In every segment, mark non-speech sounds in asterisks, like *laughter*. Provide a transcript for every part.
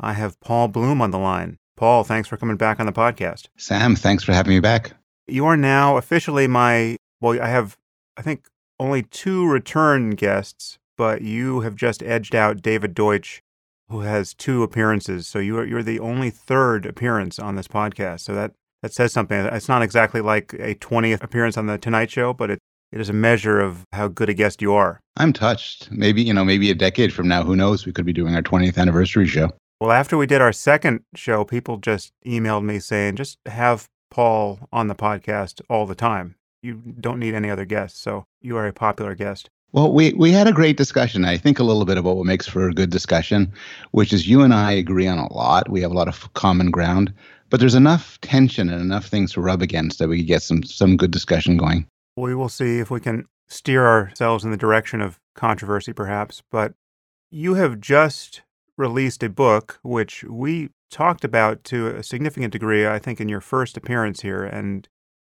I have Paul Bloom on the line. Paul, thanks for coming back on the podcast. Sam, thanks for having me back. You are now officially my, well, I have, I think, only two return guests, but you have just edged out David Deutsch, who has two appearances. So you are, you're the only third appearance on this podcast. So that, that says something. It's not exactly like a 20th appearance on The Tonight Show, but it, it is a measure of how good a guest you are. I'm touched. Maybe, you know, maybe a decade from now, who knows? We could be doing our 20th anniversary show. Well, after we did our second show, people just emailed me saying, just have Paul on the podcast all the time. You don't need any other guests. So you are a popular guest. Well, we, we had a great discussion. I think a little bit about what makes for a good discussion, which is you and I agree on a lot. We have a lot of common ground, but there's enough tension and enough things to rub against that we could get some some good discussion going. We will see if we can steer ourselves in the direction of controversy, perhaps. But you have just released a book which we talked about to a significant degree, I think, in your first appearance here, and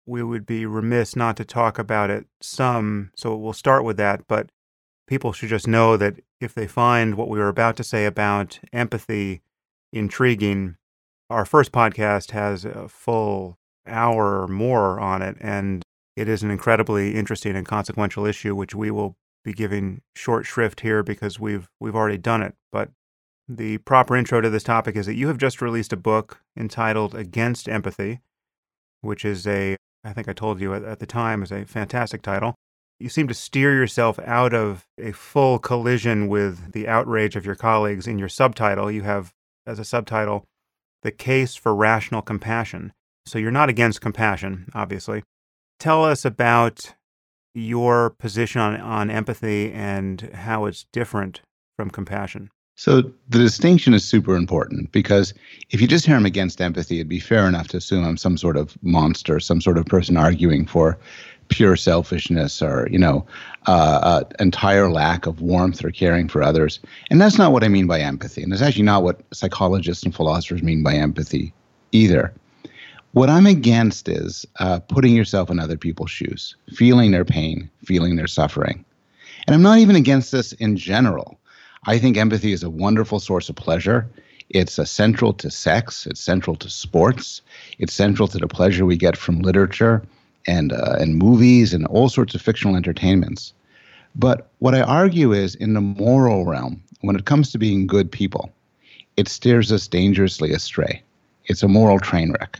we would be remiss not to talk about it some. So we'll start with that. But people should just know that if they find what we were about to say about empathy intriguing, our first podcast has a full hour or more on it, and it is an incredibly interesting and consequential issue, which we will be giving short shrift here because we've we've already done it. But the proper intro to this topic is that you have just released a book entitled Against Empathy, which is a, I think I told you at, at the time, is a fantastic title. You seem to steer yourself out of a full collision with the outrage of your colleagues. In your subtitle, you have as a subtitle, The Case for Rational Compassion. So you're not against compassion, obviously. Tell us about your position on, on empathy and how it's different from compassion. So the distinction is super important because if you just hear him against empathy, it'd be fair enough to assume I'm some sort of monster, some sort of person arguing for pure selfishness or you know uh, uh, entire lack of warmth or caring for others. And that's not what I mean by empathy, and it's actually not what psychologists and philosophers mean by empathy either. What I'm against is uh, putting yourself in other people's shoes, feeling their pain, feeling their suffering. And I'm not even against this in general. I think empathy is a wonderful source of pleasure. It's central to sex. It's central to sports. It's central to the pleasure we get from literature and uh, and movies and all sorts of fictional entertainments. But what I argue is, in the moral realm, when it comes to being good people, it steers us dangerously astray. It's a moral train wreck.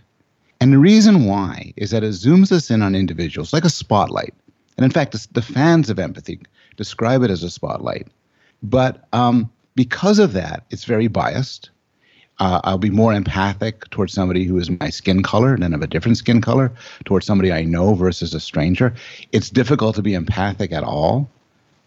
And the reason why is that it zooms us in on individuals like a spotlight. And in fact, the fans of empathy describe it as a spotlight. But um, because of that, it's very biased. Uh, I'll be more empathic towards somebody who is my skin color than of a different skin color, towards somebody I know versus a stranger. It's difficult to be empathic at all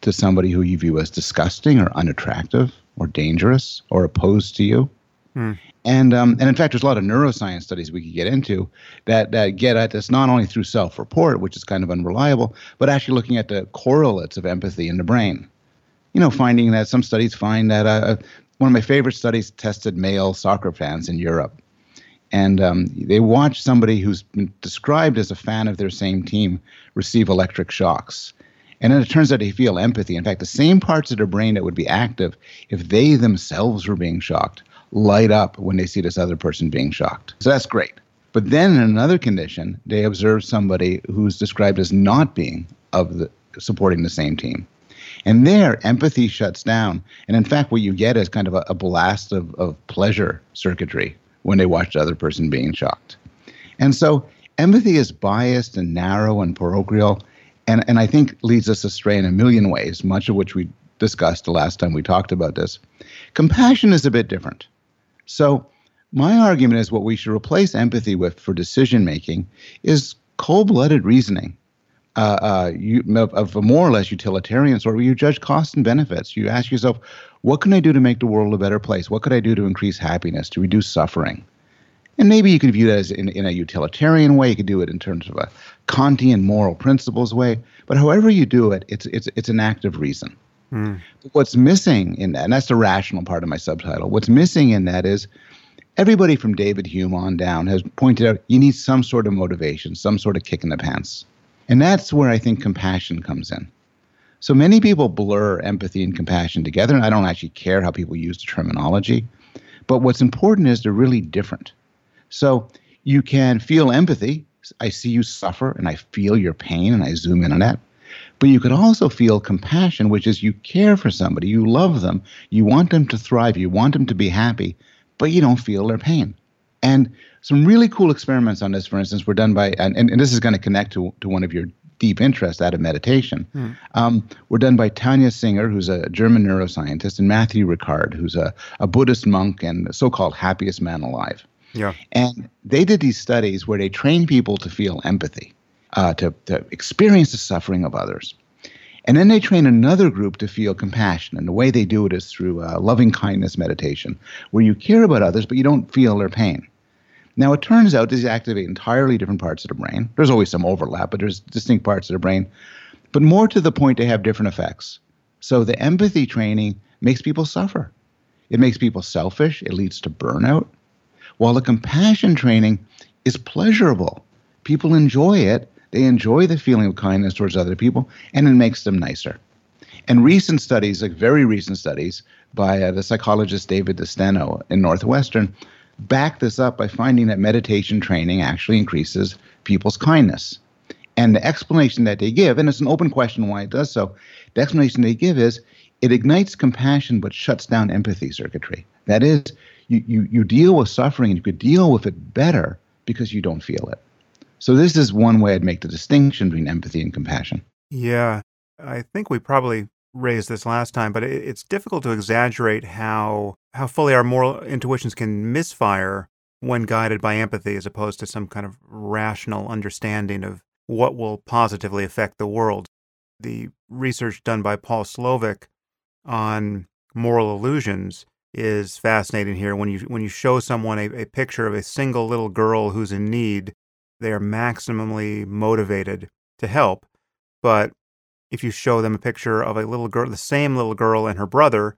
to somebody who you view as disgusting or unattractive or dangerous or opposed to you. Hmm. And um, and in fact, there's a lot of neuroscience studies we could get into that that get at this not only through self-report, which is kind of unreliable, but actually looking at the correlates of empathy in the brain you know, finding that some studies find that uh, one of my favorite studies tested male soccer fans in Europe. And um, they watched somebody who's been described as a fan of their same team receive electric shocks. And then it turns out they feel empathy. In fact, the same parts of their brain that would be active if they themselves were being shocked light up when they see this other person being shocked. So that's great. But then in another condition, they observe somebody who's described as not being of the supporting the same team. And there, empathy shuts down. And in fact, what you get is kind of a, a blast of, of pleasure circuitry when they watch the other person being shocked. And so empathy is biased and narrow and parochial, and, and I think leads us astray in a million ways, much of which we discussed the last time we talked about this. Compassion is a bit different. So, my argument is what we should replace empathy with for decision making is cold blooded reasoning uh, uh, you, of a more or less utilitarian sort, where you judge costs and benefits. You ask yourself, what can I do to make the world a better place? What could I do to increase happiness, to reduce suffering? And maybe you could view that as in, in a utilitarian way. You could do it in terms of a Kantian moral principles way. But however you do it, it's it's it's an act of reason. Mm. What's missing in that, and that's the rational part of my subtitle. What's missing in that is everybody from David Hume on down has pointed out you need some sort of motivation, some sort of kick in the pants. And that's where I think compassion comes in. So many people blur empathy and compassion together, and I don't actually care how people use the terminology. But what's important is they're really different. So you can feel empathy. I see you suffer and I feel your pain and I zoom in on that. But you could also feel compassion, which is you care for somebody, you love them, you want them to thrive, you want them to be happy, but you don't feel their pain. And some really cool experiments on this, for instance, were done by, and, and, this is going to connect to, to one of your deep interests out of meditation, hmm. um, were done by Tania Singer, who's a German neuroscientist, and Matthieu Ricard, who's a, a Buddhist monk and so called happiest man alive. Yeah. And they did these studies where they trained people to feel empathy, uh, to, to experience the suffering of others. And then they train another group to feel compassion. And the way they do it is through uh, loving kindness meditation, where you care about others, but you don't feel their pain. Now, it turns out these activate entirely different parts of the brain. There's always some overlap, but there's distinct parts of the brain. But more to the point, they have different effects. So the empathy training makes people suffer. It makes people selfish. It leads to burnout. While the compassion training is pleasurable. People enjoy it. They enjoy the feeling of kindness towards other people, and it makes them nicer. And recent studies, like very recent studies by uh, the psychologist David DeSteno in Northwestern, back this up by finding that meditation training actually increases people's kindness. And the explanation that they give, and it's an open question why it does so, the explanation they give is it ignites compassion but shuts down empathy circuitry. That is, you, you, you deal with suffering and you could deal with it better because you don't feel it. So, this is one way I'd make the distinction between empathy and compassion. Yeah. I think we probably raised this last time, but it's difficult to exaggerate how how fully our moral intuitions can misfire when guided by empathy as opposed to some kind of rational understanding of what will positively affect the world. The research done by Paul Slovic on moral illusions is fascinating here. When you when you show someone a, a picture of a single little girl who's in need, they are maximally motivated to help. But if you show them a picture of a little girl, the same little girl and her brother,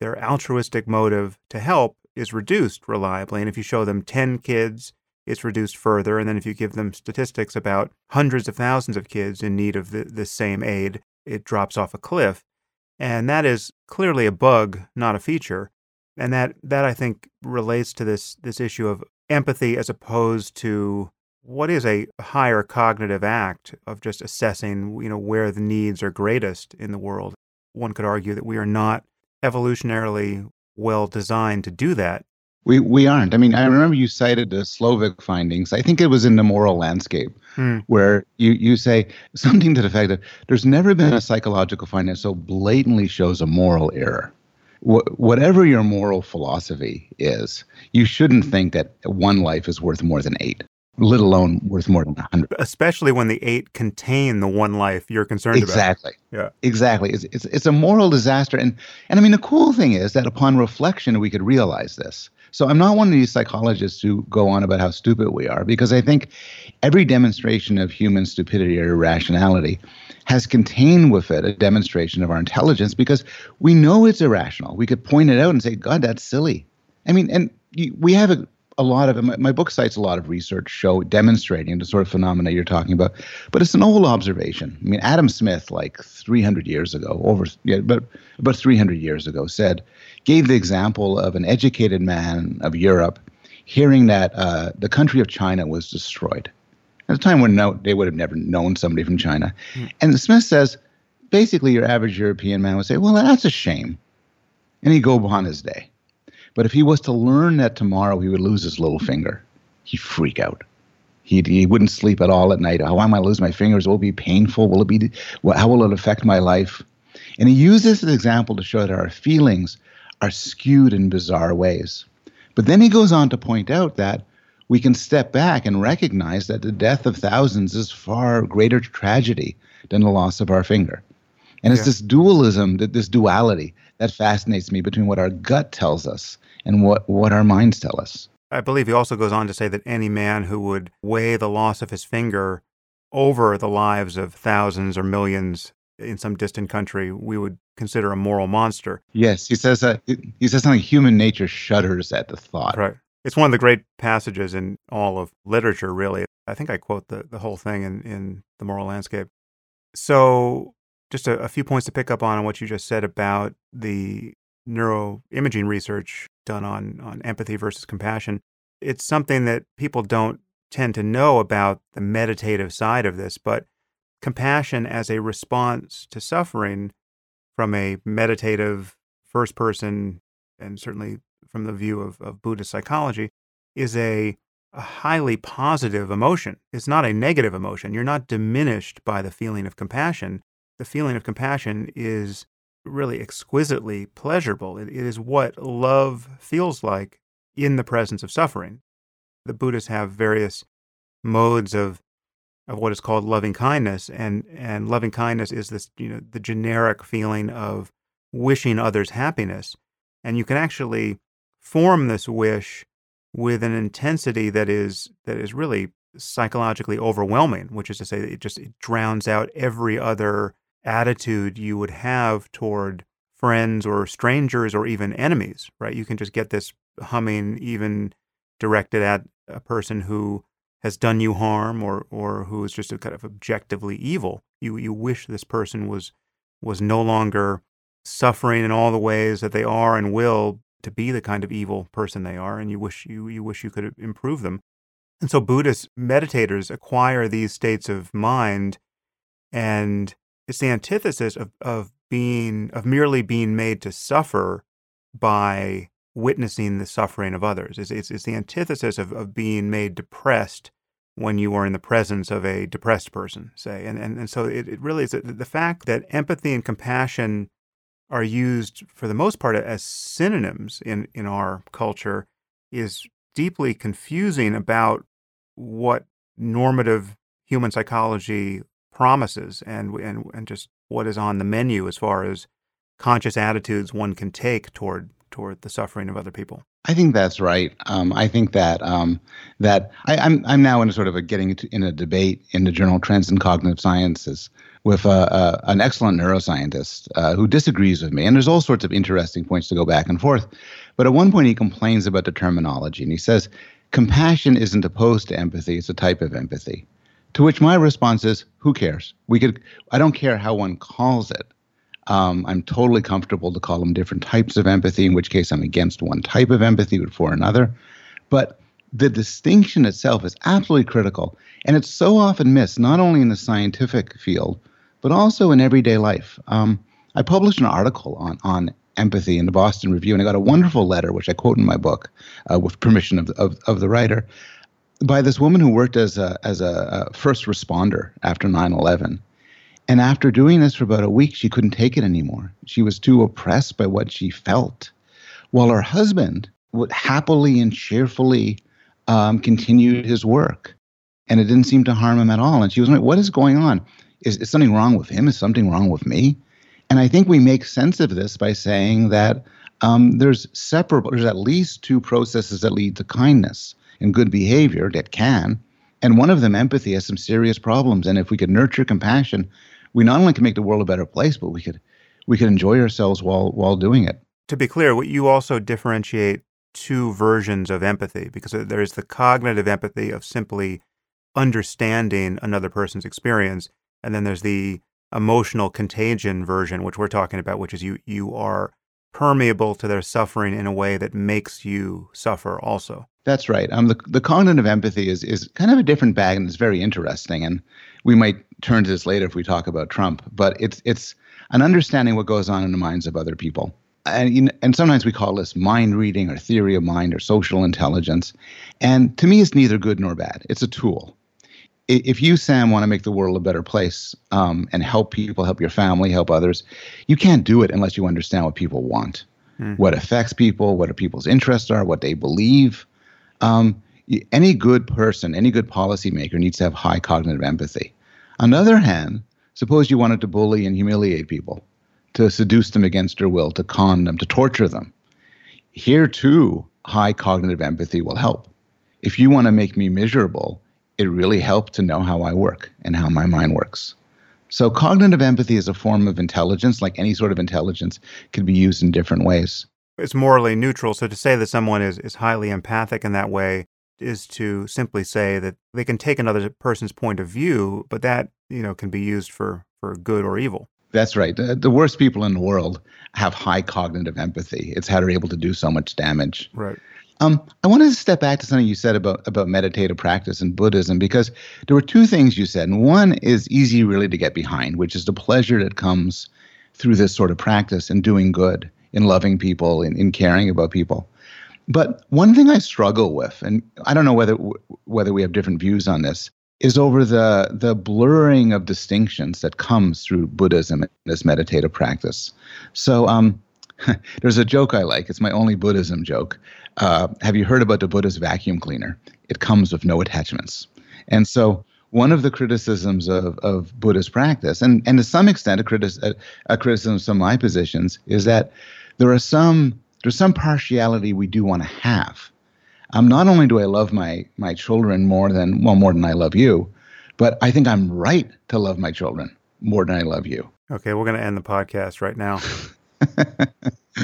their altruistic motive to help is reduced reliably. And if you show them 10 kids, it's reduced further. And then if you give them statistics about hundreds of thousands of kids in need of the, the same aid, it drops off a cliff. And that is clearly a bug, not a feature. And that, that I think relates to this, this issue of empathy as opposed to what is a higher cognitive act of just assessing, you know, where the needs are greatest in the world. One could argue that we are not evolutionarily well designed to do that. We we aren't. I mean, I remember you cited the Slovic findings. I think it was in the moral landscape hmm. where you you say *laughs* something to the effect that there's never been a psychological finding that so blatantly shows a moral error. Wh- whatever your moral philosophy is, you shouldn't think that one life is worth more than eight let alone worth more than a 100 especially when the eight contain the one life you're concerned exactly. about. Exactly. Yeah. Exactly. It's, it's, it's a moral disaster. And and i mean the cool thing is that upon reflection we could realize this. So i'm not one of these psychologists who go on about how stupid we are because i think every demonstration of human stupidity or irrationality has contained with it a demonstration of our intelligence because we know it's irrational. We could point it out and say god that's silly. I mean and we have a a lot of my, my book cites a lot of research show demonstrating the sort of phenomena you're talking about but it's an old observation. I mean adam smith like 300 years ago over yeah but about 300 years ago said gave the example of an educated man of europe hearing that uh, the country of china was destroyed. At a time when no, they would have never known somebody from china. Mm. and smith says basically your average european man would say well that's a shame. And he'd go upon his day but if he was to learn that tomorrow he would lose his little finger, he'd freak out. He, he wouldn't sleep at all at night. How am I going to lose my fingers? Will it be painful? Will it be? How will it affect my life? And he uses this example to show that our feelings are skewed in bizarre ways. But then he goes on to point out that we can step back and recognize that the death of thousands is far greater tragedy than the loss of our finger. And it's yeah. this dualism, this duality that fascinates me between what our gut tells us and what, what our minds tell us. I believe he also goes on to say that any man who would weigh the loss of his finger over the lives of thousands or millions in some distant country, we would consider a moral monster. Yes, he says that he says something human nature shudders at the thought. Right. It's one of the great passages in all of literature, really. I think I quote the, the whole thing in, in The Moral Landscape. So, just a, a few points to pick up on on what you just said about the neuroimaging research done on, on empathy versus compassion. It's something that people don't tend to know about the meditative side of this, but compassion as a response to suffering from a meditative first person, and certainly from the view of, of Buddhist psychology, is a, a highly positive emotion. It's not a negative emotion. You're not diminished by the feeling of compassion. The feeling of compassion is really exquisitely pleasurable. It, it is what love feels like in the presence of suffering. The Buddhists have various modes of of what is called loving kindness, and and loving kindness is this you know the generic feeling of wishing others happiness, and you can actually form this wish with an intensity that is that is really psychologically overwhelming, which is to say, it just it drowns out every other attitude you would have toward friends or strangers or even enemies, right? You can just get this humming even directed at a person who has done you harm or or who is just a kind of objectively evil. You you wish this person was was no longer suffering in all the ways that they are and will to be the kind of evil person they are, and you wish you you wish you could improve them. And so Buddhist meditators acquire these states of mind and it's the antithesis of, of being of merely being made to suffer by witnessing the suffering of others. It's, it's, it's the antithesis of, of being made depressed when you are in the presence of a depressed person, say. And, and, and so it, it really is the fact that empathy and compassion are used for the most part as synonyms in, in our culture is deeply confusing about what normative human psychology promises and, and, and just what is on the menu as far as conscious attitudes one can take toward toward the suffering of other people. I think that's right. Um, I think that um, that I, am I'm, I'm now in a sort of a getting in a debate in the journal Trends in Cognitive Sciences with a, a, an excellent neuroscientist uh, who disagrees with me, and there's all sorts of interesting points to go back and forth. But at one point, he complains about the terminology, and he says compassion isn't opposed to empathy; it's a type of empathy. To which my response is, who cares? We could. I don't care how one calls it. Um, I'm totally comfortable to call them different types of empathy, in which case I'm against one type of empathy for another. But the distinction itself is absolutely critical. And it's so often missed, not only in the scientific field, but also in everyday life. Um, I published an article on, on empathy in the Boston Review, and I got a wonderful letter, which I quote in my book uh, with permission of, of, of the writer, by this woman who worked as a as a, a first responder after 9/11. And after doing this for about a week, she couldn't take it anymore. She was too oppressed by what she felt. While her husband would happily and cheerfully um, continued his work, and it didn't seem to harm him at all. And she was like, "What is going on? Is, is something wrong with him? Is something wrong with me?" And I think we make sense of this by saying that um, there's separable. There's at least two processes that lead to kindness and good behavior that can. And one of them, empathy, has some serious problems. And if we could nurture compassion, we not only can make the world a better place, but we could we could enjoy ourselves while while doing it. To be clear, you also differentiate two versions of empathy because there's the cognitive empathy of simply understanding another person's experience, and then there's the emotional contagion version, which we're talking about, which is you you are permeable to their suffering in a way that makes you suffer also. That's right. Um, the, the cognitive empathy is, is kind of a different bag and it's very interesting. And we might turn to this later if we talk about Trump, but it's, it's an understanding what goes on in the minds of other people. And, and sometimes we call this mind reading or theory of mind or social intelligence. And to me, it's neither good nor bad. It's a tool if you sam want to make the world a better place um, and help people help your family help others you can't do it unless you understand what people want mm. what affects people what people's interests are what they believe um, any good person any good policymaker needs to have high cognitive empathy on the other hand suppose you wanted to bully and humiliate people to seduce them against their will to con them to torture them here too high cognitive empathy will help if you want to make me miserable it really helped to know how I work and how my mind works. So, cognitive empathy is a form of intelligence, like any sort of intelligence, can be used in different ways. It's morally neutral. So, to say that someone is, is highly empathic in that way is to simply say that they can take another person's point of view, but that, you know, can be used for, for good or evil. That's right. The, the worst people in the world have high cognitive empathy. It's how they're able to do so much damage. Right. Um, I wanted to step back to something you said about about meditative practice and Buddhism because there were two things you said, and one is easy really to get behind, which is the pleasure that comes through this sort of practice and doing good, in loving people, in, in caring about people. But one thing I struggle with, and I don't know whether whether we have different views on this, is over the the blurring of distinctions that comes through Buddhism and this meditative practice. So um, *laughs* there's a joke I like. It's my only Buddhism joke. Uh, have you heard about the Buddhist vacuum cleaner? It comes with no attachments. And so one of the criticisms of, of Buddhist practice, and, and to some extent a, critis- a, a criticism of some of my positions, is that there are some there's some partiality we do want to have um, not only do I love my my children more than well more than I love you, but I think I'm right to love my children more than I love you. Okay, we're going to end the podcast right now.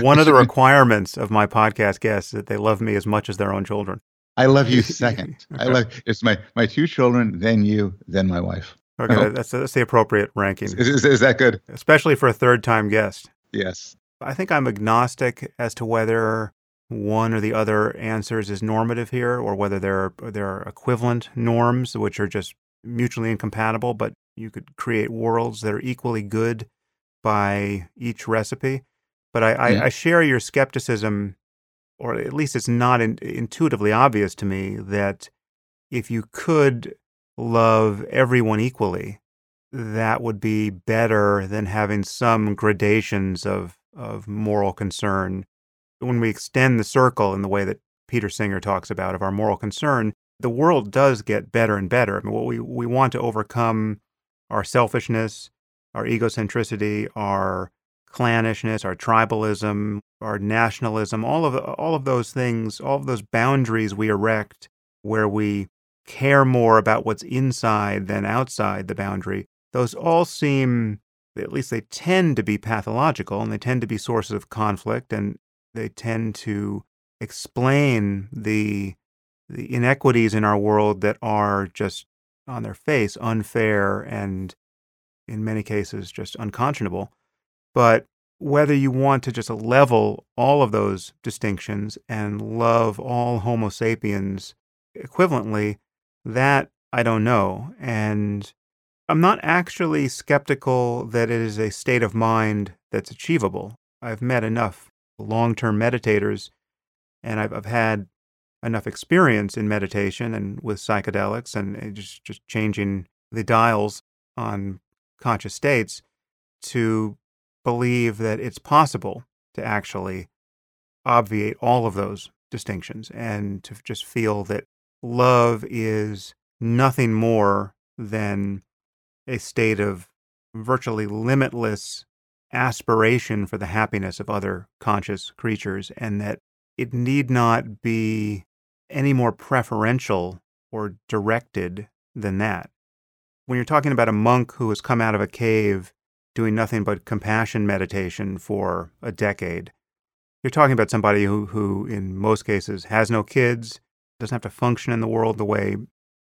*laughs* One of the requirements of my podcast guests is that they love me as much as their own children. I love you *laughs* second. okay. I love it's my my two children, then you, then my wife. Okay, that's that's the appropriate ranking. Is, is, is that good? Especially for a third time guest. Yes. I think I'm agnostic as to whether one or the other answers is normative here, or whether there are, there are equivalent norms which are just mutually incompatible, but you could create worlds that are equally good by each recipe. But I, yeah. I, I share your skepticism, or at least it's not in, intuitively obvious to me that if you could love everyone equally, that would be better than having some gradations of, of moral concern when we extend the circle in the way that Peter Singer talks about of our moral concern, the world does get better and better. I mean, what we, we want to overcome our selfishness, our egocentricity, our clannishness, our tribalism, our nationalism, all of all of those things, all of those boundaries we erect where we care more about what's inside than outside the boundary. Those all seem at least they tend to be pathological and they tend to be sources of conflict and they tend to explain the the inequities in our world that are just on their face unfair and in many cases just unconscionable. But whether you want to just level all of those distinctions and love all homo sapiens equivalently that i don't know. And i'm not actually skeptical that it is a state of mind that's achievable. I've met enough long term meditators, and I've, I've had enough experience in meditation and with psychedelics and just, just changing the dials on conscious states to believe that it's possible to actually obviate all of those distinctions and to just feel that love is nothing more than a state of virtually limitless aspiration for the happiness of other conscious creatures, and that it need not be any more preferential or directed than that. When you're talking about a monk who has come out of a cave doing nothing but compassion meditation for a decade, you're talking about somebody who, who in most cases, has no kids, doesn't have to function in the world the way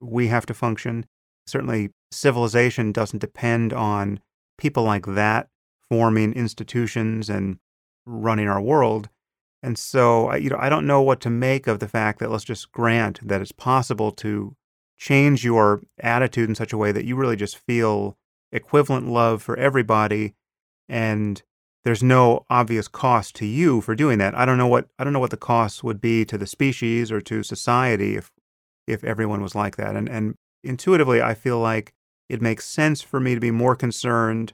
we have to function. Certainly, civilization doesn't depend on people like that forming institutions and running our world. And so, you know, I don't know what to make of the fact that let's just grant that it's possible to change your attitude in such a way that you really just feel equivalent love for everybody and there's no obvious cost to you for doing that. I don't know what I don't know what the cost would be to the species or to society if if everyone was like that. And and intuitively I feel like it makes sense for me to be more concerned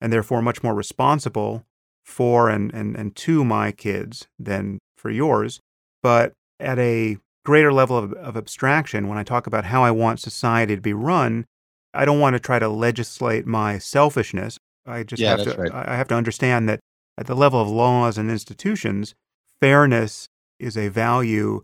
and therefore much more responsible for and, and, and to my kids than for yours. But at a greater level of, of abstraction, when I talk about how I want society to be run, I don't want to try to legislate my selfishness. I just yeah, have to right. I have to understand that at the level of laws and institutions, fairness is a value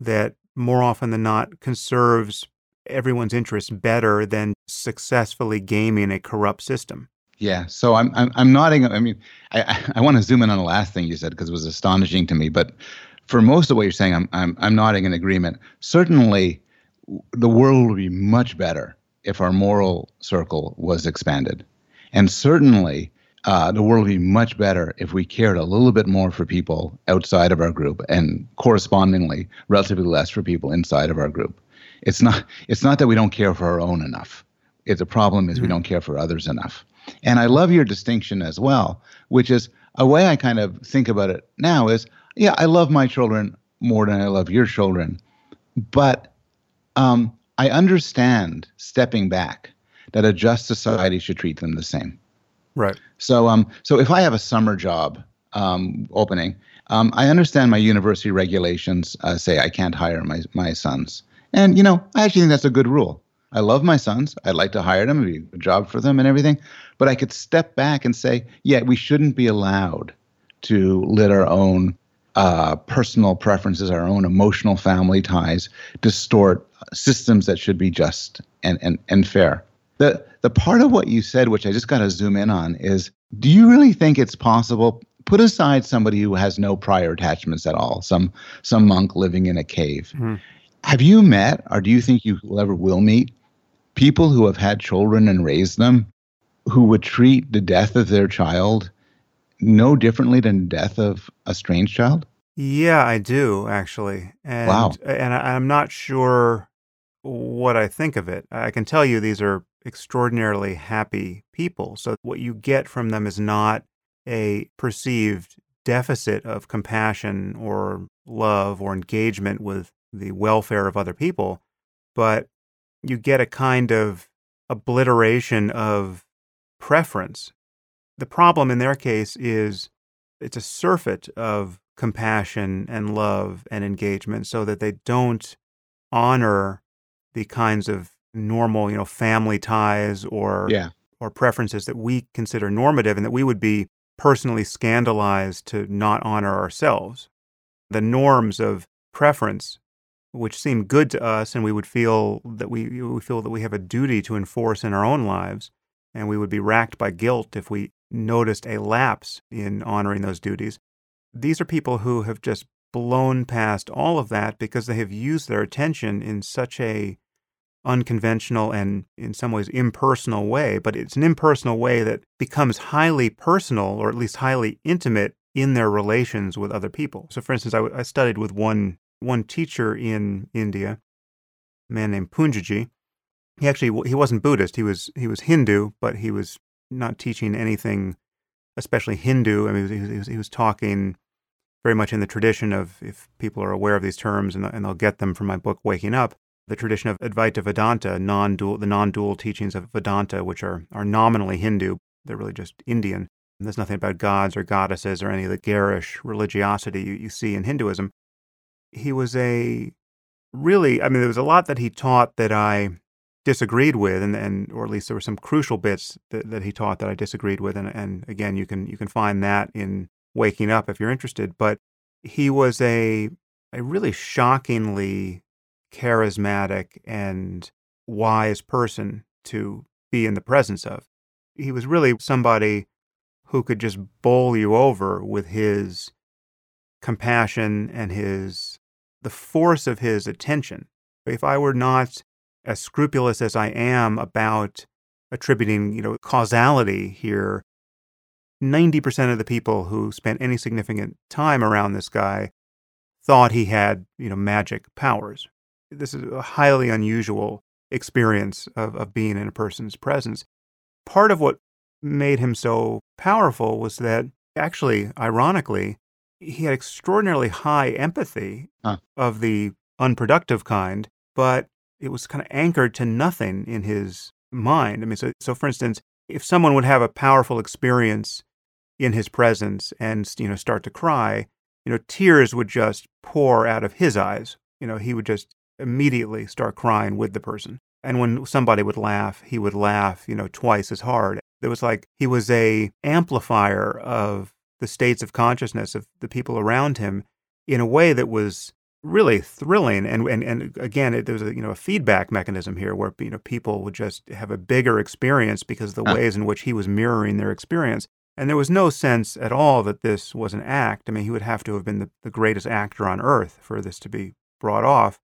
that more often than not conserves everyone's interests better than successfully gaming a corrupt system. Yeah. So I'm I'm, I'm nodding. I mean, I I want to zoom in on the last thing you said because it was astonishing to me. But for most of what you're saying, I'm I'm I'm nodding in agreement. Certainly, the world would be much better if our moral circle was expanded, and certainly uh, the world would be much better if we cared a little bit more for people outside of our group and correspondingly relatively less for people inside of our group. It's not it's not that we don't care for our own enough. It's a problem is mm-hmm. we don't care for others enough. And I love your distinction as well, which is a way I kind of think about it now is yeah, I love my children more than I love your children, but um, I understand stepping back that a just society should treat them the same. Right. So, um, so if I have a summer job um, opening, um, I understand my university regulations uh, say I can't hire my my sons, and you know I actually think that's a good rule. I love my sons. I'd like to hire them, be a job for them and everything. But I could step back and say, yeah, we shouldn't be allowed to let our own uh, personal preferences, our own emotional family ties distort systems that should be just and, and, and fair. The, the part of what you said, which I just got to zoom in on, is do you really think it's possible? Put aside somebody who has no prior attachments at all, some some monk living in a cave. Mm-hmm. Have you met, or do you think you ever will meet, people who have had children and raised them who would treat the death of their child no differently than the death of a strange child? Yeah, I do actually. And, wow. And I'm not sure what I think of it. I can tell you these are extraordinarily happy people. So what you get from them is not a perceived deficit of compassion or love or engagement with the welfare of other people, but you get a kind of obliteration of preference. The problem in their case is it's a surfeit of compassion and love and engagement so that they don't honor the kinds of normal, you know, family ties or yeah. or preferences that we consider normative and that we would be personally scandalized to not honor ourselves. The norms of preference which seem good to us and we would feel that we, we feel that we have a duty to enforce in our own lives and we would be racked by guilt if we noticed a lapse in honoring those duties. These are people who have just blown past all of that because they have used their attention in such a unconventional and in some ways impersonal way, but it's an impersonal way that becomes highly personal or at least highly intimate in their relations with other people. So, for instance, I, I studied with one one teacher in India, a man named Poonjaji. He actually he wasn't Buddhist. He was he was Hindu, but he was not teaching anything especially Hindu. I mean, he was, he was, he was talking very much in the tradition of if people are aware of these terms and, and they'll get them from my book Waking Up the tradition of Advaita Vedanta, non-dual, the non-dual teachings of Vedanta, which are, are nominally Hindu, they're really just Indian. And there's nothing about gods or goddesses or any of the garish religiosity you, you see in Hinduism. He was a really, I mean, there was a lot that he taught that I disagreed with, and, and or at least there were some crucial bits that, that he taught that I disagreed with. And, and again, you can you can find that in Waking Up if you're interested. But he was a a really shockingly charismatic and wise person to be in the presence of. He was really somebody who could just bowl you over with his compassion and his the force of his attention. If I were not as scrupulous as I am about attributing, you know, causality here, 90% of the people who spent any significant time around this guy thought he had, you know, magic powers this is a highly unusual experience of, of being in a person's presence. Part of what made him so powerful was that actually, ironically, he had extraordinarily high empathy huh. of the unproductive kind, but it was kind of anchored to nothing in his mind. I mean, so, so for instance, if someone would have a powerful experience in his presence and you know start to cry, you know, tears would just pour out of his eyes. You know, he would just immediately start crying with the person. And when somebody would laugh, he would laugh, you know, twice as hard. It was like he was a amplifier of the states of consciousness of the people around him in a way that was really thrilling. And and and again, it, there was a you know a feedback mechanism here where you know people would just have a bigger experience because of the ways in which he was mirroring their experience. And there was no sense at all that this was an act. I mean, he would have to have been the, the greatest actor on earth for this to be brought off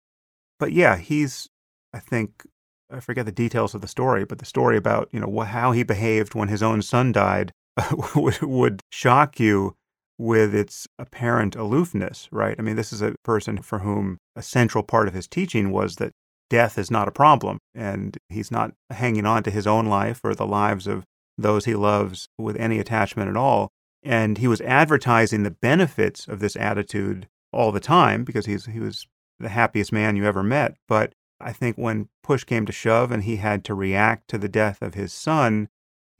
but yeah, he's I think I forget the details of the story, but the story about you know how he behaved when his own son died *laughs* would, shock you with its apparent aloofness, right? I mean, this is a person for whom a central part of his teaching was that death is not a problem, and he's not hanging on to his own life or the lives of those he loves with any attachment at all. And he was advertising the benefits of this attitude all the time because he's, he was the happiest man you ever met. But I think when push came to shove and he had to react to the death of his son,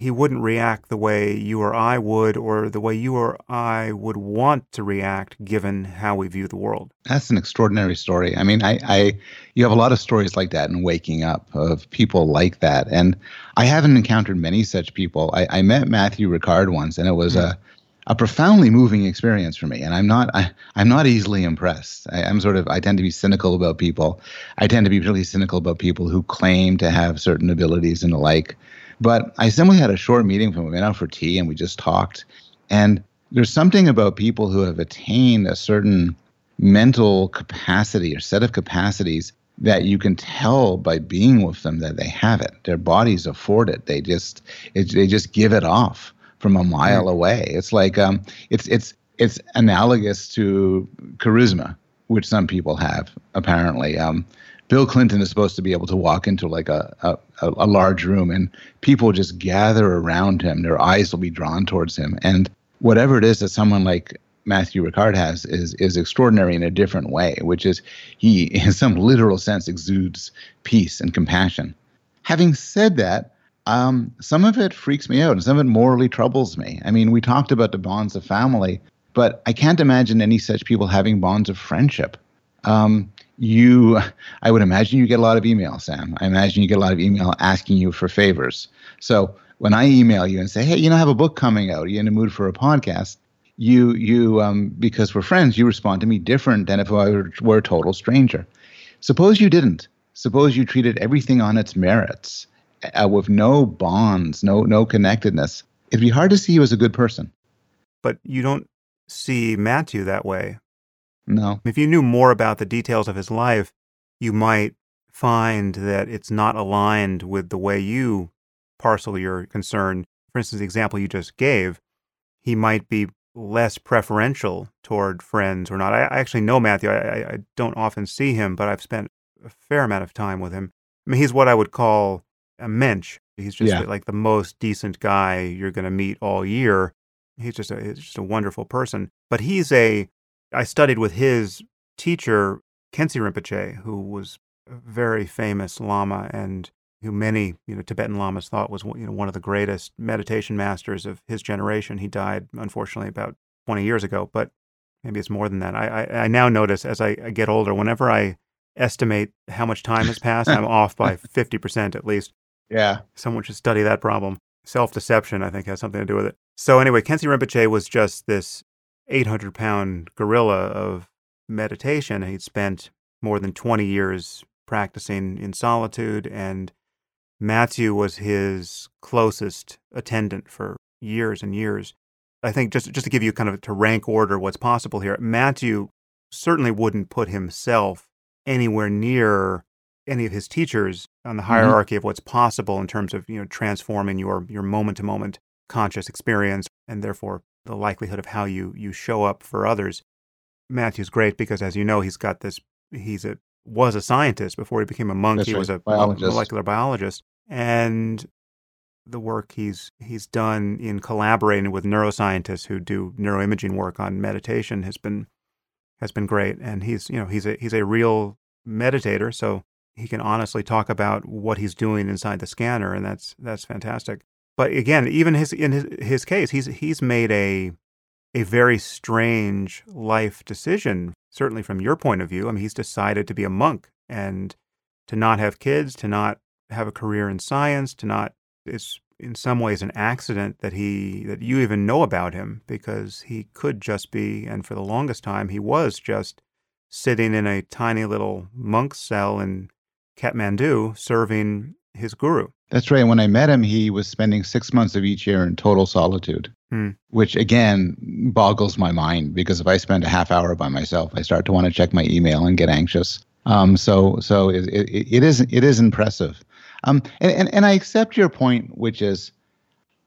he wouldn't react the way you or I would, or the way you or I would want to react given how we view the world. That's an extraordinary story. I mean, I, I you have a lot of stories like that in waking up of people like that. And I haven't encountered many such people. I, I met Matthieu Ricard once, and it was mm-hmm. a a profoundly moving experience for me and i'm not I, i'm not easily impressed I, am sort of i tend to be cynical about people i tend to be really cynical about people who claim to have certain abilities and the like but I simply had a short meeting with him. We went out for tea and we just talked. And there's something about people who have attained a certain mental capacity or set of capacities that you can tell by being with them that they have it. Their bodies afford it. They just it, they just give it off from a mile away. It's like um, it's it's it's analogous to charisma, which some people have apparently. Um, Bill Clinton is supposed to be able to walk into like a, a, a large room and people just gather around him. Their eyes will be drawn towards him. And whatever it is that someone like Matthieu Ricard has is is extraordinary in a different way, which is he, *laughs* in some literal sense, exudes peace and compassion. Having said that, um, some of it freaks me out and some of it morally troubles me. I mean, we talked about the bonds of family, but I can't imagine any such people having bonds of friendship. Um, you i would imagine you get a lot of email sam. I imagine you get a lot of email asking you for favors. So when i email you and say hey you know i have a book coming out are you in the mood for a podcast you you um, because we're friends you respond to me different than if i were, were a total stranger. Suppose you didn't. Suppose you treated everything on its merits uh, with no bonds no no connectedness. It'd be hard to see you as a good person. But you don't see matthew that way no. If you knew more about the details of his life, you might find that it's not aligned with the way you parcel your concern. For instance, the example you just gave, he might be less preferential toward friends or not. I, I actually know Matthew. I, I, don't often see him, but I've spent a fair amount of time with him. I mean, he's what I would call a mensch. He's just yeah. like the most decent guy you're going to meet all year. He's just a, he's just a wonderful person. But he's a I studied with his teacher, Khyentse Rinpoche, who was a very famous Lama and who many you know Tibetan Lamas thought was you know one of the greatest meditation masters of his generation. He died unfortunately about 20 years ago, but maybe it's more than that. I I, I now notice as I, I, get older, whenever I estimate how much time has passed, I'm *laughs* off by 50% at least. Yeah. Someone should study that problem. Self deception, I think, has something to do with it. So anyway, Khyentse Rinpoche was just this 800 pound gorilla of meditation. He'd spent more than 20 years practicing in solitude, and Matthew was his closest attendant for years and years. I think just just to give you kind of to rank order what's possible here, Matthew certainly wouldn't put himself anywhere near any of his teachers on the mm-hmm. hierarchy mm-hmm. of what's possible in terms of you know transforming your your moment to moment conscious experience and therefore the likelihood of how you you show up for others. Matthew's great because, as you know, he's got this. He's a was a scientist before he became a monk. That's he right. was a biologist. molecular biologist, and the work he's he's done in collaborating with neuroscientists who do neuroimaging work on meditation has been has been great. And he's you know he's a he's a real meditator, so he can honestly talk about what he's doing inside the scanner, and that's that's fantastic. But again, even his in his, his case, he's he's made a a very strange life decision. Certainly from your point of view, I mean, he's decided to be a monk and to not have kids, to not have a career in science, to not. It's in some ways an accident that he that you even know about him because he could just be, and for the longest time he was just sitting in a tiny little monk cell in Kathmandu serving his guru. That's right. When I met him, he was spending six months of each year in total solitude, hmm. which again boggles my mind because if I spend a half hour by myself, I start to want to check my email and get anxious. Um, so so it, it, it is it is impressive. Um, and, and and I accept your point, which is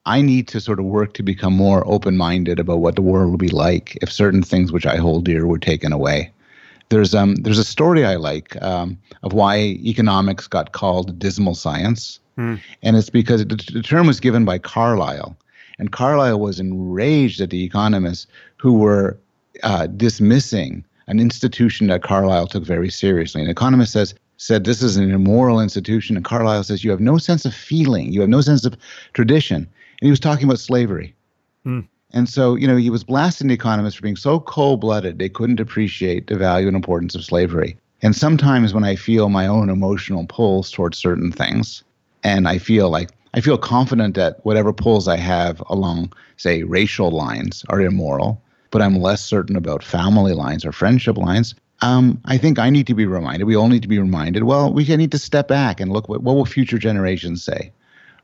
I need to sort of work to become more open minded about what the world will be like if certain things which I hold dear were taken away. There's um there's a story I like um, of why economics got called dismal science, hmm. and it's because the, the term was given by Carlyle, and Carlyle was enraged at the economists who were uh, dismissing an institution that Carlyle took very seriously. An economist says said this is an immoral institution, and Carlyle says you have no sense of feeling, you have no sense of tradition, and he was talking about slavery. Hmm. And so, you know, he was blasting the economists for being so cold blooded they couldn't appreciate the value and importance of slavery. And sometimes when I feel my own emotional pulls towards certain things, and I feel like I feel confident that whatever pulls I have along, say, racial lines are immoral, but I'm less certain about family lines or friendship lines. Um, I think I need to be reminded. We all need to be reminded. Well, we need to step back and look. What, what will future generations say?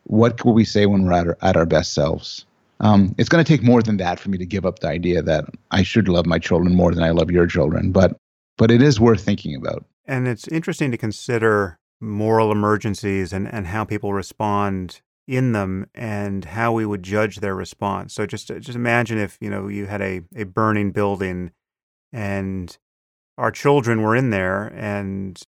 What will we say when we're at our, at our best selves? Um, it's going to take more than that for me to give up the idea that I should love my children more than I love your children. But but it is worth thinking about. And it's interesting to consider moral emergencies and, and how people respond in them and how we would judge their response. So just just imagine if you know you had a, a burning building and our children were in there and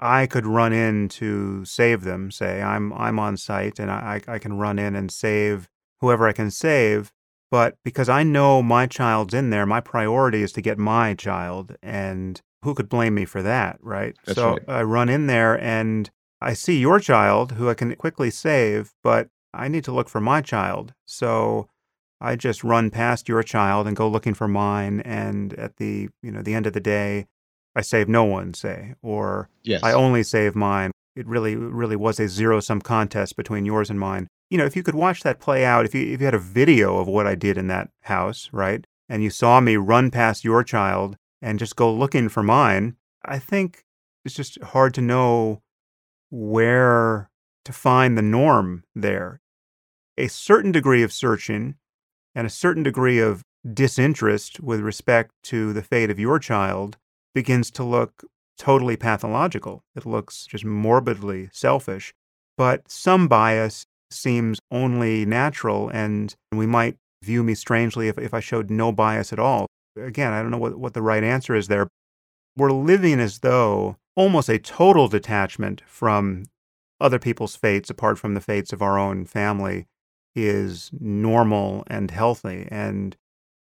I could run in to save them. Say I'm I'm on site and I I can run in and save whoever I can save. But because I know my child's in there, my priority is to get my child. And who could blame me for that, right? That's so right. I run in there and I see your child who I can quickly save, but I need to look for my child. So I just run past your child and go looking for mine. And at the, you know, the end of the day, I save no one, say, or yes. I only save mine. It really, really was a zero sum contest between yours and mine you know, if you could watch that play out, if you if you had a video of what I did in that house, right, and you saw me run past your child and just go looking for mine, I think it's just hard to know where to find the norm there. A certain degree of searching and a certain degree of disinterest with respect to the fate of your child begins to look totally pathological. It looks just morbidly selfish. But some bias seems only natural, and we might view me strangely if, if I showed no bias at all. Again, I don't know what, what the right answer is there. We're living as though almost a total detachment from other people's fates, apart from the fates of our own family, is normal and healthy. And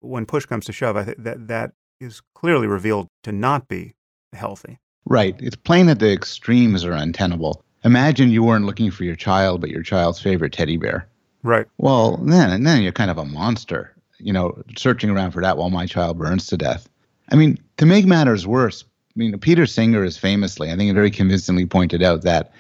when push comes to shove, I think that that is clearly revealed to not be healthy. Right. It's plain that the extremes are untenable. Imagine you weren't looking for your child, but your child's favorite teddy bear. Right. Well, then and then you're kind of a monster, you know, searching around for that while my child burns to death. I mean, to make matters worse, I mean, Peter Singer is famously, I think, very convincingly pointed out that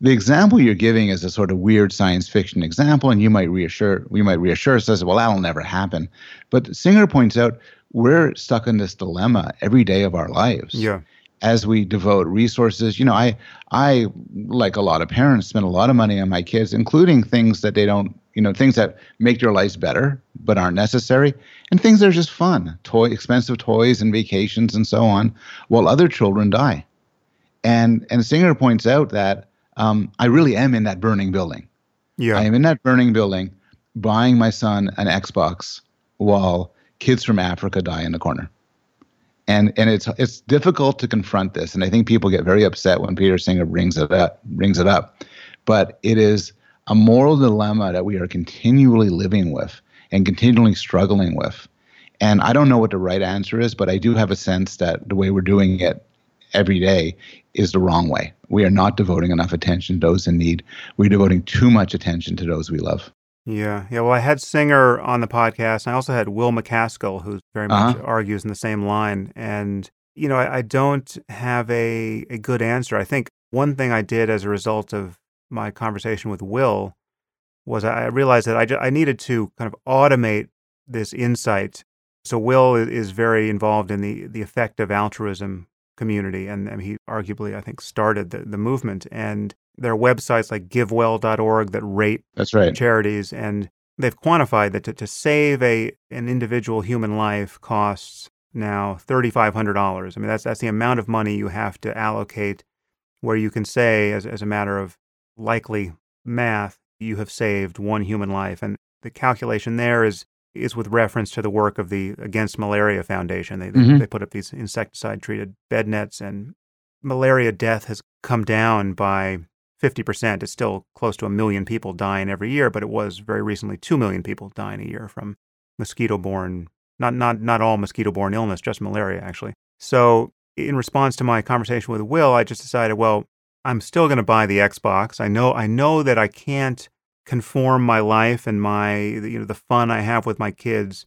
the example you're giving is a sort of weird science fiction example, and you might reassure we might reassure us, well, that'll never happen. But Singer points out we're stuck in this dilemma every day of our lives. Yeah as we devote resources you know i i like a lot of parents spend a lot of money on my kids including things that they don't you know things that make their lives better but aren't necessary and things that are just fun toy expensive toys and vacations and so on while other children die. And and singer points out that um, i really am in that burning building. Yeah. I am in that burning building buying my son an xbox while kids from africa die in the corner and and it's it's difficult to confront this. And i think people get very upset when peter singer brings it up brings it up. But it is a moral dilemma that we are continually living with and continually struggling with. And i don't know what the right answer is but i do have a sense that the way we're doing it every day is the wrong way. We are not devoting enough attention to those in need. We're devoting too much attention to those we love yeah, yeah. Well, I had Singer on the podcast. I also had Will MacAskill, who very much uh-huh. argues in the same line. And you know, I, I, don't have a a good answer. I think one thing I did as a result of my conversation with Will was I realized that I, just, I needed to kind of automate this insight. So Will is very involved in the the effective altruism community, and, and he arguably I think started the the movement. And there are websites like givewell.org that rate That's right. charities, and they've quantified that to, to save a an individual human life costs now $3,500. I mean, that's, that's the amount of money you have to allocate where you can say, as, as a matter of likely math, you have saved one human life. And the calculation there is is with reference to the work of the Against Malaria Foundation. They mm-hmm. they put up these insecticide treated bed nets, and malaria death has come down by 50%. It's still close to a million people dying every year, but it was very recently 2 million people dying a year from mosquito borne, not, not, not all mosquito borne illness, just malaria, actually. So, in response to my conversation with Will, I just decided, well, I'm still going to buy the Xbox. I know, I know that I can't conform my life and my, you know, the fun I have with my kids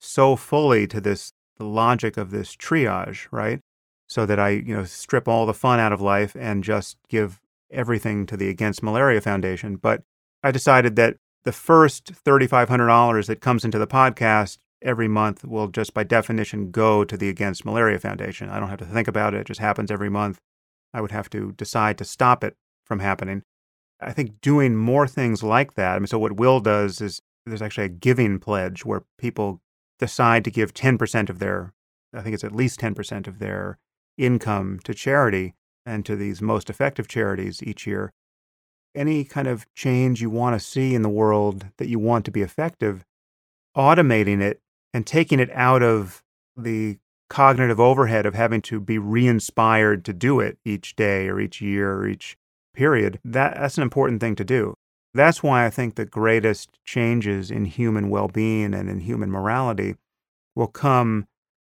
so fully to this, the logic of this triage, right? So that I, you know, strip all the fun out of life and just give everything to the Against Malaria Foundation. But I decided that the first $3,500 that comes into the podcast every month will just by definition go to the Against Malaria Foundation. I don't have to think about it, it just happens every month. I would have to decide to stop it from happening. I think doing more things like that. I mean, so what Will does is there's actually a giving pledge where people decide to give 10% of their, I think it's at least 10% of their income to charity and to these most effective charities each year. Any kind of change you want to see in the world that you want to be effective, automating it and taking it out of the cognitive overhead of having to be re inspired to do it each day or each year or each period, that, that's an important thing to do. That's why I think the greatest changes in human well being and in human morality will come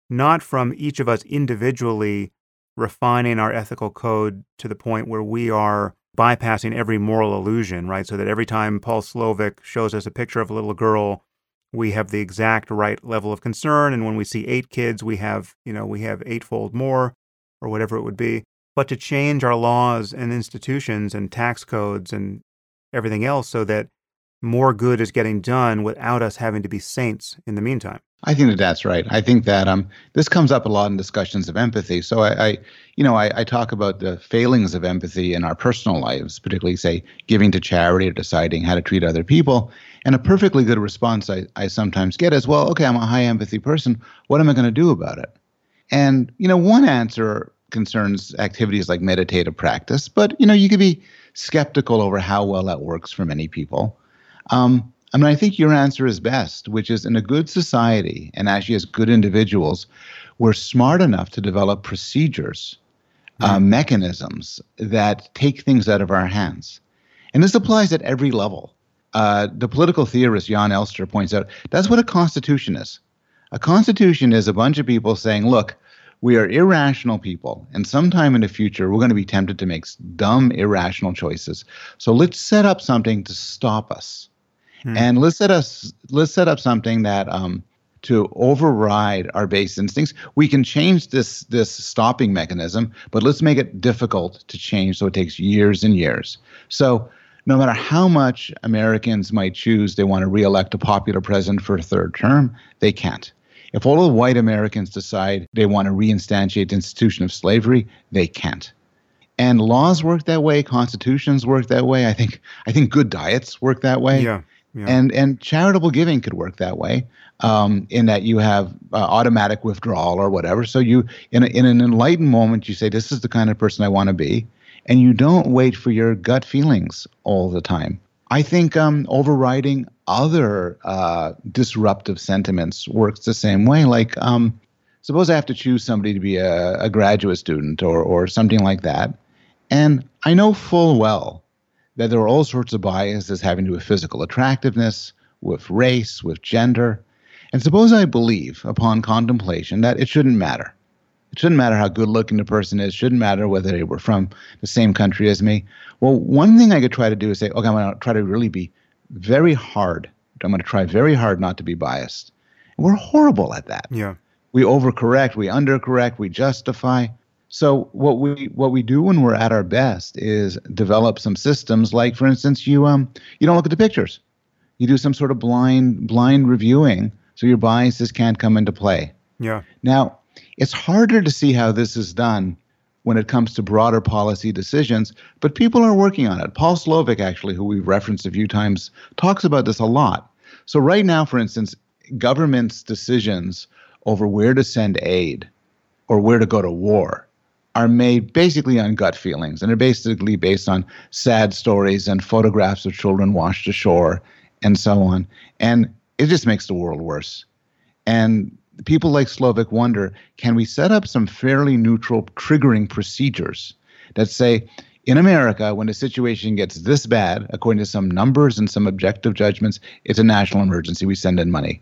not from each of us individually refining our ethical code to the point where we are bypassing every moral illusion, right? So that every time Paul Slovic shows us a picture of a little girl, we have the exact right level of concern. And when we see eight kids, we have, you know, we have eightfold more or whatever it would be. But to change our laws and institutions and tax codes and everything else so that more good is getting done without us having to be saints in the meantime. I think that that's right. I think that um, this comes up a lot in discussions of empathy. So I, I you know, I, I, talk about the failings of empathy in our personal lives, particularly say giving to charity or deciding how to treat other people. And a perfectly good response I, I sometimes get is, well, okay, I'm a high empathy person. What am I going to do about it? And you know, one answer concerns activities like meditative practice, but you know, you could be skeptical over how well that works for many people. Um, I mean, I think your answer is best, which is in a good society and actually as good individuals, we're smart enough to develop procedures, mm. uh, mechanisms that take things out of our hands. And this applies at every level. Uh, the political theorist Jon Elster points out that's what a constitution is. A constitution is a bunch of people saying, look, we are irrational people, and sometime in the future, we're going to be tempted to make dumb, irrational choices. So let's set up something to stop us. Hmm. And let's set us let's set up something that um, to override our base instincts. We can change this this stopping mechanism, but let's make it difficult to change so it takes years and years. So no matter how much Americans might choose they want to reelect a popular president for a third term, they can't. If all of the white Americans decide they want to reinstantiate the institution of slavery, they can't. And laws work that way, constitutions work that way. I think I think good diets work that way. Yeah. Yeah. And and charitable giving could work that way, um, in that you have uh, automatic withdrawal or whatever. So you in a, in an enlightened moment, you say, "This is the kind of person I want to be," and you don't wait for your gut feelings all the time. I think um, overriding other uh, disruptive sentiments works the same way. Like, um, suppose I have to choose somebody to be a, a graduate student or or something like that, and I know full well that there are all sorts of biases having to do with physical attractiveness, with race, with gender. And suppose I believe, upon contemplation, that it shouldn't matter. It shouldn't matter how good looking the person is, shouldn't matter whether they were from the same country as me. Well, one thing I could try to do is say, okay, I'm going to try to really be very hard. I'm going to try very hard not to be biased. And we're horrible at that. Yeah. We overcorrect, we undercorrect, we justify. So what we what we do when we're at our best is develop some systems. Like for instance, you um you don't look at the pictures. You do some sort of blind blind reviewing, so your biases can't come into play. Yeah. Now it's harder to see how this is done when it comes to broader policy decisions, but people are working on it. Paul Slovic, actually, who we've referenced a few times, talks about this a lot. So right now, for instance, governments' decisions over where to send aid or where to go to war are made basically on gut feelings and are basically based on sad stories and photographs of children washed ashore and so on. And it just makes the world worse. And people like Slovic wonder can we set up some fairly neutral triggering procedures that say, in America, when a situation gets this bad, according to some numbers and some objective judgments, it's a national emergency. We send in money.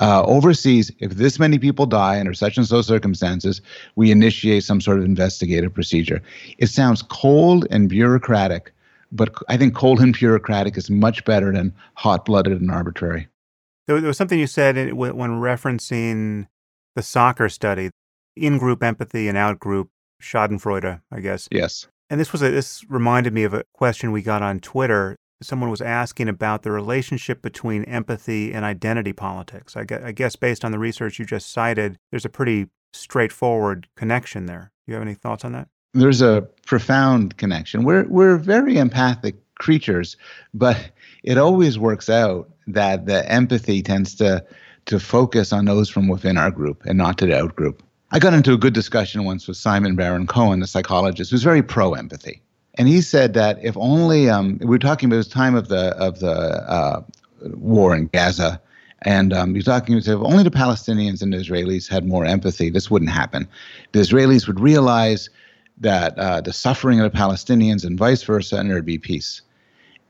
Uh, overseas, if this many people die under such and so circumstances, we initiate some sort of investigative procedure. It sounds cold and bureaucratic, but I think cold and bureaucratic is much better than hot blooded and arbitrary. There was something you said when referencing the soccer study, in group empathy and out group Schadenfreude, I guess. Yes. And this was a, this reminded me of a question we got on Twitter. Someone was asking about the relationship between empathy and identity politics. I guess, based on the research you just cited, there's a pretty straightforward connection there. Do you have any thoughts on that? There's a profound connection. We're we're very empathic creatures, but it always works out that the empathy tends to to focus on those from within our group and not to the out group. I got into a good discussion once with Simon Baron Cohen, the psychologist, who's very pro empathy, and he said that if only um, we were talking about the time of the of the uh, war in Gaza, and um, he was talking about if only the Palestinians and the Israelis had more empathy, this wouldn't happen. The Israelis would realize that uh, the suffering of the Palestinians and vice versa, and there'd be peace.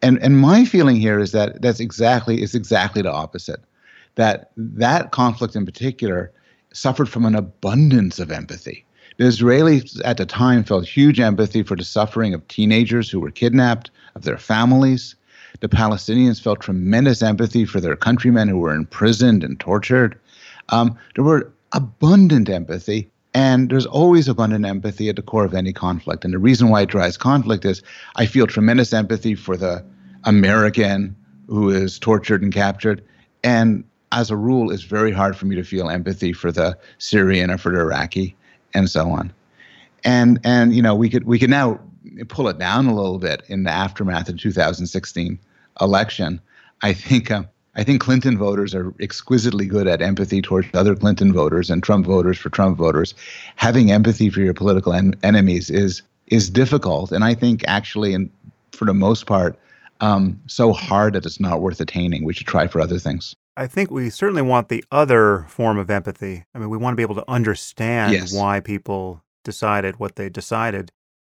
And and my feeling here is that that's exactly is exactly the opposite. That that conflict in particular suffered from an abundance of empathy. The Israelis at the time felt huge empathy for the suffering of teenagers who were kidnapped, of their families. The Palestinians felt tremendous empathy for their countrymen who were imprisoned and tortured. Um, there were abundant empathy, and there's always abundant empathy at the core of any conflict. And the reason why it drives conflict is I feel tremendous empathy for the American who is tortured and captured, and as a rule, it's very hard for me to feel empathy for the Syrian or for the Iraqi and so on. And and you know we could we could now pull it down a little bit in the aftermath of 2016 election. I think uh, I think Clinton voters are exquisitely good at empathy towards other Clinton voters and Trump voters for Trump voters. Having empathy for your political en- enemies is is difficult, and I think actually, and for the most part, um, so hard that it's not worth attaining. We should try for other things. I think we certainly want the other form of empathy. I mean, we want to be able to understand Yes. why people decided what they decided.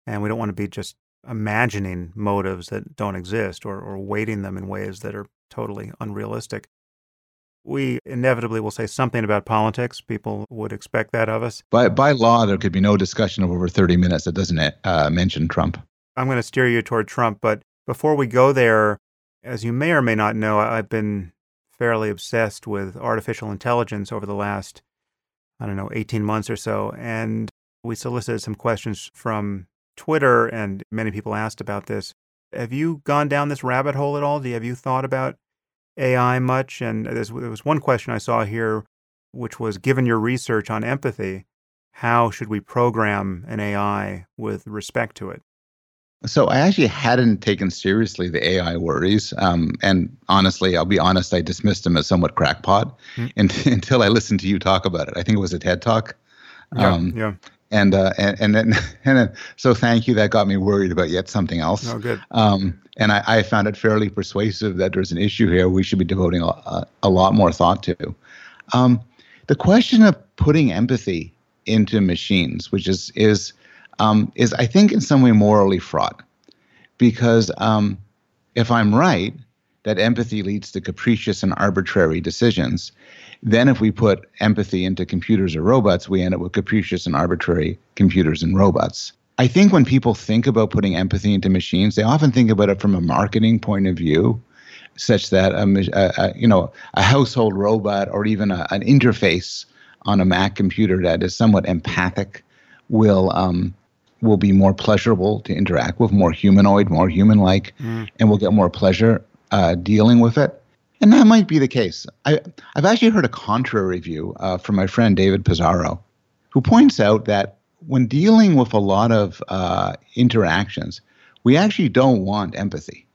And we don't want to be just imagining motives that don't exist or, or weighting them in ways that are totally unrealistic. We inevitably will say something about politics. People would expect that of us. By by law, there could be no discussion of over 30 minutes that doesn't uh, mention Trump. I'm going to steer you toward Trump. But before we go there, as you may or may not know, I've been fairly obsessed with artificial intelligence over the last, I don't know, 18 months or so. And we solicited some questions from Twitter, and many people asked about this. Have you gone down this rabbit hole at all? Have you thought about AI much? And there was one question I saw here, which was given your research on empathy, how should we program an AI with respect to it? So I actually hadn't taken seriously the AI worries, um, and honestly, I'll be honest, I dismissed them as somewhat crackpot Hmm. *laughs* and, until I listened to you talk about it. I think it was a TED talk. Um, yeah. and uh, and and then, *laughs* and then so thank you. That got me worried about yet something else. Oh, good. Um, and I, I found it fairly persuasive that there's an issue here we should be devoting a, a, a lot more thought to. Um, the question of putting empathy into machines, which is is um, is I think in some way morally fraught, because um, if I'm right that empathy leads to capricious and arbitrary decisions, then if we put empathy into computers or robots, we end up with capricious and arbitrary computers and robots. I think when people think about putting empathy into machines, they often think about it from a marketing point of view, such that a, a, you know a household robot or even a, an interface on a Mac computer that is somewhat empathic will um, will be more pleasurable to interact with, more humanoid, more human-like, Mm. and we'll get more pleasure uh, dealing with it. And that might be the case. I, I've actually heard a contrary view uh, from my friend David Pizarro, who points out that when dealing with a lot of uh, interactions, we actually don't want empathy.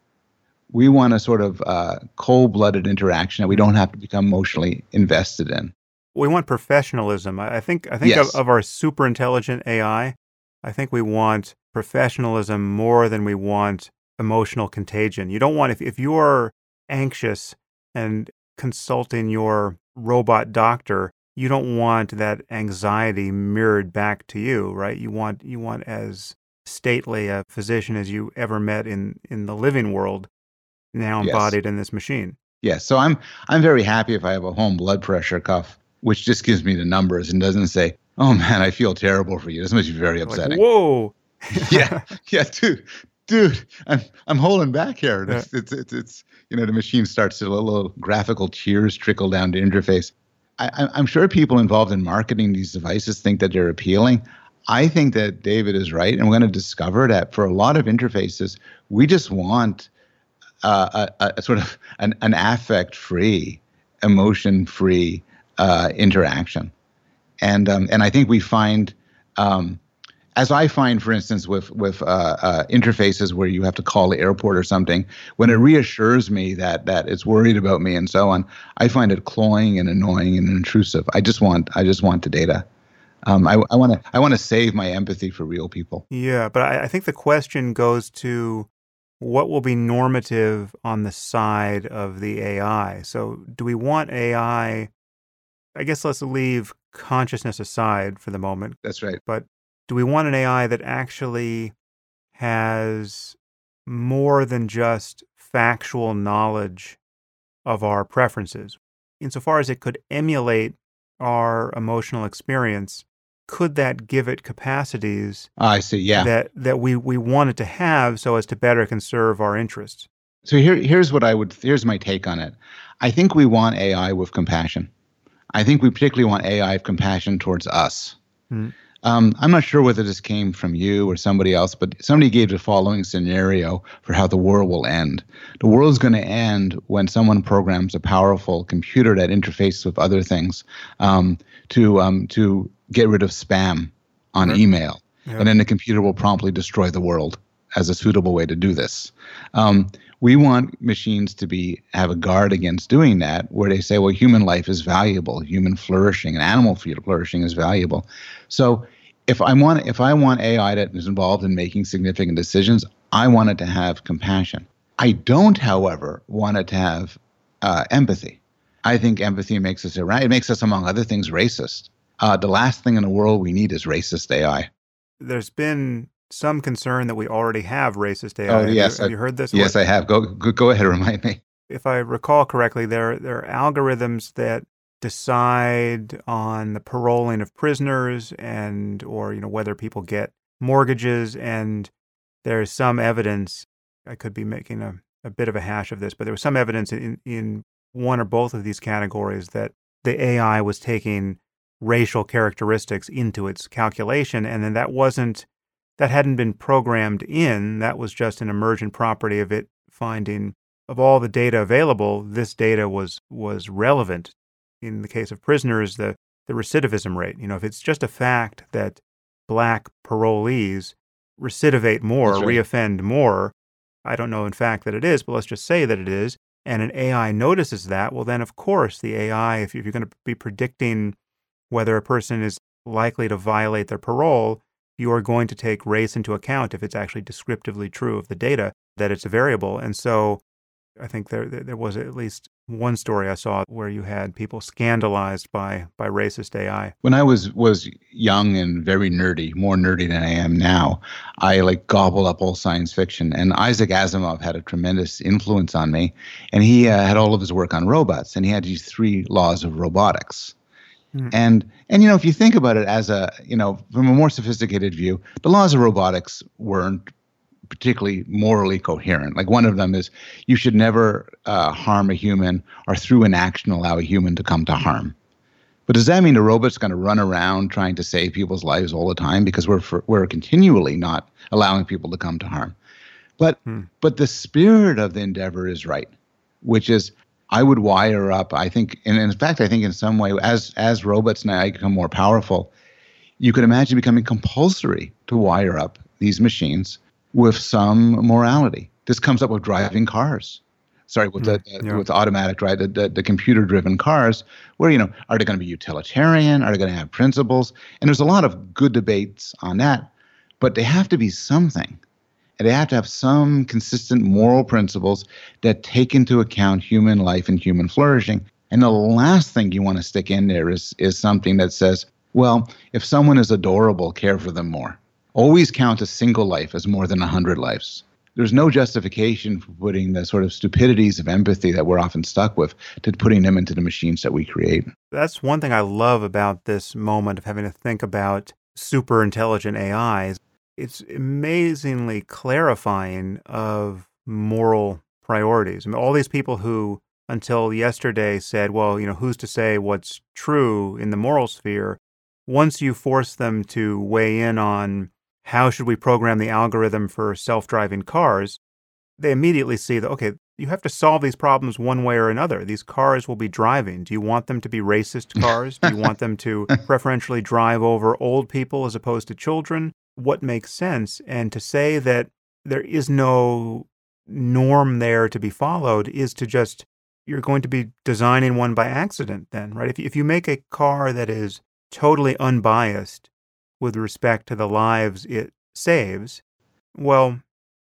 We want a sort of uh, cold blooded interaction that we don't have to become emotionally invested in. we want professionalism. I I think I think Yes. of, of our super intelligent AI, I think we want professionalism more than we want emotional contagion. You don't want if if you're anxious and consulting your robot doctor, you don't want that anxiety mirrored back to you, right? You want you want as stately a physician as you ever met in in the living world, now Yes. embodied in this machine. Yeah, so I'm I'm very happy if I have a home blood pressure cuff, which just gives me the numbers and doesn't say, "Oh man, I feel terrible for you." This must be very Like, upsetting. whoa. *laughs* yeah, yeah, dude, dude, I'm I'm holding back here. Yeah. It's, it's it's it's you know the machine starts to little, little graphical tears trickle down the interface. I, I- I'm sure people involved in marketing these devices think that they're appealing. I think that David is right, and we're going to discover that for a lot of interfaces, we just want uh, a, a sort of an, an affect-free, emotion-free uh, interaction, and um, and I think we find, um, as I find, for instance, with with uh, uh, interfaces where you have to call the airport or something, when it reassures me that that it's worried about me and so on, I find it cloying and annoying and intrusive. I just want I just want the data. Um, I want to I want to save my empathy for real people. Yeah, but I, I think the question goes to what will be normative on the side of the AI. So, do we want AI? I guess let's leave consciousness aside for the moment. That's right. But do we want an AI that actually has more than just factual knowledge of our preferences? Insofar as it could emulate our emotional experience, could that give it capacities I see. Yeah. that, that we, we want it to have so as to better conserve our interests? So here, here's what I would. Here's my take on it. I think we want AI with compassion. I think we particularly want AI of compassion towards us. Hmm. Um, I'm not sure whether this came from you or somebody else, but somebody gave the following scenario for how the world will end. The world's going to end when someone programs a powerful computer that interfaces with other things um, to um, to get rid of spam on Right. email, Yeah. and then the computer will promptly destroy the world as a suitable way to do this. We want machines to be have a guard against doing that, where they say, well, human life is valuable, human flourishing, and animal flourishing is valuable. So if I want if I want AI that is involved in making significant decisions, I want it to have compassion. I don't, however, want it to have uh, empathy. I think empathy makes us it makes us, among other things, racist. Uh, the last thing in the world we need is racist AI. There's been some concern that we already have racist AI. Oh, Have you- yes, Have I- you heard this? Yes, I have. Go go, go ahead. Remind me. if I recall correctly, there there are algorithms that decide on the paroling of prisoners and or you know whether people get mortgages and there's some evidence I could be making a, a bit of a hash of this, but there was some evidence in, in one or both of these categories that the AI was taking racial characteristics into its calculation and then that wasn't that hadn't been programmed in, that was just an emergent property of it finding of all the data available, this data was was relevant. In the case of prisoners, the the recidivism rate. You know, if it's just a fact that black parolees recidivate more, right. reoffend more, I don't know in fact that it is, but let's just say that it is, and an AI notices that, well then of course the AI, if you're going to be predicting whether a person is likely to violate their parole, you are going to take race into account if it's actually descriptively true of the data that it's a variable. And so I think there there was at least one story I saw where you had people scandalized by by racist AI. when I was was young and very nerdy, more nerdy than I am now, I like gobbled up all science fiction. And Isaac Asimov had a tremendous influence on me. And he uh, had all of his work on robots, and he had these three laws of robotics. Hmm. And and you know, if you think about it as a you know from a more sophisticated view, the laws of robotics weren't particularly morally coherent. Like one of them is you should never uh, harm a human or through inaction allow a human to come to harm. But does that mean the robot's going to run around trying to save people's lives all the time because we're for, we're continually not allowing people to come to harm? But Hmm. but the spirit of the endeavor is right, which is I would wire up. I think, and in fact, I think in some way, as as robots now become more powerful, you could imagine becoming compulsory to wire up these machines with some morality. This comes up with driving cars. Sorry, with the, Mm, yeah. with automatic drive, the, the, the computer driven cars, where you know, are they going to be utilitarian? Are they going to have principles? And there's a lot of good debates on that, but they have to be something. They have to have some consistent moral principles that take into account human life and human flourishing. And the last thing you want to stick in there is, is something that says, well, if someone is adorable, care for them more. Always count a single life as more than a hundred lives. There's no justification for putting the sort of stupidities of empathy that we're often stuck with to putting them into the machines that we create. That's one thing I love about this moment of having to think about super intelligent AIs. It's amazingly clarifying of moral priorities. I mean, all these people who until yesterday said, well, you know, who's to say what's true in the moral sphere? Once you force them to weigh in on how should we program the algorithm for self-driving cars, they immediately see that okay, you have to solve these problems one way or another. These cars will be driving. Do you want them to be racist *laughs* cars? Do you want them to preferentially drive over old people as opposed to children? What makes sense? And to say that there is no norm there to be followed is to just you're going to be designing one by accident then, right? If you, if you make a car that is totally unbiased with respect to the lives it saves, well,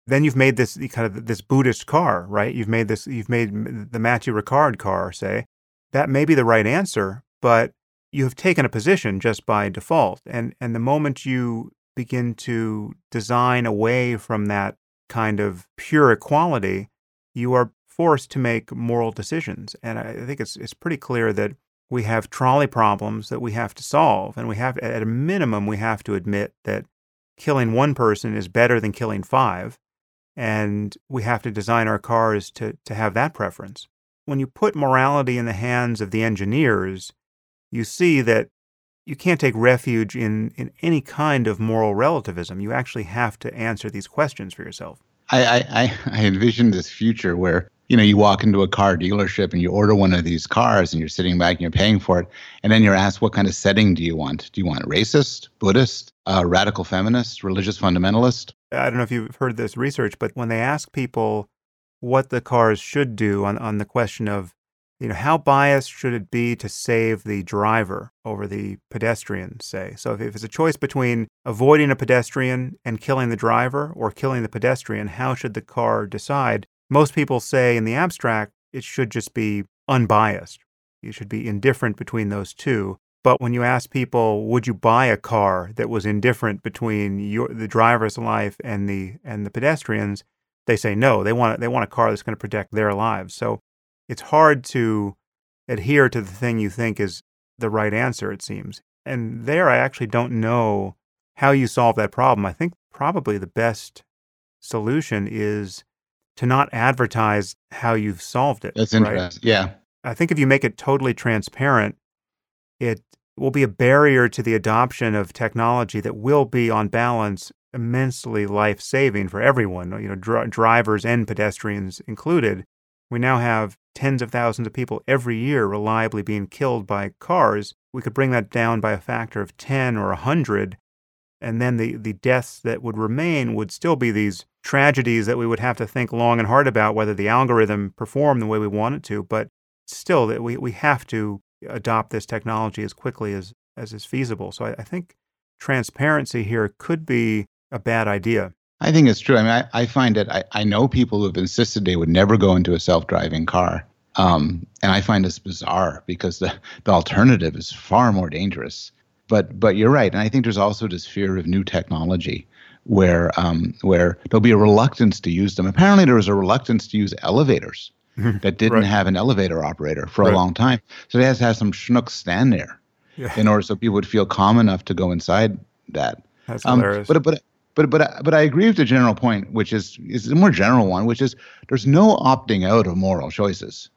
then you've made this kind of this Buddhist car, right? You've made this, you've made the Matthieu Ricard car, say. That may be the right answer, but you have taken a position just by default. And, and the moment you begin to design away from that kind of pure equality, you are forced to make moral decisions. And I think it's it's pretty clear that we have trolley problems that we have to solve, and we have at a minimum we have to admit that killing one person is better than killing five, and we have to design our cars to to have that preference. When you put morality in the hands of the engineers, you see that you can't take refuge in, in any kind of moral relativism. You actually have to answer these questions for yourself. I, I, I envision this future where you know, you walk into a car dealership and you order one of these cars and you're sitting back and you're paying for it. And then you're asked, what kind of setting do you want? Do you want racist, Buddhist, uh, radical feminist, religious fundamentalist? I don't know if you've heard this research, but when they ask people what the cars should do on, on the question of, you know, how biased should it be to save the driver over the pedestrian, say? So if, if it's a choice between avoiding a pedestrian and killing the driver or killing the pedestrian, how should the car decide? Most people say in the abstract, it should just be unbiased. You should be indifferent between those two. But when you ask people, would you buy a car that was indifferent between your, the driver's life and the and the pedestrians, they say no. They want they want a car that's going to protect their lives. So it's hard to adhere to the thing you think is the right answer. It seems, and there I actually don't know how you solve that problem. I think probably the best solution is to not advertise how you've solved it. That's interesting. Yeah. I think if you make it totally transparent, it will be a barrier to the adoption of technology that will be, on balance, immensely life saving for everyone, you know, dr- drivers and pedestrians included. We now have tens of thousands of people every year reliably being killed by cars. We could bring that down by a factor of 10 or 100 and then the, the deaths that would remain would still be these tragedies that we would have to think long and hard about whether the algorithm performed the way we want it to. But still, that we, we have to adopt this technology as quickly as, as is feasible. So I, I think transparency here could be a bad idea. I think it's true. I mean, I, I find that I, I know people who have insisted they would never go into a self driving car. Um, and I find this bizarre because the, the alternative is far more dangerous but but you're right, and I think there's also this fear of new technology where um, where there'll be a reluctance to use them. Apparently, there was a reluctance to use elevators mm-hmm. that didn't right. have an elevator operator for right. a long time. So they had to have some schnooks stand there yeah. in order so people would feel calm enough to go inside that. That's um, hilarious. But but but but but I agree with the general point, which is is a more general one, which is there's no opting out of moral choices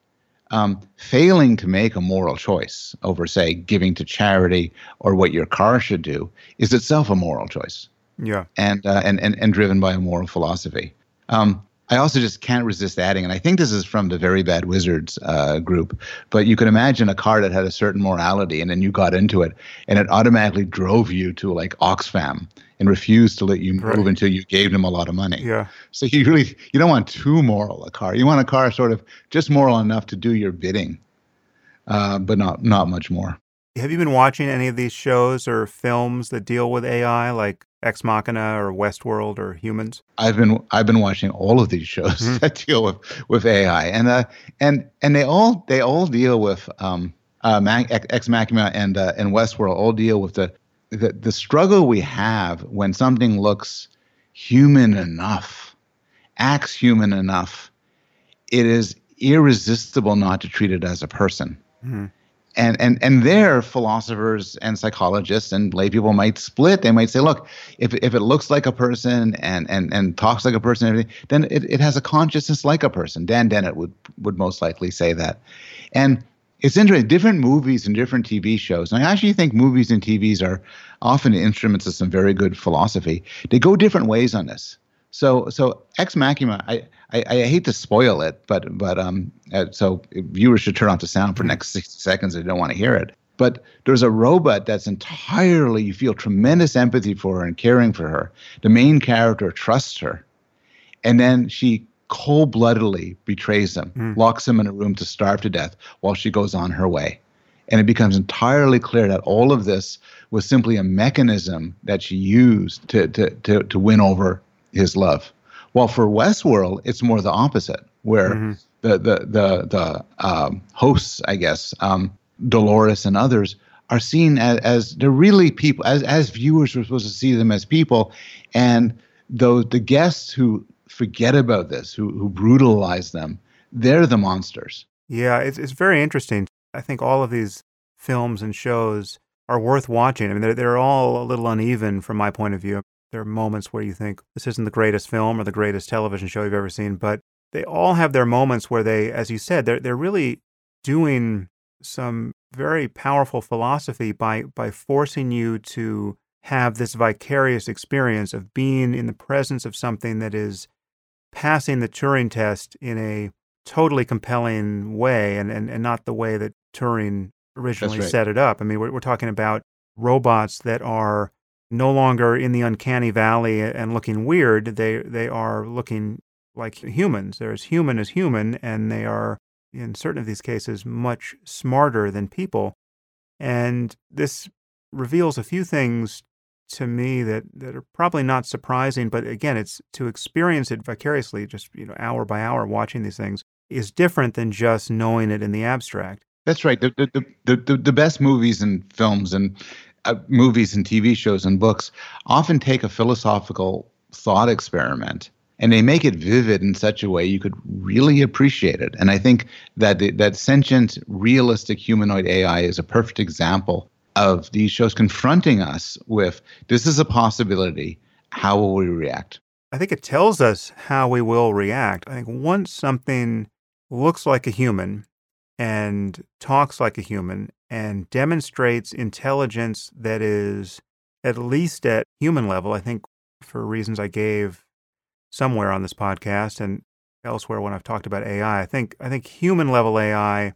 um, failing to make a moral choice over, say, giving to charity or what your car should do is itself a moral choice. Yeah. And uh, and, and and driven by a moral philosophy. Um, I also just can't resist adding, and I think this is from the Very Bad Wizards uh, group, but you can imagine a car that had a certain morality, and then you got into it, and it automatically drove you to like Oxfam and refused to let you move right. until you gave them a lot of money. Yeah. So you really you don't want too moral a car. You want a car sort of just moral enough to do your bidding, uh, but not not much more. Have you been watching any of these shows or films that deal with AI, like Ex Machina or Westworld or Humans? I've been I've been watching all of these shows mm-hmm. that deal with with AI, and uh, and and they all they all deal with um, uh, Ex Machina and uh, and Westworld all deal with the, the the struggle we have when something looks human enough, acts human enough. It is irresistible not to treat it as a person. Mm-hmm and and and there philosophers and psychologists and lay people might split. They might say look if if it looks like a person and and and talks like a person everything then it, it has a consciousness like a person. Dan dennett would would most likely say that. And it's interesting different movies and different tv shows and i actually think movies and tvs are often instruments of some very good philosophy. They go different ways on this. So so ex machina, I, I, I hate to spoil it, but but um uh, so viewers should turn off the sound for the next sixty seconds if they don't want to hear it. But there's a robot that's entirely you feel tremendous empathy for her and caring for her. The main character trusts her, and then she cold-bloodedly betrays him, mm. locks him in a room to starve to death while she goes on her way. And it becomes entirely clear that all of this was simply a mechanism that she used to, to, to, to win over his love. While for Westworld, it's more the opposite, where mm-hmm. the the the the um, hosts, I guess, um, Dolores and others, are seen as, as they're really people. As as viewers, we're supposed to see them as people, and those the guests who forget about this, who who brutalize them, they're the monsters. Yeah, it's it's very interesting. I think all of these films and shows are worth watching. I mean, they're they're all a little uneven from my point of view. There are moments where you think this isn't the greatest film or the greatest television show you've ever seen, but they all have their moments where they, as you said, they're they're really doing some very powerful philosophy by by forcing you to have this vicarious experience of being in the presence of something that is passing the Turing test in a totally compelling way and, and, and not the way that Turing originally right. set it up. I mean, we're, we're talking about robots that are no longer in the uncanny valley and looking weird. They they are looking like humans. They're as human as human, and they are in certain of these cases much smarter than people. And this reveals a few things to me that, that are probably not surprising, but again, it's to experience it vicariously, just you know, hour by hour watching these things, is different than just knowing it in the abstract. That's right. The the, the, the, the best movies and films and uh, movies and TV shows and books often take a philosophical thought experiment and they make it vivid in such a way you could really appreciate it. And I think that the, that sentient, realistic humanoid AI is a perfect example of these shows confronting us with this is a possibility. How will we react? I think it tells us how we will react. I think once something looks like a human and talks like a human and demonstrates intelligence that is at least at human level. I think for reasons I gave somewhere on this podcast and elsewhere when I've talked about AI, I think I think human level AI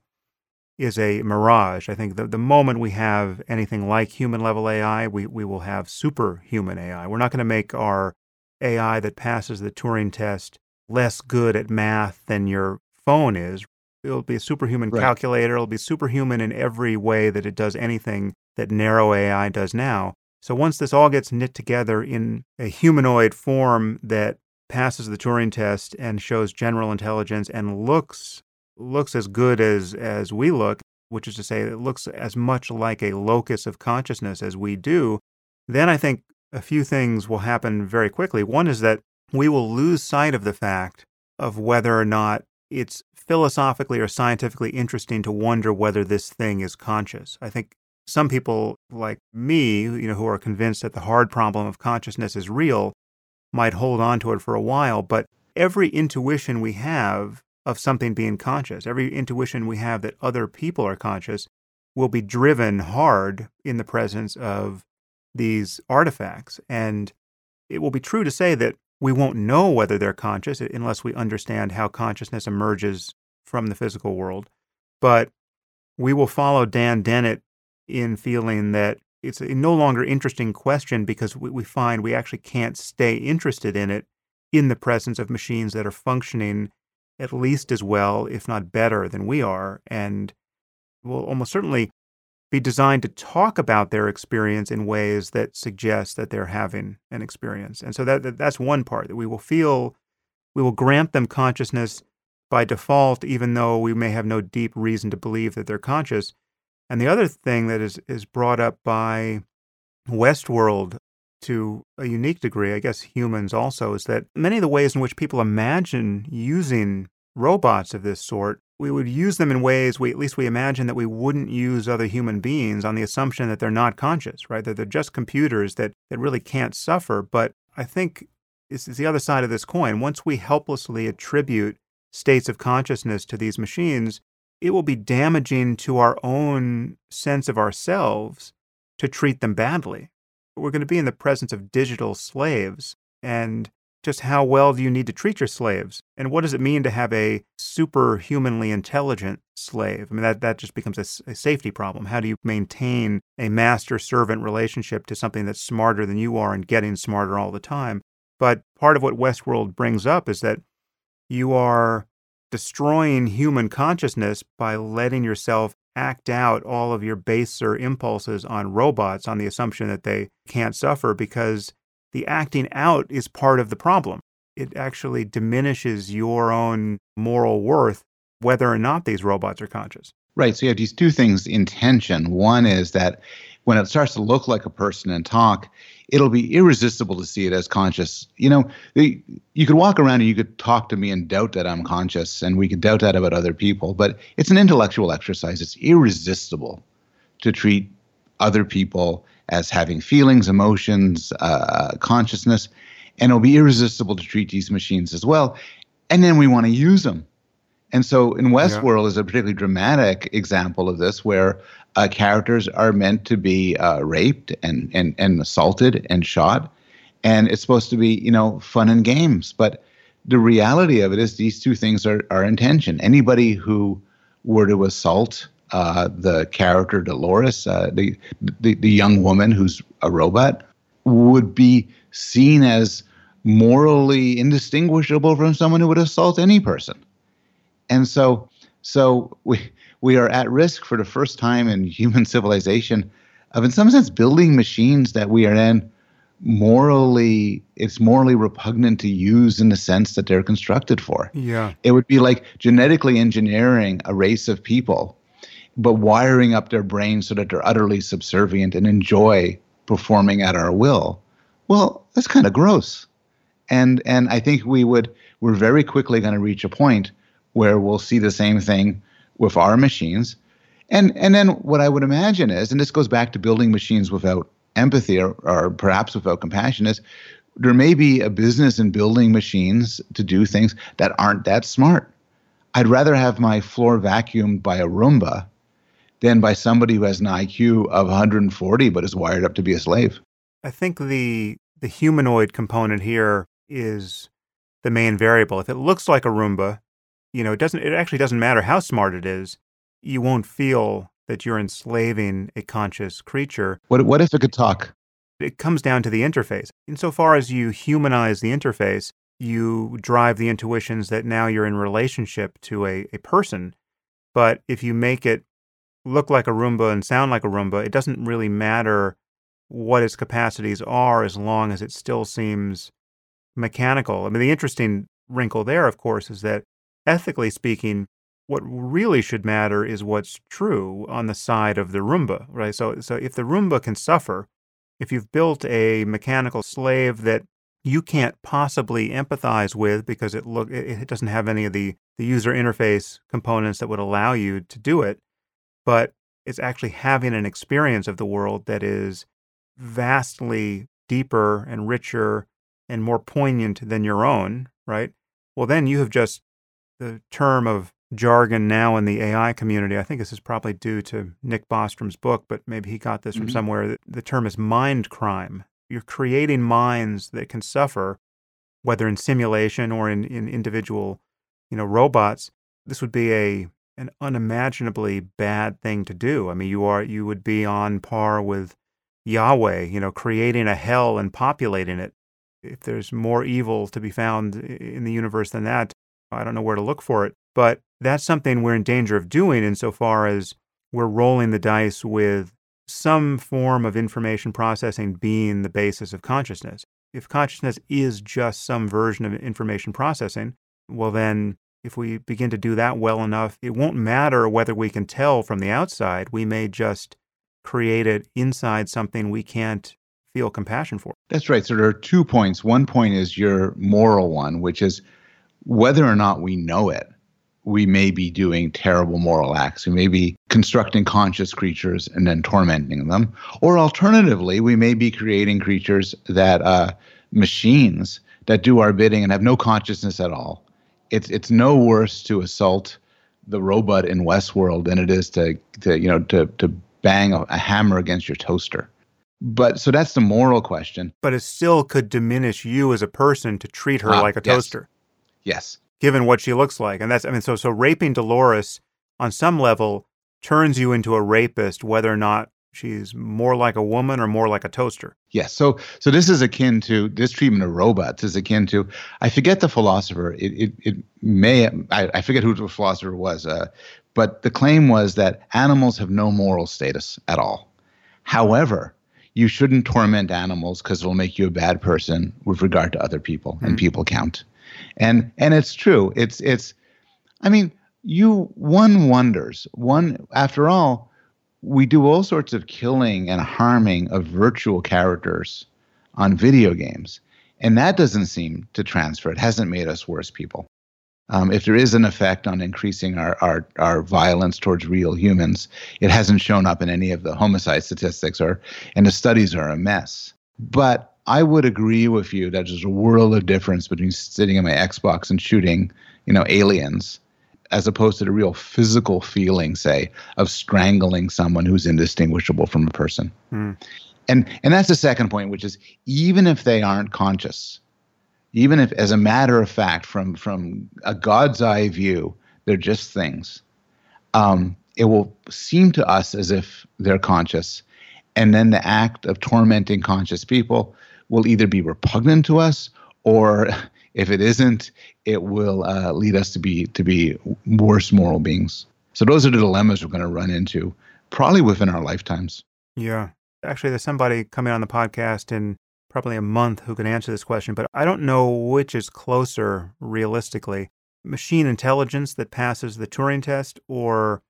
is a mirage. I think the, the moment we have anything like human level AI, we, we will have superhuman AI. We're not going to make our AI that passes the Turing test less good at math than your phone is. It'll be a superhuman right. calculator. It'll be superhuman in every way that it does anything that narrow AI does now. So once this all gets knit together in a humanoid form that passes the Turing test and shows general intelligence and looks looks as good as as we look, which is to say it looks as much like a locus of consciousness as we do, then I think a few things will happen very quickly. One is that we will lose sight of the fact of whether or not it's philosophically or scientifically interesting to wonder whether this thing is conscious. I think some people like me, you know, who are convinced that the hard problem of consciousness is real, might hold on to it for a while, but every intuition we have of something being conscious, every intuition we have that other people are conscious will be driven hard in the presence of these artifacts. And it will be true to say that we won't know whether they're conscious unless we understand how consciousness emerges from the physical world. But we will follow Dan Dennett in feeling that it's a no longer interesting question because we, we find we actually can't stay interested in it in the presence of machines that are functioning at least as well, if not better, than we are, and will almost certainly be designed to talk about their experience in ways that suggest that they're having an experience. And so that, that that's one part that we will feel we will grant them consciousness by default even though we may have no deep reason to believe that they're conscious. And the other thing that is is brought up by Westworld to a unique degree, I guess humans also, is that many of the ways in which people imagine using robots of this sort we would use them in ways we at least we imagine that we wouldn't use other human beings on the assumption that they're not conscious, right? That they're just computers that, that really can't suffer. But I think this is the other side of this coin. Once we helplessly attribute states of consciousness to these machines, it will be damaging to our own sense of ourselves to treat them badly. We're going to be in the presence of digital slaves. And just how well do you need to treat your slaves? And what does it mean to have a superhumanly intelligent slave? I mean, that, that just becomes a, a safety problem. How do you maintain a master servant relationship to something that's smarter than you are and getting smarter all the time? But part of what Westworld brings up is that you are destroying human consciousness by letting yourself act out all of your baser impulses on robots on the assumption that they can't suffer because the acting out is part of the problem. It actually diminishes your own moral worth, whether or not these robots are conscious. Right. So you have these two things in tension. One is that when it starts to look like a person and talk, it'll be irresistible to see it as conscious. You know, you could walk around and you could talk to me and doubt that I'm conscious, and we could doubt that about other people, but it's an intellectual exercise. It's irresistible to treat other people as having feelings, emotions, uh, consciousness, and it'll be irresistible to treat these machines as well. And then we want to use them. And so in Westworld yeah. is a particularly dramatic example of this where uh, characters are meant to be uh, raped and, and, and assaulted and shot. And it's supposed to be, you know, fun and games. But the reality of it is these two things are, are in tension. Anybody who were to assault uh, the character Dolores, uh, the, the the young woman who's a robot, would be seen as morally indistinguishable from someone who would assault any person. And so, so we we are at risk for the first time in human *laughs* civilization of, in some sense, building machines that we are then morally it's morally repugnant to use in the sense that they're constructed for. Yeah. It would be like genetically engineering a race of people but wiring up their brains so that they're utterly subservient and enjoy performing at our will. Well, that's kind of gross. And and I think we would we're very quickly going to reach a point where we'll see the same thing with our machines. And and then what I would imagine is, and this goes back to building machines without empathy or, or perhaps without compassion, is there may be a business in building machines to do things that aren't that smart. I'd rather have my floor vacuumed by a Roomba than by somebody who has an IQ of 140 but is wired up to be a slave. I think the the humanoid component here is the main variable. If it looks like a Roomba, you know, it doesn't it actually doesn't matter how smart it is. You won't feel that you're enslaving a conscious creature. What what if it could talk? It comes down to the interface. Insofar as you humanize the interface, you drive the intuitions that now you're in relationship to a, a person. But if you make it look like a Roomba and sound like a Roomba, it doesn't really matter what its capacities are as long as it still seems mechanical. I mean, the interesting wrinkle there, of course, is that ethically speaking, what really should matter is what's true on the side of the Roomba, right? So, so if the Roomba can suffer, if you've built a mechanical slave that you can't possibly empathize with because it look it doesn't have any of the the user interface components that would allow you to do it, but it's actually having an experience of the world that is vastly deeper and richer and more poignant than your own, right? Well, then you have just the term of jargon now in the AI community. I think this is probably due to Nick Bostrom's book, but maybe he got this mm-hmm. from somewhere. The term is mind crime. You're creating minds that can suffer, whether in simulation or in, in individual, you know, robots. This would be a an unimaginably bad thing to do. I mean, you are you would be on par with Yahweh, you know, creating a hell and populating it. If there's more evil to be found in the universe than that, I don't know where to look for it. But that's something we're in danger of doing insofar as we're rolling the dice with some form of information processing being the basis of consciousness. If consciousness is just some version of information processing, well, then if we begin to do that well enough, it won't matter whether we can tell from the outside. We may just create it inside something we can't feel compassion for. That's right. So there are two points. One point is your moral one, which is whether or not we know it, we may be doing terrible moral acts. We may be constructing conscious creatures and then tormenting them. Or alternatively, we may be creating creatures that, uh, machines that do our bidding and have no consciousness at all. It's, it's no worse to assault the robot in Westworld than it is to, to you know, to, to bang a, a hammer against your toaster. But so that's the moral question. But it still could diminish you as a person to treat her Ah, like a yes. toaster, Yes. given what she looks like. And that's, I mean, so, so raping Dolores on some level turns you into a rapist, whether or not she's more like a woman or more like a toaster. Yes. So so this is akin to this treatment of robots is akin to I forget the philosopher. It it, it may I, I forget who the philosopher was. Uh, but the claim was that animals have no moral status at all. However, you shouldn't torment animals because it'll make you a bad person with regard to other people, and Mhm. people count. And and it's true. It's it's. I mean, you one wonders. One after all, we do all sorts of killing and harming of virtual characters on video games, and that doesn't seem to transfer. It hasn't made us worse people. Um, if there is an effect on increasing our, our our violence towards real humans, it hasn't shown up in any of the homicide statistics, or and the studies are a mess. But I would agree with you that there's a world of difference between sitting in my Xbox and shooting, you know, aliens, as opposed to the real physical feeling, say, of strangling someone who's indistinguishable from a person. Hmm. And and that's the second point, which is even if they aren't conscious, even if as a matter of fact, from from a God's eye view, they're just things. Um, it will seem to us as if they're conscious, and then the act of tormenting conscious people will either be repugnant to us, or if it isn't, it will uh, lead us to be to be worse moral beings. So those are the dilemmas we're going to run into, probably within our lifetimes. Yeah. Actually, there's somebody coming on the podcast in probably a month who can answer this question, but I don't know which is closer realistically machine intelligence that passes the Turing test or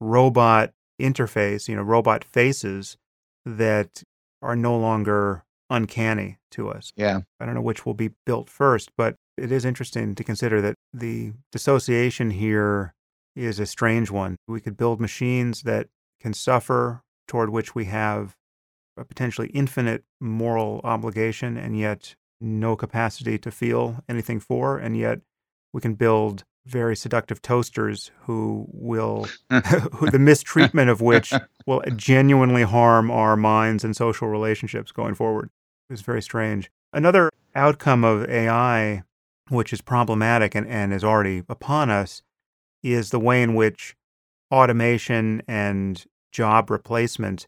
robot interface, you know, robot faces that are no longer uncanny to us. Yeah. I don't know which will be built first, but it is interesting to consider that the dissociation here is a strange one. We could build machines that can suffer, toward which we have a potentially infinite moral obligation, and yet no capacity to feel anything for, and yet we can build very seductive toasters who will, *laughs* who the mistreatment of which *laughs* will genuinely harm our minds and social relationships going forward. It's very strange. Another outcome of AI, which is problematic and, and is already upon us, is the way in which automation and job replacement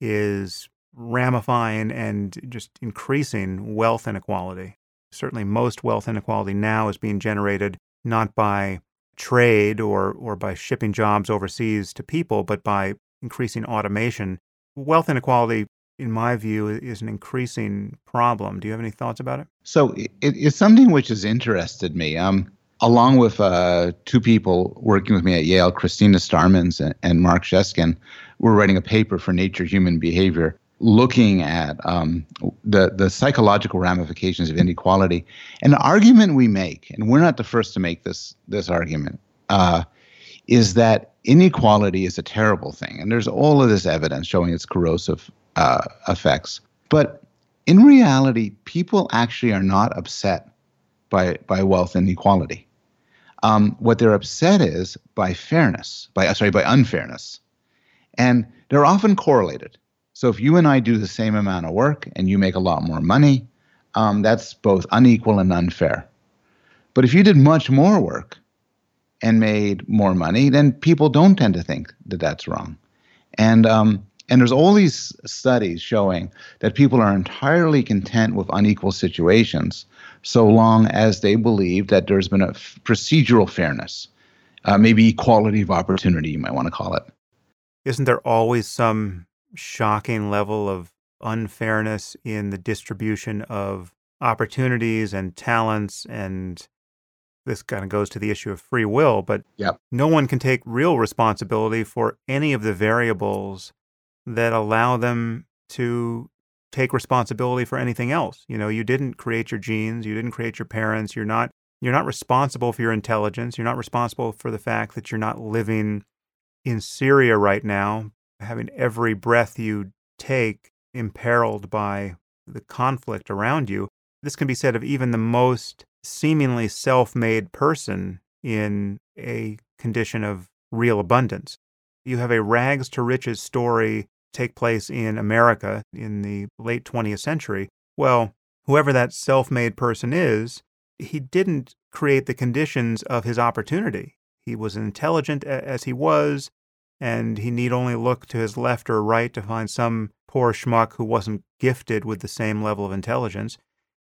is ramifying and just increasing wealth inequality. Certainly, most wealth inequality now is being generated not by trade or, or by shipping jobs overseas to people, but by increasing automation. Wealth inequality, in my view, is an increasing problem. Do you have any thoughts about it? So it, it's something which has interested me. Um, along with uh, two people working with me at Yale, Christina Starmans and, and Mark Sheskin, we're writing a paper for Nature Human Behavior looking at um, the, the psychological ramifications of inequality. And the argument we make, and we're not the first to make this, this argument, uh, is that inequality is a terrible thing. And there's all of this evidence showing its corrosive uh, effects. But in reality, people actually are not upset by, by wealth inequality. Um, what they're upset is by fairness, by uh, sorry, by unfairness, and they're often correlated. So if you and I do the same amount of work and you make a lot more money, um, that's both unequal and unfair. But if you did much more work and made more money, then people don't tend to think that that's wrong. And um, and there's all these studies showing that people are entirely content with unequal situations so long as they believe that there's been a f- procedural fairness, uh, maybe equality of opportunity, you might want to call it. isn't there always some shocking level of unfairness in the distribution of opportunities and talents and this kind of goes to the issue of free will, but yep. no one can take real responsibility for any of the variables that allow them to take responsibility for anything else. You know, you didn't create your genes, you didn't create your parents, you're not you're not responsible for your intelligence, you're not responsible for the fact that you're not living in Syria right now, having every breath you take imperiled by the conflict around you. This can be said of even the most seemingly self made person in a condition of real abundance. You have a rags to riches story take place in America in the late 20th century, well, whoever that self made person is, he didn't create the conditions of his opportunity. He was intelligent as he was, and he need only look to his left or right to find some poor schmuck who wasn't gifted with the same level of intelligence.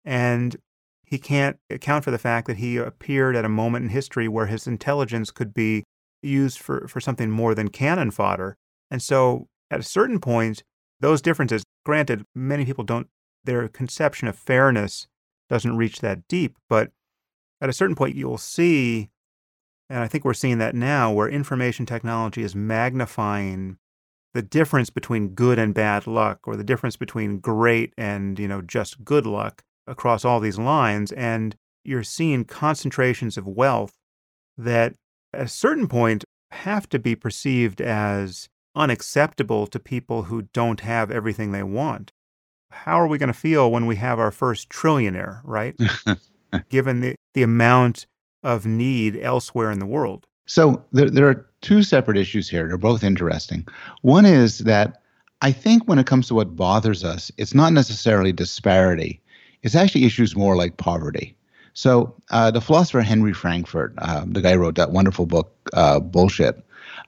And he can't account for the fact that he appeared at a moment in history where his intelligence could be used for, for something more than cannon fodder. And so at a certain point, those differences, granted, many people don't, their conception of fairness doesn't reach that deep, but at a certain point, you'll see, and I think we're seeing that now, where information technology is magnifying the difference between good and bad luck, or the difference between great and, you know, just good luck across all these lines. And you're seeing concentrations of wealth that at a certain point have to be perceived as unacceptable to people who don't have everything they want. How are we going to feel when we have our first trillionaire, right? *laughs* Given the, the amount of need elsewhere in the world. So there, there are two separate issues here. They're both interesting. One is that I think when it comes to what bothers us, it's not necessarily disparity, it's actually issues more like poverty. So uh, the philosopher Henry Frankfurt, uh, the guy who wrote that wonderful book, uh, Bullshit,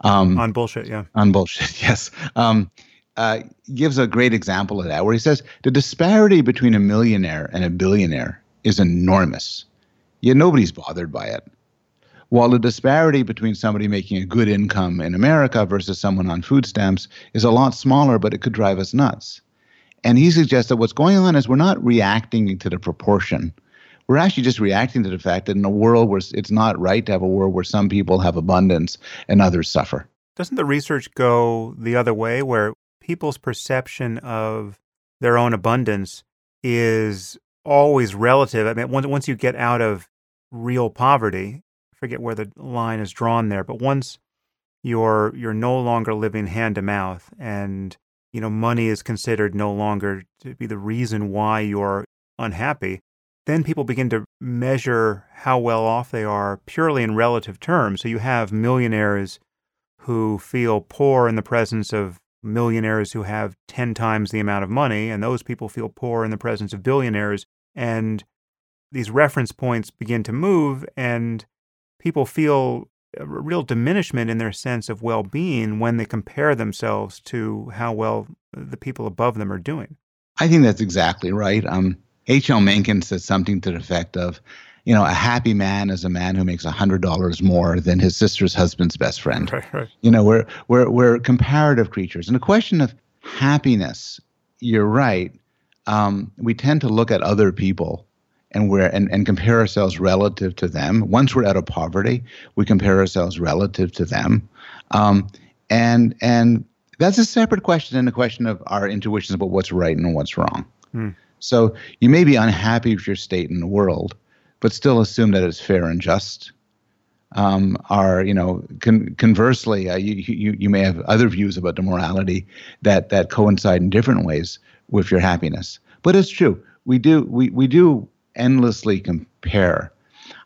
um, on bullshit, yeah. On bullshit, *laughs* yes. Um, uh, gives a great example of that, where he says the disparity between a millionaire and a billionaire is enormous, yet nobody's bothered by it. While the disparity between somebody making a good income in America versus someone on food stamps is a lot smaller, but it could drive us nuts. And he suggests that what's going on is we're not reacting to the proportion we're actually just reacting to the fact that in a world where it's not right to have a world where some people have abundance and others suffer. Doesn't the research go the other way, where people's perception of their own abundance is always relative? I mean, once, once you get out of real poverty, I forget where the line is drawn there, but once you're you're no longer living hand to mouth and you know money is considered no longer to be the reason why you're unhappy then people begin to measure how well off they are purely in relative terms. So you have millionaires who feel poor in the presence of millionaires who have 10 times the amount of money, and those people feel poor in the presence of billionaires. And these reference points begin to move, and people feel a real diminishment in their sense of well being when they compare themselves to how well the people above them are doing. I think that's exactly right. Um, H.L. Mencken said something to the effect of, you know, a happy man is a man who makes hundred dollars more than his sister's husband's best friend. Right, right. You know, we're we're we're comparative creatures, and the question of happiness, you're right. Um, we tend to look at other people and we're and, and compare ourselves relative to them. Once we're out of poverty, we compare ourselves relative to them, um, and and that's a separate question than the question of our intuitions about what's right and what's wrong. Hmm. So you may be unhappy with your state in the world, but still assume that it's fair and just. Um, are you know con- conversely, uh, you, you you may have other views about the morality that that coincide in different ways with your happiness. But it's true. We do we we do endlessly compare.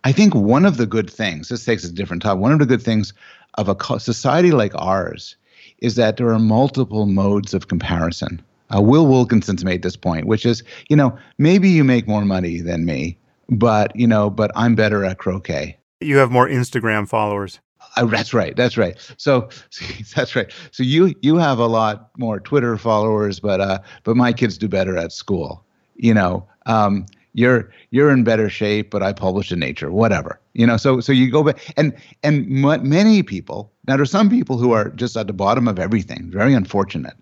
I think one of the good things this takes a different topic. One of the good things of a society like ours is that there are multiple modes of comparison. Uh, Will Wilkinson's made this point, which is, you know, maybe you make more money than me, but you know, but I'm better at croquet. You have more Instagram followers. Uh, that's right. That's right. So *laughs* that's right. So you you have a lot more Twitter followers, but uh, but my kids do better at school. You know, um, you're you're in better shape, but I published in Nature, whatever. You know, so so you go back and and m- many people now there's some people who are just at the bottom of everything, very unfortunate.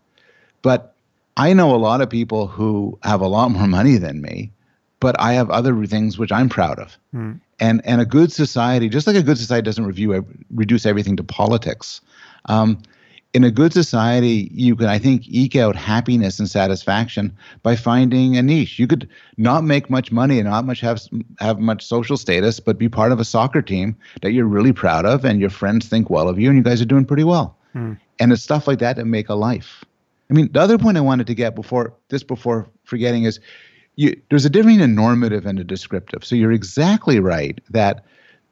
But I know a lot of people who have a lot more money than me, but I have other things which I'm proud of. Hmm. And and a good society, just like a good society doesn't review reduce everything to politics. Um, in a good society, you can, I think, eke out happiness and satisfaction by finding a niche. You could not make much money and not much have have much social status, but be part of a soccer team that you're really proud of, and your friends think well of you, and you guys are doing pretty well. Hmm. And it's stuff like that that make a life. I mean, the other point I wanted to get before this, before forgetting, is you, there's a difference in a normative and a descriptive. So you're exactly right that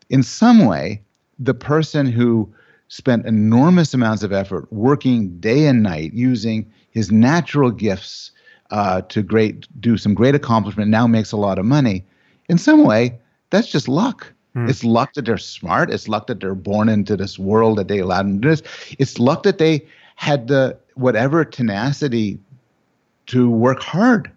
in some way, the person who spent enormous amounts of effort working day and night using his natural gifts uh, to great do some great accomplishment now makes a lot of money in some way that's just luck mm. it's luck that they're smart it's luck that they're born into this world that they allowed them to do this it's luck that they had the whatever tenacity to work hard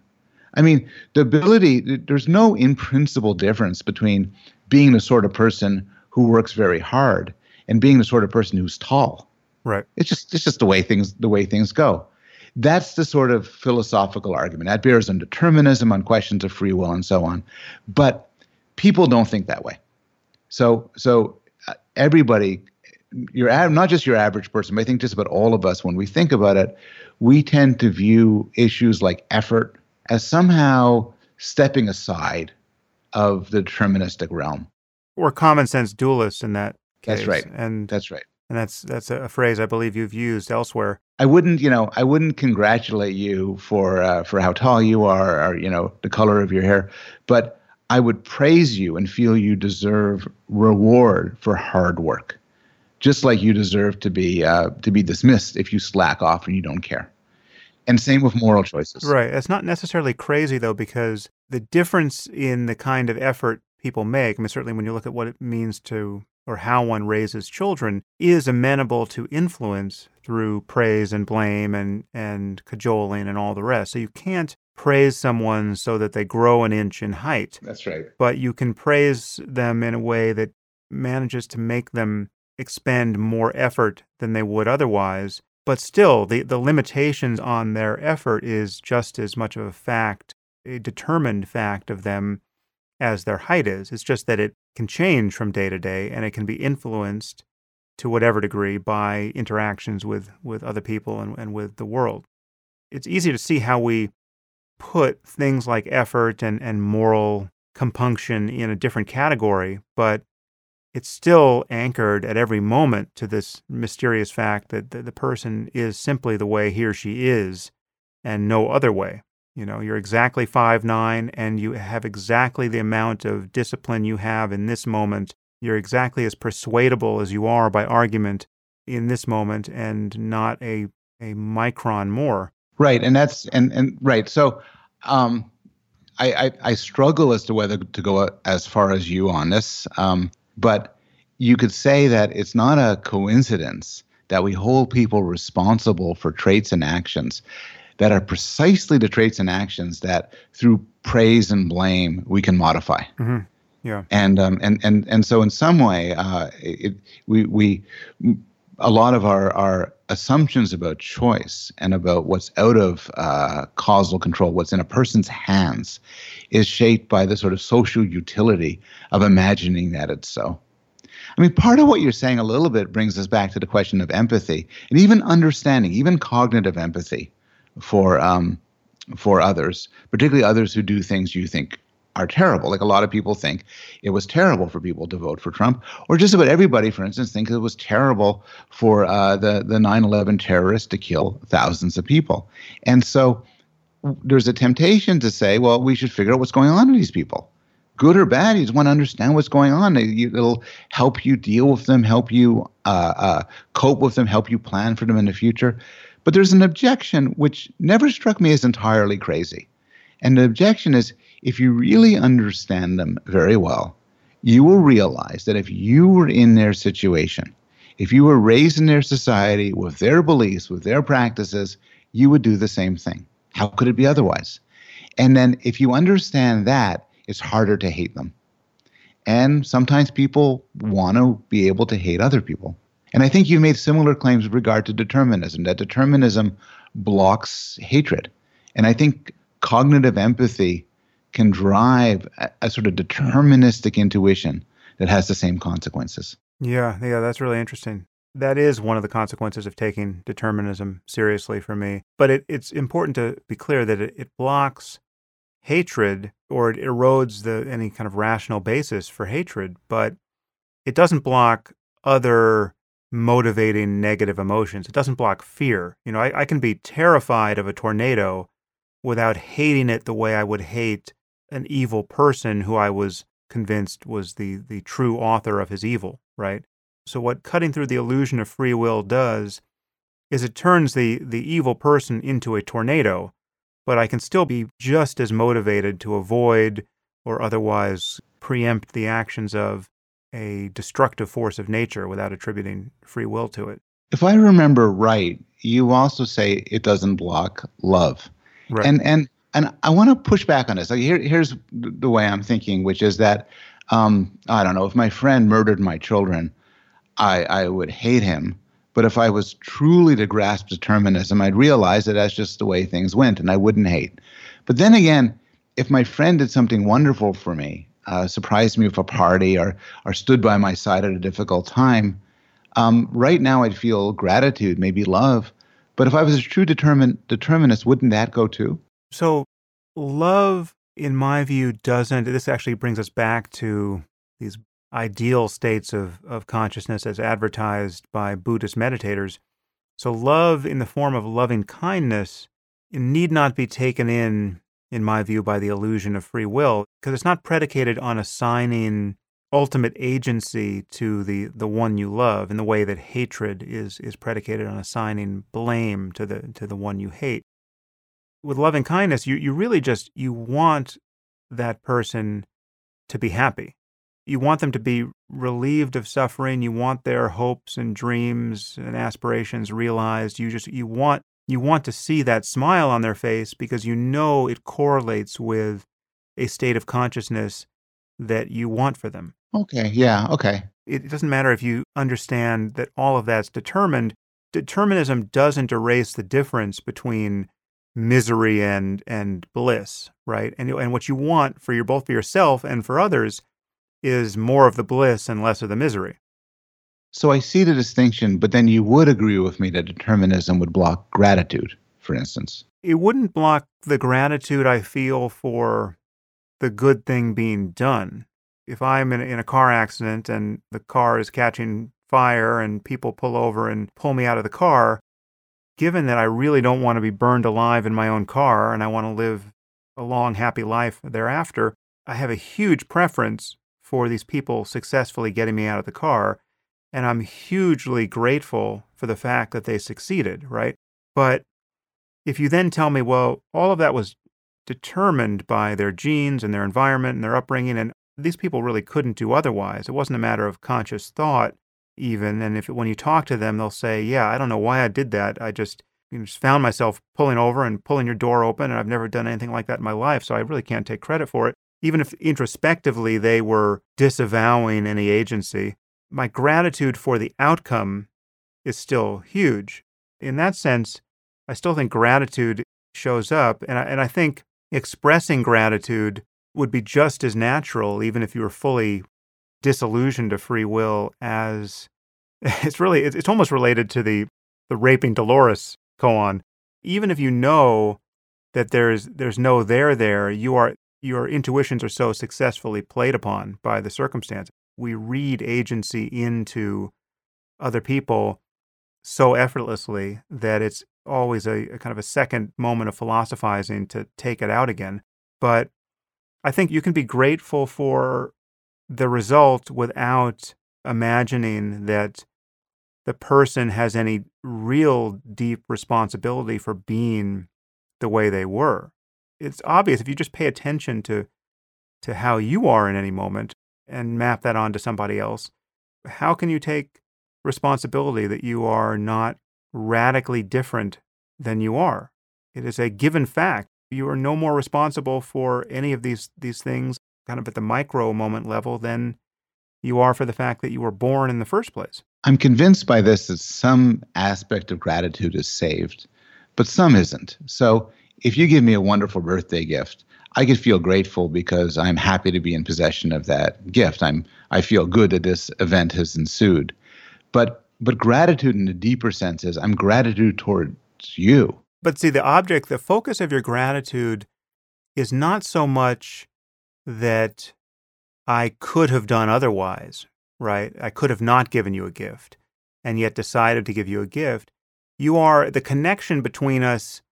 i mean the ability there's no in principle difference between being the sort of person who works very hard and being the sort of person who's tall. Right. It's just it's just the way things the way things go. That's the sort of philosophical argument. That bears on determinism, on questions of free will, and so on. But people don't think that way. So so uh, everybody, you're not just your average person, but I think just about all of us, when we think about it, we tend to view issues like effort as somehow stepping aside of the deterministic realm. We're common sense dualists in that case. that's right. And that's right. And that's that's a phrase I believe you've used elsewhere. I wouldn't, you know, I wouldn't congratulate you for uh, for how tall you are, or you know, the color of your hair, but I would praise you and feel you deserve reward for hard work, just like you deserve to be uh, to be dismissed if you slack off and you don't care. And same with moral choices. Right. It's not necessarily crazy though, because the difference in the kind of effort people make. I mean, certainly when you look at what it means to or how one raises children is amenable to influence through praise and blame and, and cajoling and all the rest. So you can't praise someone so that they grow an inch in height. That's right. But you can praise them in a way that manages to make them expend more effort than they would otherwise. But still, the, the limitations on their effort is just as much of a fact, a determined fact of them as their height is. It's just that it can change from day to day and it can be influenced to whatever degree by interactions with, with other people and, and with the world. It's easy to see how we put things like effort and, and moral compunction in a different category, but it's still anchored at every moment to this mysterious fact that the, the person is simply the way he or she is and no other way. You know, you're exactly five nine, and you have exactly the amount of discipline you have in this moment. You're exactly as persuadable as you are by argument in this moment and not a, a micron more. Right. And that's, and, and right. So, um, I, I, I struggle as to whether to go as far as you on this. Um, but you could say that it's not a coincidence that we hold people responsible for traits and actions that are precisely the traits and actions that through praise and blame we can modify. Mm-hmm. Yeah. And um and and and so in some way, uh, it, we we a lot of our our assumptions about choice and about what's out of uh, causal control, what's in a person's hands, is shaped by the sort of social utility of imagining that it's so. I mean, part of what you're saying a little bit brings us back to the question of empathy and even understanding, even cognitive empathy for um, for others, particularly others who do things you think are terrible. Like a lot of people think it was terrible for people to vote for Trump, or just about everybody, for instance, thinks it was terrible for uh, the the 9/11 terrorists to kill thousands of people. And so there's a temptation to say, well, we should figure out what's going on with these people. Good or bad, you just want to understand what's going on. It'll help you deal with them, help you uh, uh, cope with them, help you plan for them in the future. But there's an objection which never struck me as entirely crazy. And the objection is if you really understand them very well, you will realize that if you were in their situation, if you were raised in their society with their beliefs, with their practices, you would do the same thing. How could it be otherwise? And then if you understand that, it's harder to hate them. And sometimes people want to be able to hate other people. And I think you made similar claims with regard to determinism, that determinism blocks hatred. And I think cognitive empathy can drive a, a, sort of deterministic intuition that has the same consequences. Yeah, yeah, that's really interesting. That is one of the consequences of taking determinism seriously for me. But it, it's important to be clear that it, it blocks hatred or it erodes the any kind of rational basis for hatred, but it doesn't block other motivating negative emotions. It doesn't block fear. You know, I, I can be terrified of a tornado without hating it the way I would hate an evil person who I was convinced was the the true author of his evil, right? So what cutting through the illusion of free will does is it turns the the evil person into a tornado, but I can still be just as motivated to avoid or otherwise preempt the actions of a destructive force of nature without attributing free will to it. If I remember right, you also say it doesn't block love. Right. And and and I want to push back on this. Like here, here's the way I'm thinking, which is that um, I don't know if my friend murdered my children, I I would hate him. But if I was truly to grasp determinism, I'd realize that that's just the way things went, and I wouldn't hate. But then again, if my friend did something wonderful for me, uh, surprised me with a party, or or stood by my side at a difficult time, um, right now I'd feel gratitude, maybe love. But if I was a true determin- determinist, wouldn't that go too? So, love, in my view, doesn't. This actually brings us back to these ideal states of, of consciousness as advertised by Buddhist meditators. So, love in the form of loving kindness need not be taken in, in my view, by the illusion of free will, because it's not predicated on assigning ultimate agency to the, the one you love in the way that hatred is, is predicated on assigning blame to the, to the one you hate with loving kindness, you, you really just you want that person to be happy. You want them to be relieved of suffering. You want their hopes and dreams and aspirations realized. You just you want you want to see that smile on their face because you know it correlates with a state of consciousness that you want for them. Okay, yeah, okay. It doesn't matter if you understand that all of that's determined. Determinism doesn't erase the difference between misery and and bliss, right? And and what you want for your both for yourself and for others is more of the bliss and less of the misery. So I see the distinction, but then you would agree with me that determinism would block gratitude, for instance. It wouldn't block the gratitude I feel for the good thing being done. If I'm in, in a car accident and the car is catching fire and people pull over and pull me out of the car, given that I really don't want to be burned alive in my own car and I want to live a long, happy life thereafter, I have a huge preference for these people successfully getting me out of the car. And I'm hugely grateful for the fact that they succeeded, right? But if you then tell me, well, all of that was determined by their genes and their environment and their upbringing, and these people really couldn't do otherwise. It wasn't a matter of conscious thought even. And if when you talk to them, they'll say, "Yeah, I don't know why I did that. I just." You know, just found myself pulling over and pulling your door open, and I've never done anything like that in my life, so I really can't take credit for it. Even if introspectively they were disavowing any agency, my gratitude for the outcome is still huge. In that sense, I still think gratitude shows up, and I, and I think expressing gratitude would be just as natural, even if you were fully disillusioned to free will as *laughs* it's really it's, it's almost related to the the raping Dolores koan. Even if you know that there's there's no there there, you are your intuitions are so successfully played upon by the circumstance. We read agency into other people so effortlessly that it's always a, a kind of a second moment of philosophizing to take it out again. But I think you can be grateful for the result without imagining that the person has any real deep responsibility for being the way they were. It's obvious if you just pay attention to to how you are in any moment and map that onto somebody else. How can you take responsibility that you are not radically different than you are? It is a given fact. You are no more responsible for any of these these things kind of at the micro moment level than you are for the fact that you were born in the first place. I'm convinced by this that some aspect of gratitude is saved, but some isn't. So if you give me a wonderful birthday gift, I could feel grateful because I'm happy to be in possession of that gift. I'm I feel good that this event has ensued. But but gratitude in a deeper sense is I'm gratitude towards you. But see, the object, the focus of your gratitude is not so much that I could have done otherwise, right? I could have not given you a gift and yet decided to give you a gift. You are the connection between us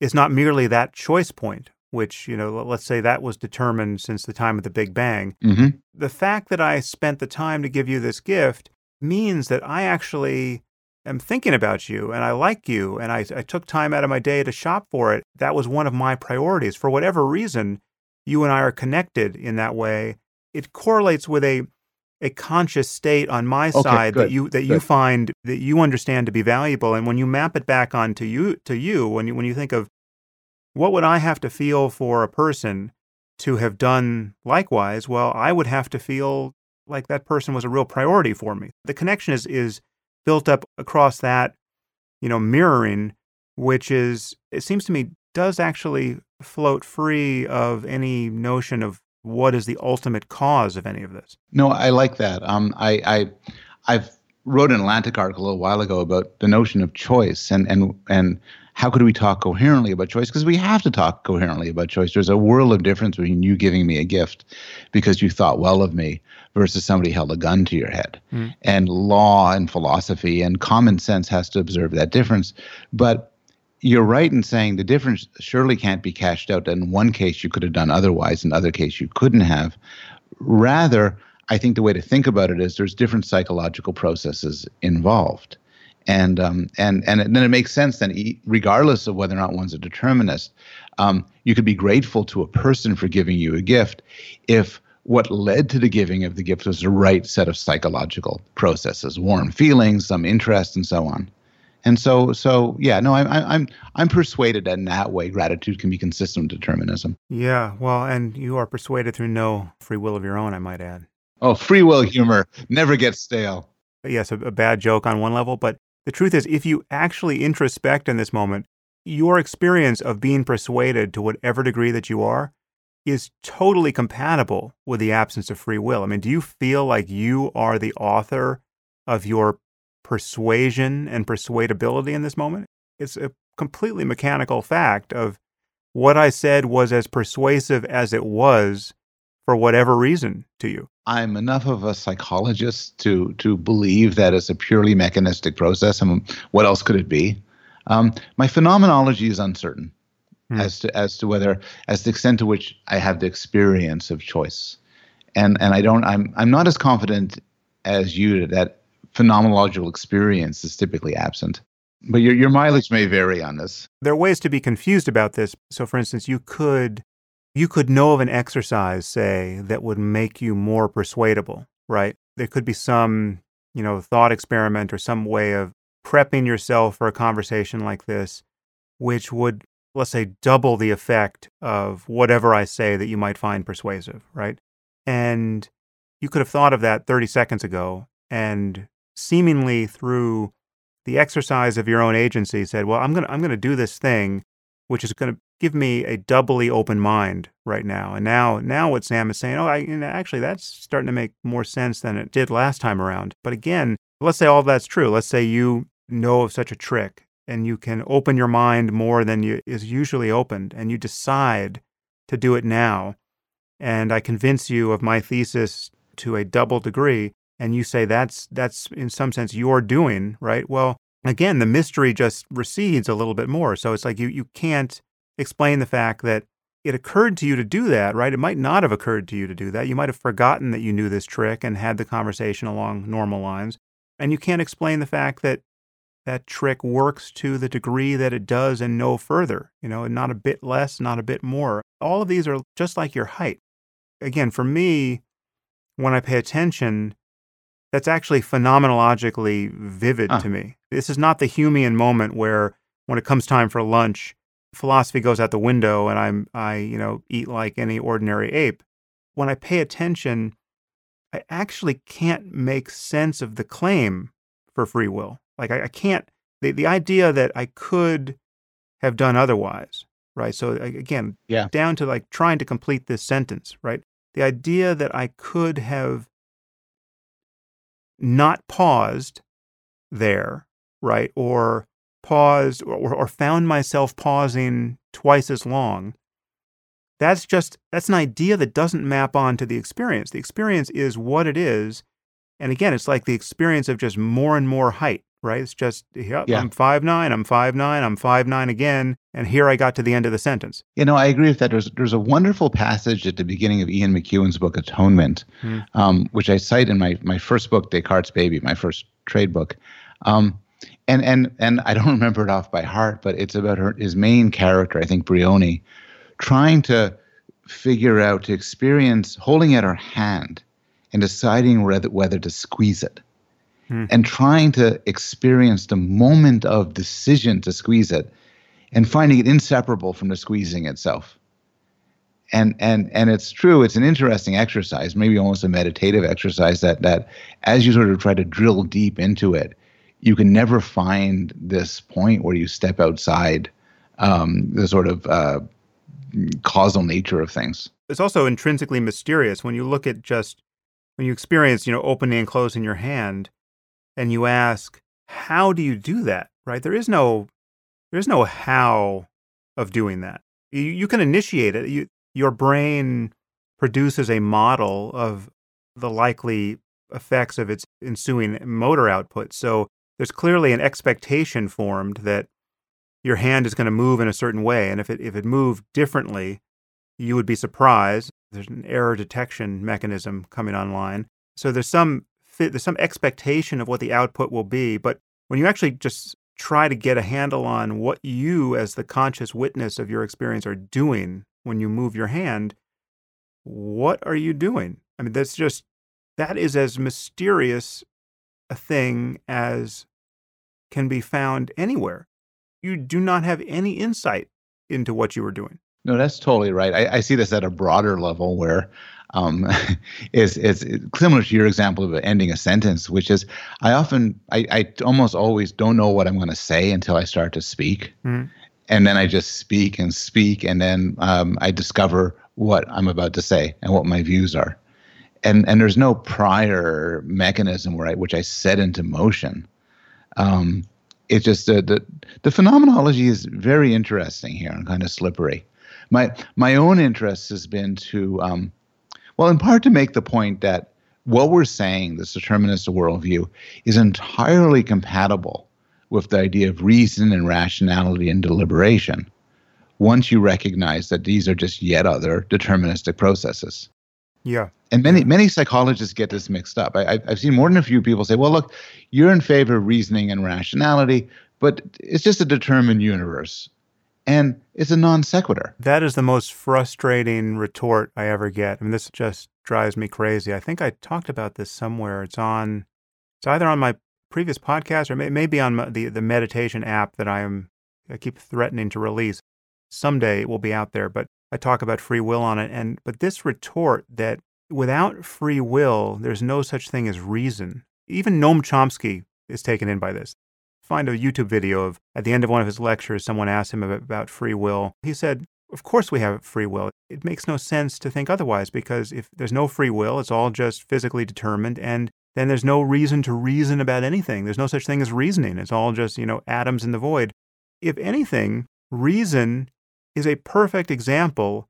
is not merely that choice point, which, you know, let's say that was determined since the time of the Big Bang. Mm-hmm. The fact that I spent the time to give you this gift means that I actually am thinking about you and I like you and I, I took time out of my day to shop for it. That was one of my priorities. For whatever reason, you and I are connected in that way. It correlates with a a conscious state on my Okay, side that you that you find that you understand to be valuable. And when you map it back onto you to you, when you when you think of what would I have to feel for a person to have done likewise, well, I would have to feel like that person was a real priority for me. The connection is is built up across that, you know, mirroring, which is it seems to me does actually float free of any notion of what is the ultimate cause of any of this. No, I like that. Um, I, I, I've wrote an Atlantic article a little while ago about the notion of choice and and and how could we talk coherently about choice? Because we have to talk coherently about choice. There's a world of difference between you giving me a gift because you thought well of me versus somebody held a gun to your head. Mm. And law and philosophy and common sense has to observe that difference. But you're right in saying the difference surely can't be cashed out. In one case, you could have done otherwise. In other case, you couldn't have. Rather, I think the way to think about it is there's different psychological processes involved, and um, and and then it makes sense. Then, regardless of whether or not one's a determinist, um, you could be grateful to a person for giving you a gift if what led to the giving of the gift was the right set of psychological processes, warm feelings, some interest, and so on. And so, so yeah, no, I'm I'm I'm persuaded that in that way, gratitude can be consistent with determinism. Yeah, well, and you are persuaded through no free will of your own, I might add. Oh, free will humor never gets stale. yes, a, a bad joke on one level, but the truth is, if you actually introspect in this moment, your experience of being persuaded to whatever degree that you are is totally compatible with the absence of free will. I mean, do you feel like you are the author of your persuasion and persuadability in this moment? It's a completely mechanical fact of what I said was as persuasive as it was for whatever reason to you. I'm enough of a psychologist to to believe that it's a purely mechanistic process. And what else could it be? Um, my phenomenology is uncertain Hmm. as to as to whether as the extent to which I have the experience of choice, and and I don't. I'm I'm not as confident as you that phenomenological experience is typically absent. But your your mileage may vary on this. there are ways to be confused about this. So, for instance, you could you could know of an exercise, say, that would make you more persuadable, right? There could be some, you know, thought experiment or some way of prepping yourself for a conversation like this, which would, let's say, double the effect of whatever I say that you might find persuasive, right? And you could have thought of that 30 seconds ago and seemingly through the exercise of your own agency said, "Well, I'm going to I'm going to do this thing which is going to give me a doubly open mind right now." And now now what Sam is saying, "Oh, I actually that's starting to make more sense than it did last time around." But again, let's say all that's true. Let's say you know of such a trick and you can open your mind more than you is usually opened and you decide to do it now. And I convince you of my thesis to a double degree and you say that's that's in some sense your doing, right? Well, again, the mystery just recedes a little bit more. So it's like you you can't explain the fact that it occurred to you to do that, right? It might not have occurred to you to do that. You might have forgotten that you knew this trick and had the conversation along normal lines. And you can't explain the fact that that trick works to the degree that it does and no further, you know, and not a bit less, not a bit more. All of these are just like your height. Again, for me, when I pay attention, that's actually phenomenologically vivid Ah. to me. This is not the Humean moment where when it comes time for lunch, philosophy goes out the window and I'm I, you know, eat like any ordinary ape. when I pay attention, I actually can't make sense of the claim for free will. Like I, I can't the, the idea that I could have done otherwise, right? So again, yeah. down to like trying to complete this sentence, right? The idea that I could have not paused there, right? Or paused or, or found myself pausing twice as long. That's just that's an idea that doesn't map onto the experience. The experience is what it is. And again, it's like the experience of just more and more height, right? It's just, yep, yeah. I'm five nine, I'm five nine, I'm five nine again, and here I got to the end of the sentence. You know, I agree with that. There's there's a wonderful passage at the beginning of Ian McEwan's book Atonement, hmm. um, which I cite in my my first book, Descartes' Baby, my first trade book. Um, and and and I don't *laughs* remember it off by heart, but it's about her his main character, I think Briony, trying to figure out to experience holding out her hand and deciding whether whether to squeeze it hmm. and trying to experience the moment of decision to squeeze it and finding it inseparable from the squeezing itself. And and and it's true, it's an interesting exercise, maybe almost a meditative exercise that that as you sort of try to drill deep into it, you can never find this point where you step outside um, the sort of uh, causal nature of things. It's also intrinsically mysterious when you look at just when you experience, you know, opening and closing your hand and you ask, how do you do that? Right? There is no there's no how of doing that. You, you can initiate it. You, your brain produces a model of the likely effects of its ensuing motor output. So there's clearly an expectation formed that your hand is going to move in a certain way. And if it, if it moved differently, you would be surprised. There's an error detection mechanism coming online. So there's some there's some expectation of what the output will be, but when you actually just try to get a handle on what you as the conscious witness of your experience are doing when you move your hand, what are you doing? I mean, that's just that is as mysterious a thing as can be found anywhere. You do not have any insight into what you are doing. No, that's totally right. I, I see this at a broader level where um, *laughs* is is similar to your example of ending a sentence, which is I often I, I almost always don't know what I'm going to say until I start to speak, mm. and then I just speak and speak, and then um, I discover what I'm about to say and what my views are, and and there's no prior mechanism where I, which I set into motion. Um, it's just uh, the the phenomenology is very interesting here and kind of slippery. My my own interest has been to um, well, in part to make the point that what we're saying, this determinist worldview, is entirely compatible with the idea of reason and rationality and deliberation once you recognize that these are just yet other deterministic processes. Yeah. And many many psychologists get this mixed up. I, I've seen more than a few people say, "Well, look, you're in favor of reasoning and rationality, but it's just a determined universe and it's a non sequitur. That is the most frustrating retort I ever get. I mean, this just drives me crazy. I think I talked about this somewhere. It's on, it's either on my previous podcast or maybe on the the meditation app that I am I keep threatening to release. Someday it will be out there, but I talk about free will on it. And but this retort that without free will, there's no such thing as reason. Even Noam Chomsky is taken in by this find a YouTube video of at the end of one of his lectures, someone asked him about free will. He said, Of course we have free will. It makes no sense to think otherwise because if there's no free will, it's all just physically determined and then there's no reason to reason about anything. There's no such thing as reasoning. It's all just, you know, atoms in the void. If anything, reason is a perfect example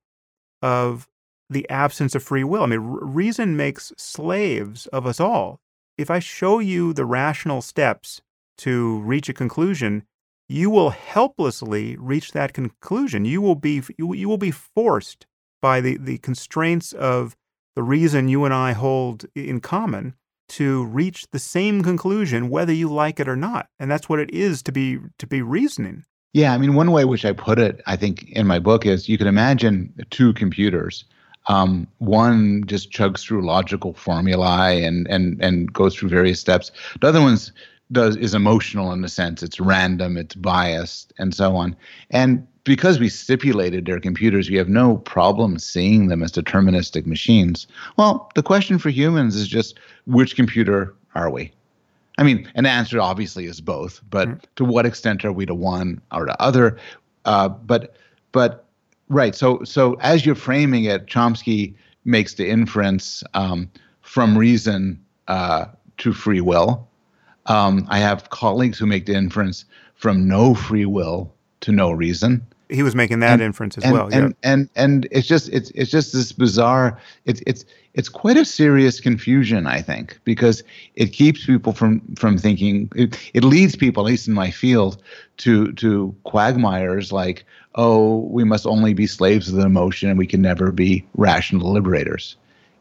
of the absence of free will. I mean, reason makes slaves of us all. If I show you the rational steps to reach a conclusion, you will helplessly reach that conclusion. You will be you, will be forced by the, the constraints of the reason you and I hold in common to reach the same conclusion whether you like it or not. And that's what it is to be to be reasoning. Yeah, I mean one way which I put it, I think in my book is you can imagine two computers. Um, one just chugs through logical formulae and and and goes through various steps. The other one's does is emotional in the sense it's random, it's biased, and so on. And because we stipulated their computers, we have no problem seeing them as deterministic machines. Well, the question for humans is just which computer are we? I mean, an answer obviously is both, but mm-hmm. to what extent are we to one or to other? Uh, but but right. So so as you're framing it, Chomsky makes the inference um, from reason uh, to free will. Um, I have colleagues who make the inference from no free will to no reason. He was making that and, inference as and, well. And, yeah. and and it's just it's it's just this bizarre. It's it's it's quite a serious confusion, I think, because it keeps people from from thinking. It, it leads people, at least in my field, to to quagmires like, oh, we must only be slaves of the emotion, and we can never be rational liberators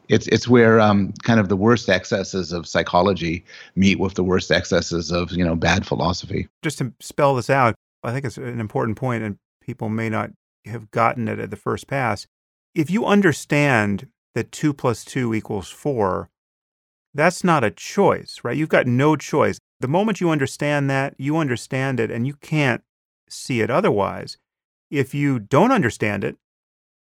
it's it's where um, kind of the worst excesses of psychology meet with the worst excesses of you know bad philosophy. Just to spell this out, I think it's an important point, and people may not have gotten it at the first pass. If you understand that two plus two equals four, that's not a choice, right? You've got no choice. The moment you understand that, you understand it, and you can't see it otherwise. If you don't understand it,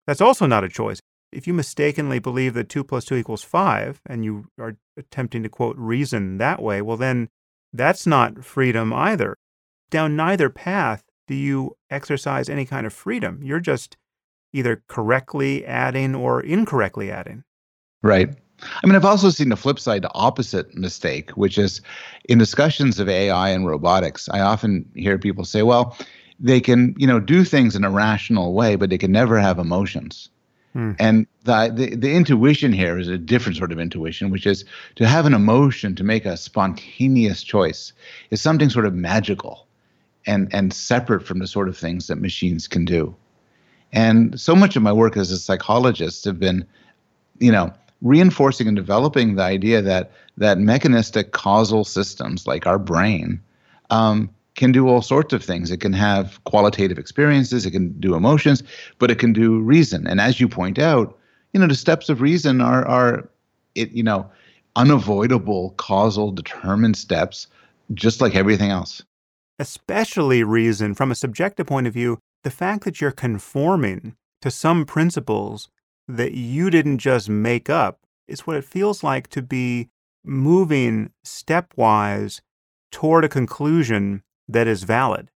that's also not a choice if you mistakenly believe that 2 plus 2 equals 5 and you are attempting to quote reason that way, well, then that's not freedom either. Down neither path do you exercise any kind of freedom. You're just either correctly adding or incorrectly adding. Right. I mean, I've also seen the flip side, the opposite mistake, which is in discussions of AI and robotics, I often hear people say, well, they can, you know, do things in a rational way, but they can never have emotions. Hmm. And the, the, the intuition here is a different sort of intuition, which is to have an emotion, to make a spontaneous choice, is something sort of magical, and and separate from the sort of things that machines can do. And so much of my work as a psychologist have been, you know, reinforcing and developing the idea that that mechanistic causal systems like our brain um, can do all sorts of things. It can have qualitative experiences, it can do emotions, but it can do reason. And as you point out, you know, the steps of reason are are it, you know, unavoidable causal determined steps, just like everything else. Especially reason from a subjective point of view, the fact that you're conforming to some principles that you didn't just make up is what it feels like to be moving stepwise toward a conclusion that is valid.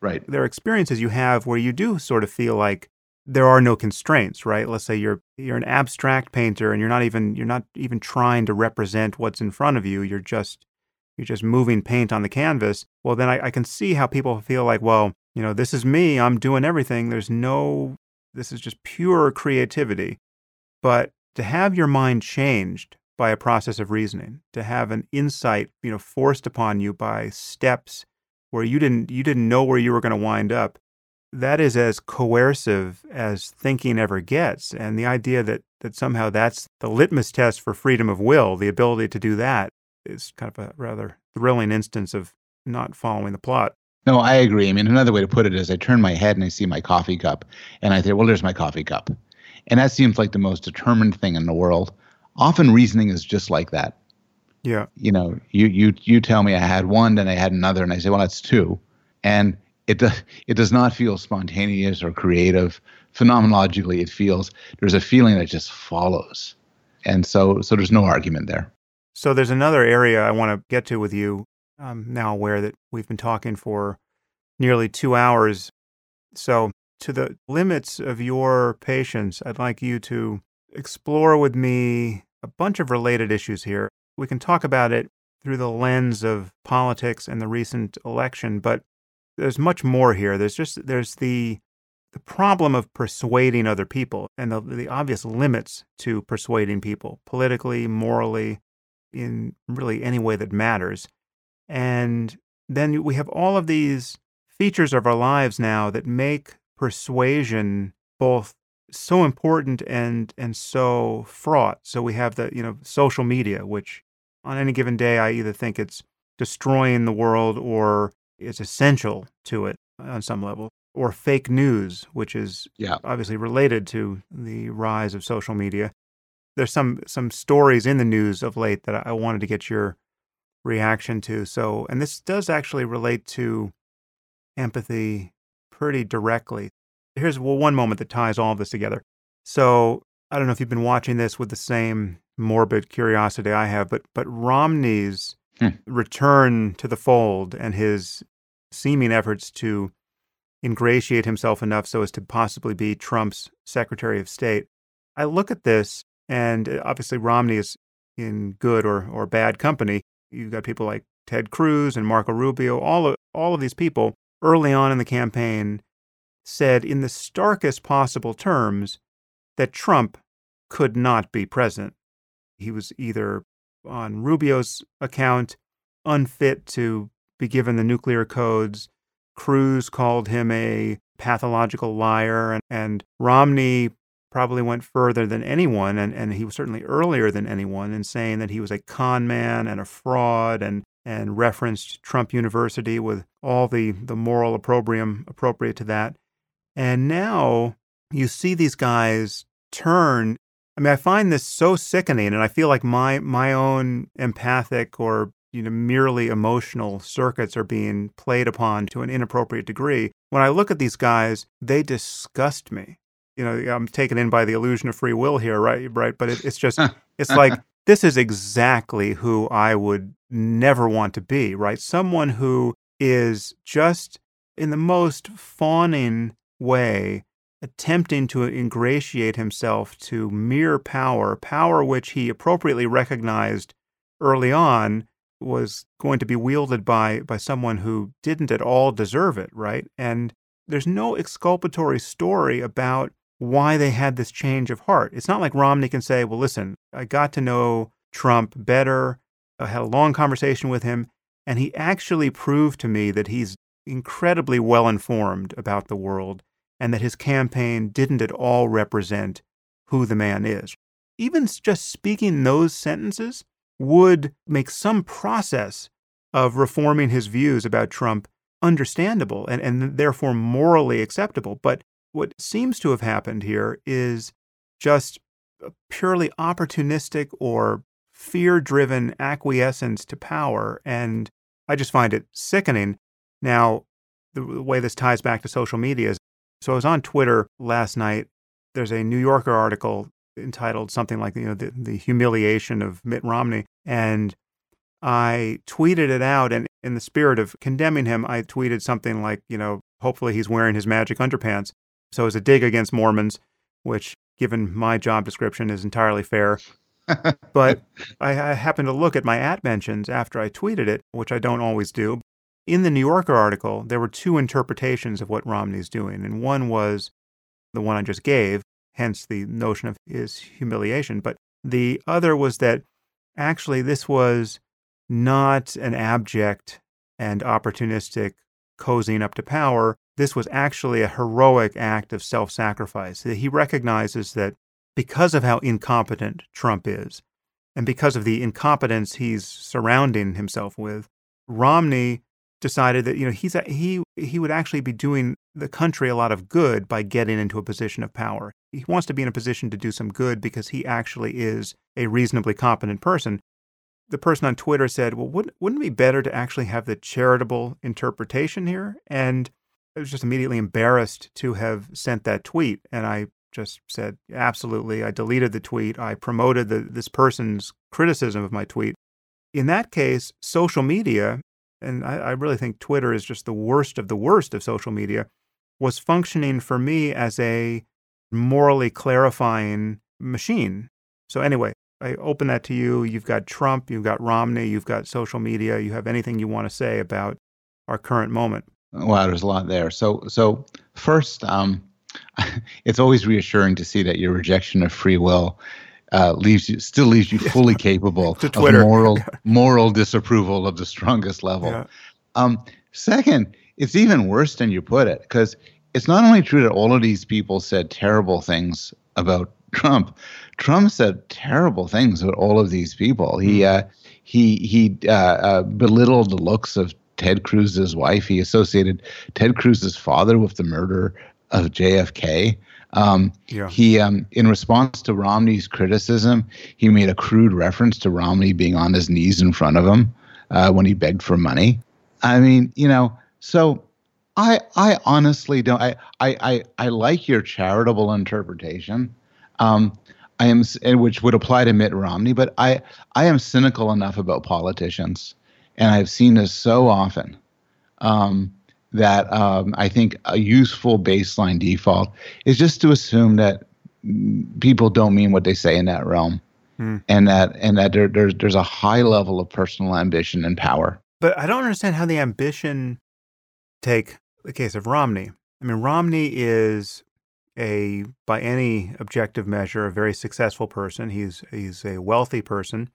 Right. There are experiences you have where you do sort of feel like there are no constraints, right? Let's say you're you're an abstract painter and you're not even you're not even trying to represent what's in front of you. You're just you're just moving paint on the canvas. Well, then I, I can see how people feel like, well, you know, this is me. I'm doing everything. There's no this is just pure creativity. But to have your mind changed by a process of reasoning, to have an insight, you know, forced upon you by steps where you didn't you didn't know where you were going to wind up that is as coercive as thinking ever gets. And the idea that that somehow that's the litmus test for freedom of will the ability to do that is kind of a rather thrilling instance of not following the plot. No i agree. I mean another way to put it is i turn my head and i see my coffee cup and i say well there's my coffee cup. And that seems like the most determined thing in the world. Often reasoning is just like that yeah. You know, you you you tell me I had one, then I had another, and I say, well, that's two, and it does it does not feel spontaneous or creative. Phenomenologically, it feels there's a feeling that just follows, and so so there's no argument there. So there's another area I want to get to with you. I'm now aware that we've been talking for nearly two hours. So to the limits of your patience, I'd like you to explore with me a bunch of related issues here we can talk about it through the lens of politics and the recent election, but there's much more here. There's just there's the the problem of persuading other people and the, the obvious limits to persuading people politically, morally, in really any way that matters. And then we have all of these features of our lives now that make persuasion both so important and and so fraught. So we have the you know social media, which on any given day, I either think it's destroying the world or it's essential to it on some level, or fake news, which is yeah. obviously related to the rise of social media. There's some some stories in the news of late that I wanted to get your reaction to. So, and this does actually relate to empathy, pretty directly. Here's well, one moment that ties all of this together. So I don't know if you've been watching this with the same morbid curiosity I have, but but Romney's hmm. return to the fold and his seeming efforts to ingratiate himself enough so as to possibly be Trump's Secretary of State. I look at this, and uh, obviously Romney is in good or, or bad company. You've got people like Ted Cruz and Marco Rubio, all of, all of these people early on in the campaign said in the starkest possible terms that Trump could not be president. He was either on Rubio's account unfit to be given the nuclear codes. Cruz called him a pathological liar, and, and Romney probably went further than anyone, and, and he was certainly earlier than anyone in saying that he was a con man and a fraud and and referenced Trump University with all the, the moral opprobrium appropriate to that. And now you see these guys turn. I mean, I find this so sickening, and I feel like my my own empathic or you know merely emotional circuits are being played upon to an inappropriate degree. When I look at these guys, they disgust me. You know, I'm taken in by the illusion of free will here, right? Right, but it, it's just *laughs* it's like this is exactly who I would never want to be, right? Someone who is just in the most fawning way attempting to ingratiate himself to mere power, power which he appropriately recognized early on was going to be wielded by by someone who didn't at all deserve it, right? And there's no exculpatory story about why they had this change of heart. It's not like Romney can say, "Well, listen, I got to know Trump better. I had a long conversation with him, and he actually proved to me that he's incredibly well informed about the world and that his campaign didn't at all represent who the man is." Even just speaking those sentences would make some process of reforming his views about Trump understandable and, and therefore morally acceptable. But what seems to have happened here is just a purely opportunistic or fear driven acquiescence to power. And I just find it sickening. Now, the way this ties back to social media is so I was on Twitter last night. There's a New Yorker article entitled something like you know the, the humiliation of Mitt Romney, and I tweeted it out, and in the spirit of condemning him, I tweeted something like you know hopefully he's wearing his magic underpants. So it's a dig against Mormons, which given my job description is entirely fair. *laughs* but I, I happened to look at my at mentions after I tweeted it, which I don't always do. In the New Yorker article, there were two interpretations of what Romney's doing, and one was the one I just gave, hence the notion of his humiliation. But the other was that actually this was not an abject and opportunistic cozying up to power. This was actually a heroic act of self sacrifice. He recognizes that because of how incompetent Trump is, and because of the incompetence he's surrounding himself with, Romney decided that you know he's a, he he would actually be doing the country a lot of good by getting into a position of power. He wants to be in a position to do some good because he actually is a reasonably competent person. The person on Twitter said, "Well, wouldn't wouldn't it be better to actually have the charitable interpretation here?" And I was just immediately embarrassed to have sent that tweet, and I just said, "Absolutely." I deleted the tweet. I promoted the, this person's criticism of my tweet. In that case, social media and I, I really think Twitter is just the worst of the worst of social media, was functioning for me as a morally clarifying machine. So, anyway, I open that to you. You've got Trump, you've got Romney, you've got social media. You have anything you want to say about our current moment? Wow, there's a lot there. So, so first, um, *laughs* it's always reassuring to see that your rejection of free will uh, leaves you still leaves you *laughs* fully capable of moral *laughs* moral disapproval of the strongest level. Yeah. Um, second, it's even worse than you put it because it's not only true that all of these people said terrible things about Trump. Trump said terrible things about all of these people. He hmm. uh, he he uh, uh, belittled the looks of Ted Cruz's wife. He associated Ted Cruz's father with the murder of JFK. Um, yeah. He, um, in response to Romney's criticism, he made a crude reference to Romney being on his knees in front of him uh, when he begged for money. I mean, you know, so I I honestly don't. I I I, I like your charitable interpretation. Um, I am, which would apply to Mitt Romney, but I I am cynical enough about politicians, and I've seen this so often um, that um, I think a useful baseline default is just to assume that people don't mean what they say in that realm, hmm. and that and that there, there's there's a high level of personal ambition and power. But I don't understand how the ambition take the case of Romney. I mean, Romney is a, by any objective measure, a very successful person. He's he's a wealthy person.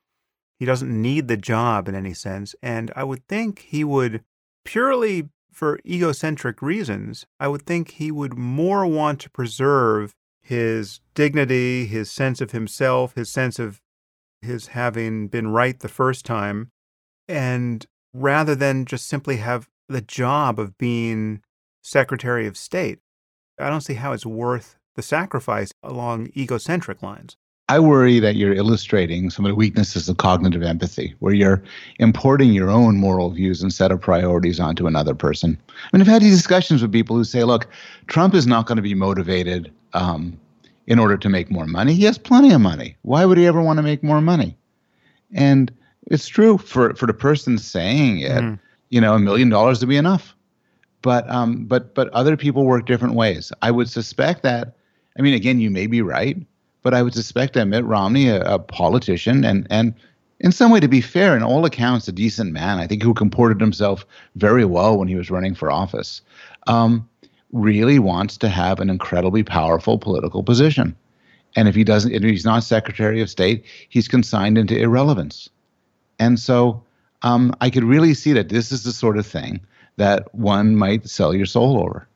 He doesn't need the job in any sense, and I would think he would purely for egocentric reasons. I would think he would more want to preserve his dignity, his sense of himself, his sense of his having been right the first time, and rather than just simply have the job of being Secretary of State. I don't see how it's worth the sacrifice along egocentric lines. I worry that you're illustrating some of the weaknesses of cognitive empathy, where you're importing your own moral views and set of priorities onto another person. I mean, I've had these discussions with people who say, look, Trump is not going to be motivated um, in order to make more money. He has plenty of money. Why would he ever want to make more money? And it's true for, for the person saying it, mm. you know, a million dollars would be enough but um, but but other people work different ways. I would suspect that. I mean, again, you may be right, but I would suspect that Mitt Romney, a, a politician, and and in some way, to be fair, in all accounts, a decent man. I think who comported himself very well when he was running for office. Um, really wants to have an incredibly powerful political position, and if he doesn't, if he's not Secretary of State, he's consigned into irrelevance. And so, um, I could really see that this is the sort of thing that one might sell your soul over.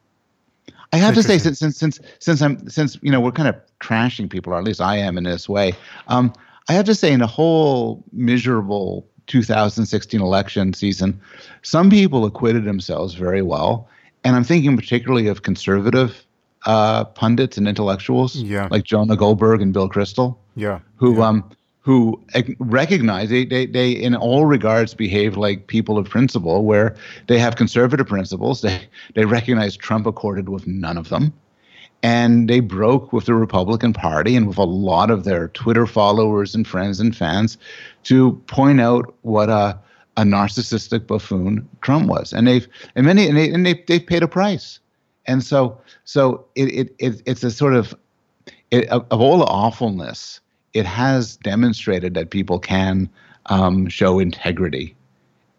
I have to say, since since since since I'm since you know we're kind of trashing people, or at least I am in this way. Um, I have to say, in the whole miserable 2016 election season, some people acquitted themselves very well, and I'm thinking particularly of conservative uh, pundits and intellectuals, yeah. like Jonah Goldberg and Bill Kristol, yeah, who yeah. um who recognize they, they, they in all regards behave like people of principle where they have conservative principles they they recognize trump accorded with none of them and they broke with the republican party and with a lot of their twitter followers and friends and fans to point out what a a narcissistic buffoon trump was. And they've and many and, they, and they, they've paid a price. And so so it, it, it it's a sort of it, of, of all the awfulness it has demonstrated that people can um, show integrity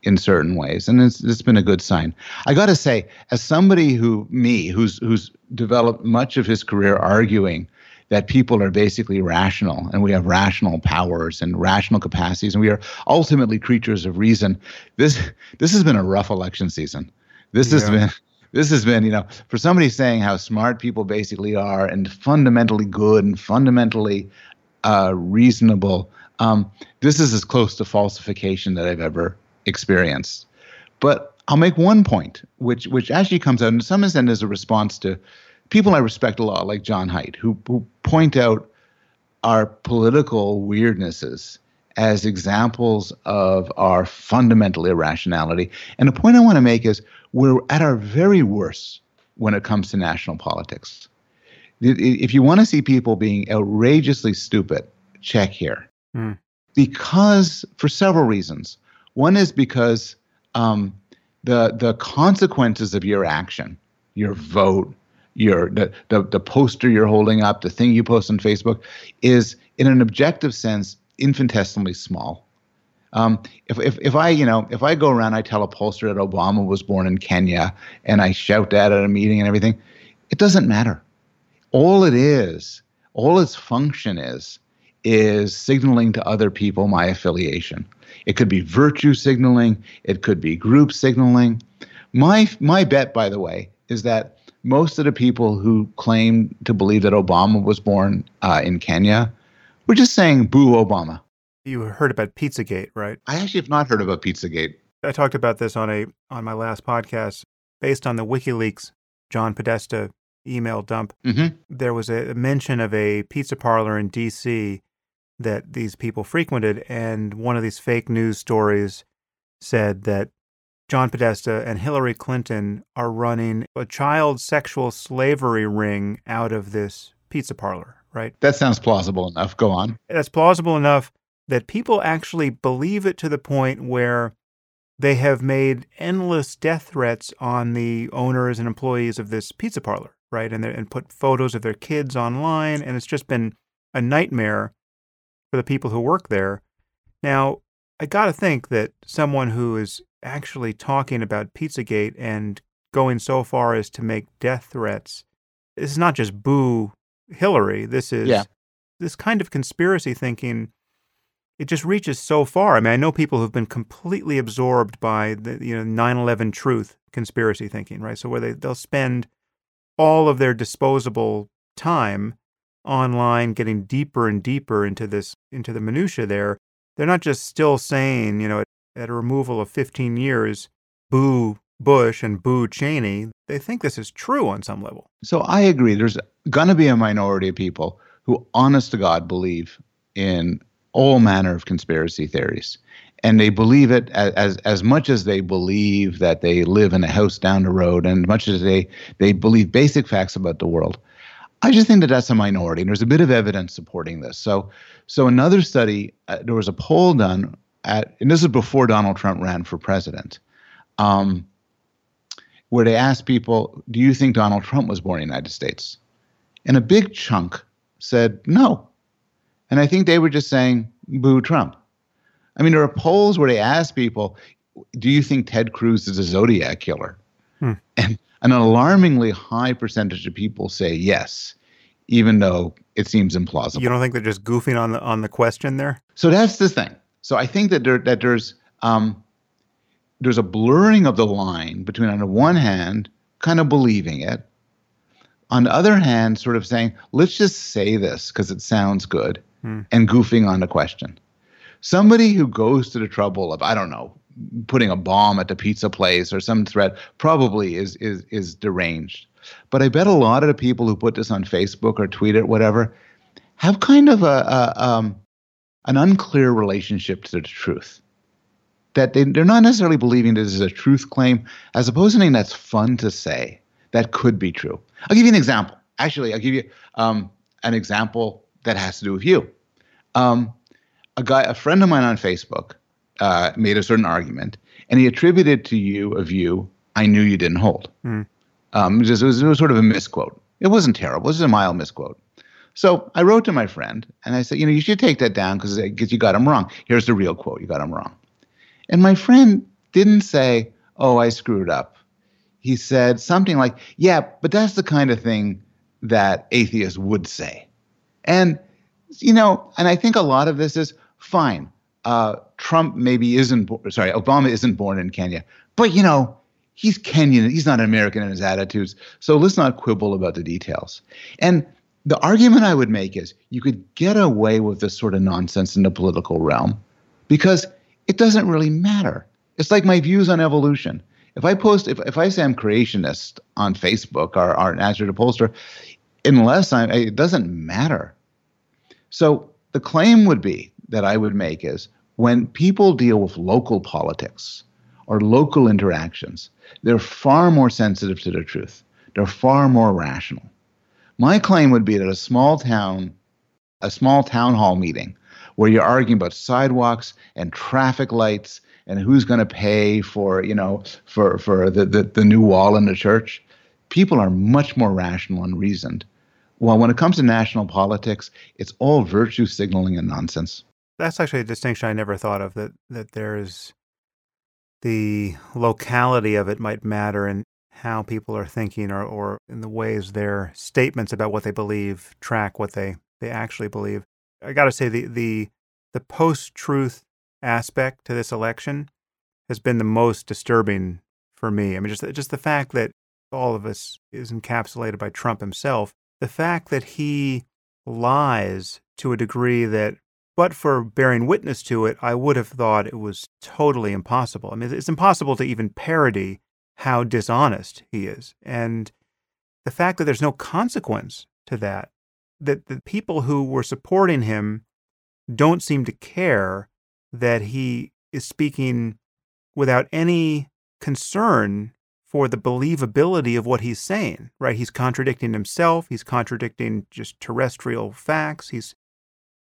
in certain ways, and it's, it's been a good sign. I got to say, as somebody who me who's who's developed much of his career arguing that people are basically rational and we have rational powers and rational capacities and we are ultimately creatures of reason. This this has been a rough election season. This yeah. has been this has been, you know, for somebody saying how smart people basically are and fundamentally good and fundamentally uh, reasonable. Um, this is as close to falsification that I've ever experienced. But I'll make one point, which which actually comes out in some extent as a response to people I respect a lot, like Jon Haidt, who who point out our political weirdnesses as examples of our fundamental irrationality. And the point I want to make is we're at our very worst when it comes to national politics if you want to see people being outrageously stupid, check here. Mm. Because for several reasons. One is because um, the the consequences of your action, your vote, your the, the the poster you're holding up, the thing you post on Facebook, is in an objective sense infinitesimally small. Um, if, if, if I, you know, if I go around, I tell a pollster that Obama was born in Kenya and I shout that at a meeting and everything, it doesn't matter all it is, all its function is, is signaling to other people my affiliation. It could be virtue signaling, it could be group signaling. My my bet, by the way, is that most of the people who claim to believe that Obama was born uh, in Kenya were just saying "Boo Obama." You heard about Pizzagate, right? I actually have not heard about Pizzagate. I talked about this on a on my last podcast, based on the WikiLeaks John Podesta email dump, mm-hmm. there was a mention of a pizza parlor in D.C. that these people frequented, and one of these fake news stories said that John Podesta and Hillary Clinton are running a child sexual slavery ring out of this pizza parlor, right? That sounds plausible enough. Go on. That's plausible enough that people actually believe it to the point where they have made endless death threats on the owners and employees of this pizza parlor, right? And, and put photos of their kids online. And it's just been a nightmare for the people who work there. Now, I got to think that someone who is actually talking about Pizzagate and going so far as to make death threats, this is not just boo Hillary. This is yeah. this kind of conspiracy thinking it just reaches so far. I mean, I know people who've been completely absorbed by the you know 9/11 truth conspiracy thinking, right? So where they they'll spend all of their disposable time online getting deeper and deeper into this into the minutia there. They're not just still saying, you know, at, at a removal of 15 years, boo Bush and boo Cheney. They think this is true on some level. So I agree. There's going to be a minority of people who, honest to God, believe in all manner of conspiracy theories. And they believe it as, as, as much as they believe that they live in a house down the road, and much as they, they believe basic facts about the world. I just think that that's a minority, and there's a bit of evidence supporting this. So, so another study, uh, there was a poll done at, and this is before Donald Trump ran for president, um, where they asked people, "Do you think Donald Trump was born in the United States?" And a big chunk said no. And I think they were just saying, boo Trump. I mean, there are polls where they ask people, do you think Ted Cruz is a Zodiac killer? Hmm. And an alarmingly high percentage of people say yes, even though it seems implausible. You don't think they're just goofing on the on the question there? So that's the thing. So I think that there that there's um, there's a blurring of the line between on the one hand, kind of believing it, on the other hand, sort of saying, let's just say this because it sounds good, hmm. and goofing on the question. Somebody who goes to the trouble of, I don't know, putting a bomb at the pizza place or some threat probably is is is deranged. But I bet a lot of the people who put this on Facebook or tweet it, whatever, have kind of a, a um, an unclear relationship to the truth. That they, they're not necessarily believing this is a truth claim, as opposed to something that's fun to say that could be true. I'll give you an example. Actually, I'll give you um, an example that has to do with you. Um, a guy, a friend of mine on Facebook, uh, made a certain argument, and he attributed to you a view I knew you didn't hold. Mm. Um, it, was, it, was, it was sort of a misquote. It wasn't terrible. It was a mild misquote. So I wrote to my friend and I said, you know, you should take that down because you got him wrong. Here's the real quote. You got him wrong. And my friend didn't say, oh, I screwed up he said something like, Yeah, but that's the kind of thing that atheists would say. And, you know, and I think a lot of this is fine. Uh, Trump maybe isn't, sorry, Obama isn't born in Kenya, but, you know, he's Kenyan. He's not American in his attitudes. So let's not quibble about the details. And the argument I would make is you could get away with this sort of nonsense in the political realm because it doesn't really matter. It's like my views on evolution if I post, if, if I say I'm creationist on Facebook or, or answer to pollster, unless I, it doesn't matter. So the claim would be that I would make is when people deal with local politics or local interactions, they're far more sensitive to the truth. They're far more rational. My claim would be that a small town, a small town hall meeting where you're arguing about sidewalks and traffic lights and who's going to pay for you know for for the, the the new wall in the church people are much more rational and reasoned well when it comes to national politics it's all virtue signaling and nonsense that's actually a distinction i never thought of that that there's the locality of it might matter in how people are thinking or, or in the ways their statements about what they believe track what they, they actually believe. I got to say the the the post truth aspect to this election has been the most disturbing for me. I mean, just just the fact that all of us is encapsulated by Trump himself. The fact that he lies to a degree that, but for bearing witness to it, I would have thought it was totally impossible. I mean, it's impossible to even parody how dishonest he is. And the fact that there's no consequence to that, that the people who were supporting him don't seem to care that he is speaking without any concern for the believability of what he's saying, right? He's contradicting himself, he's contradicting just terrestrial facts. He's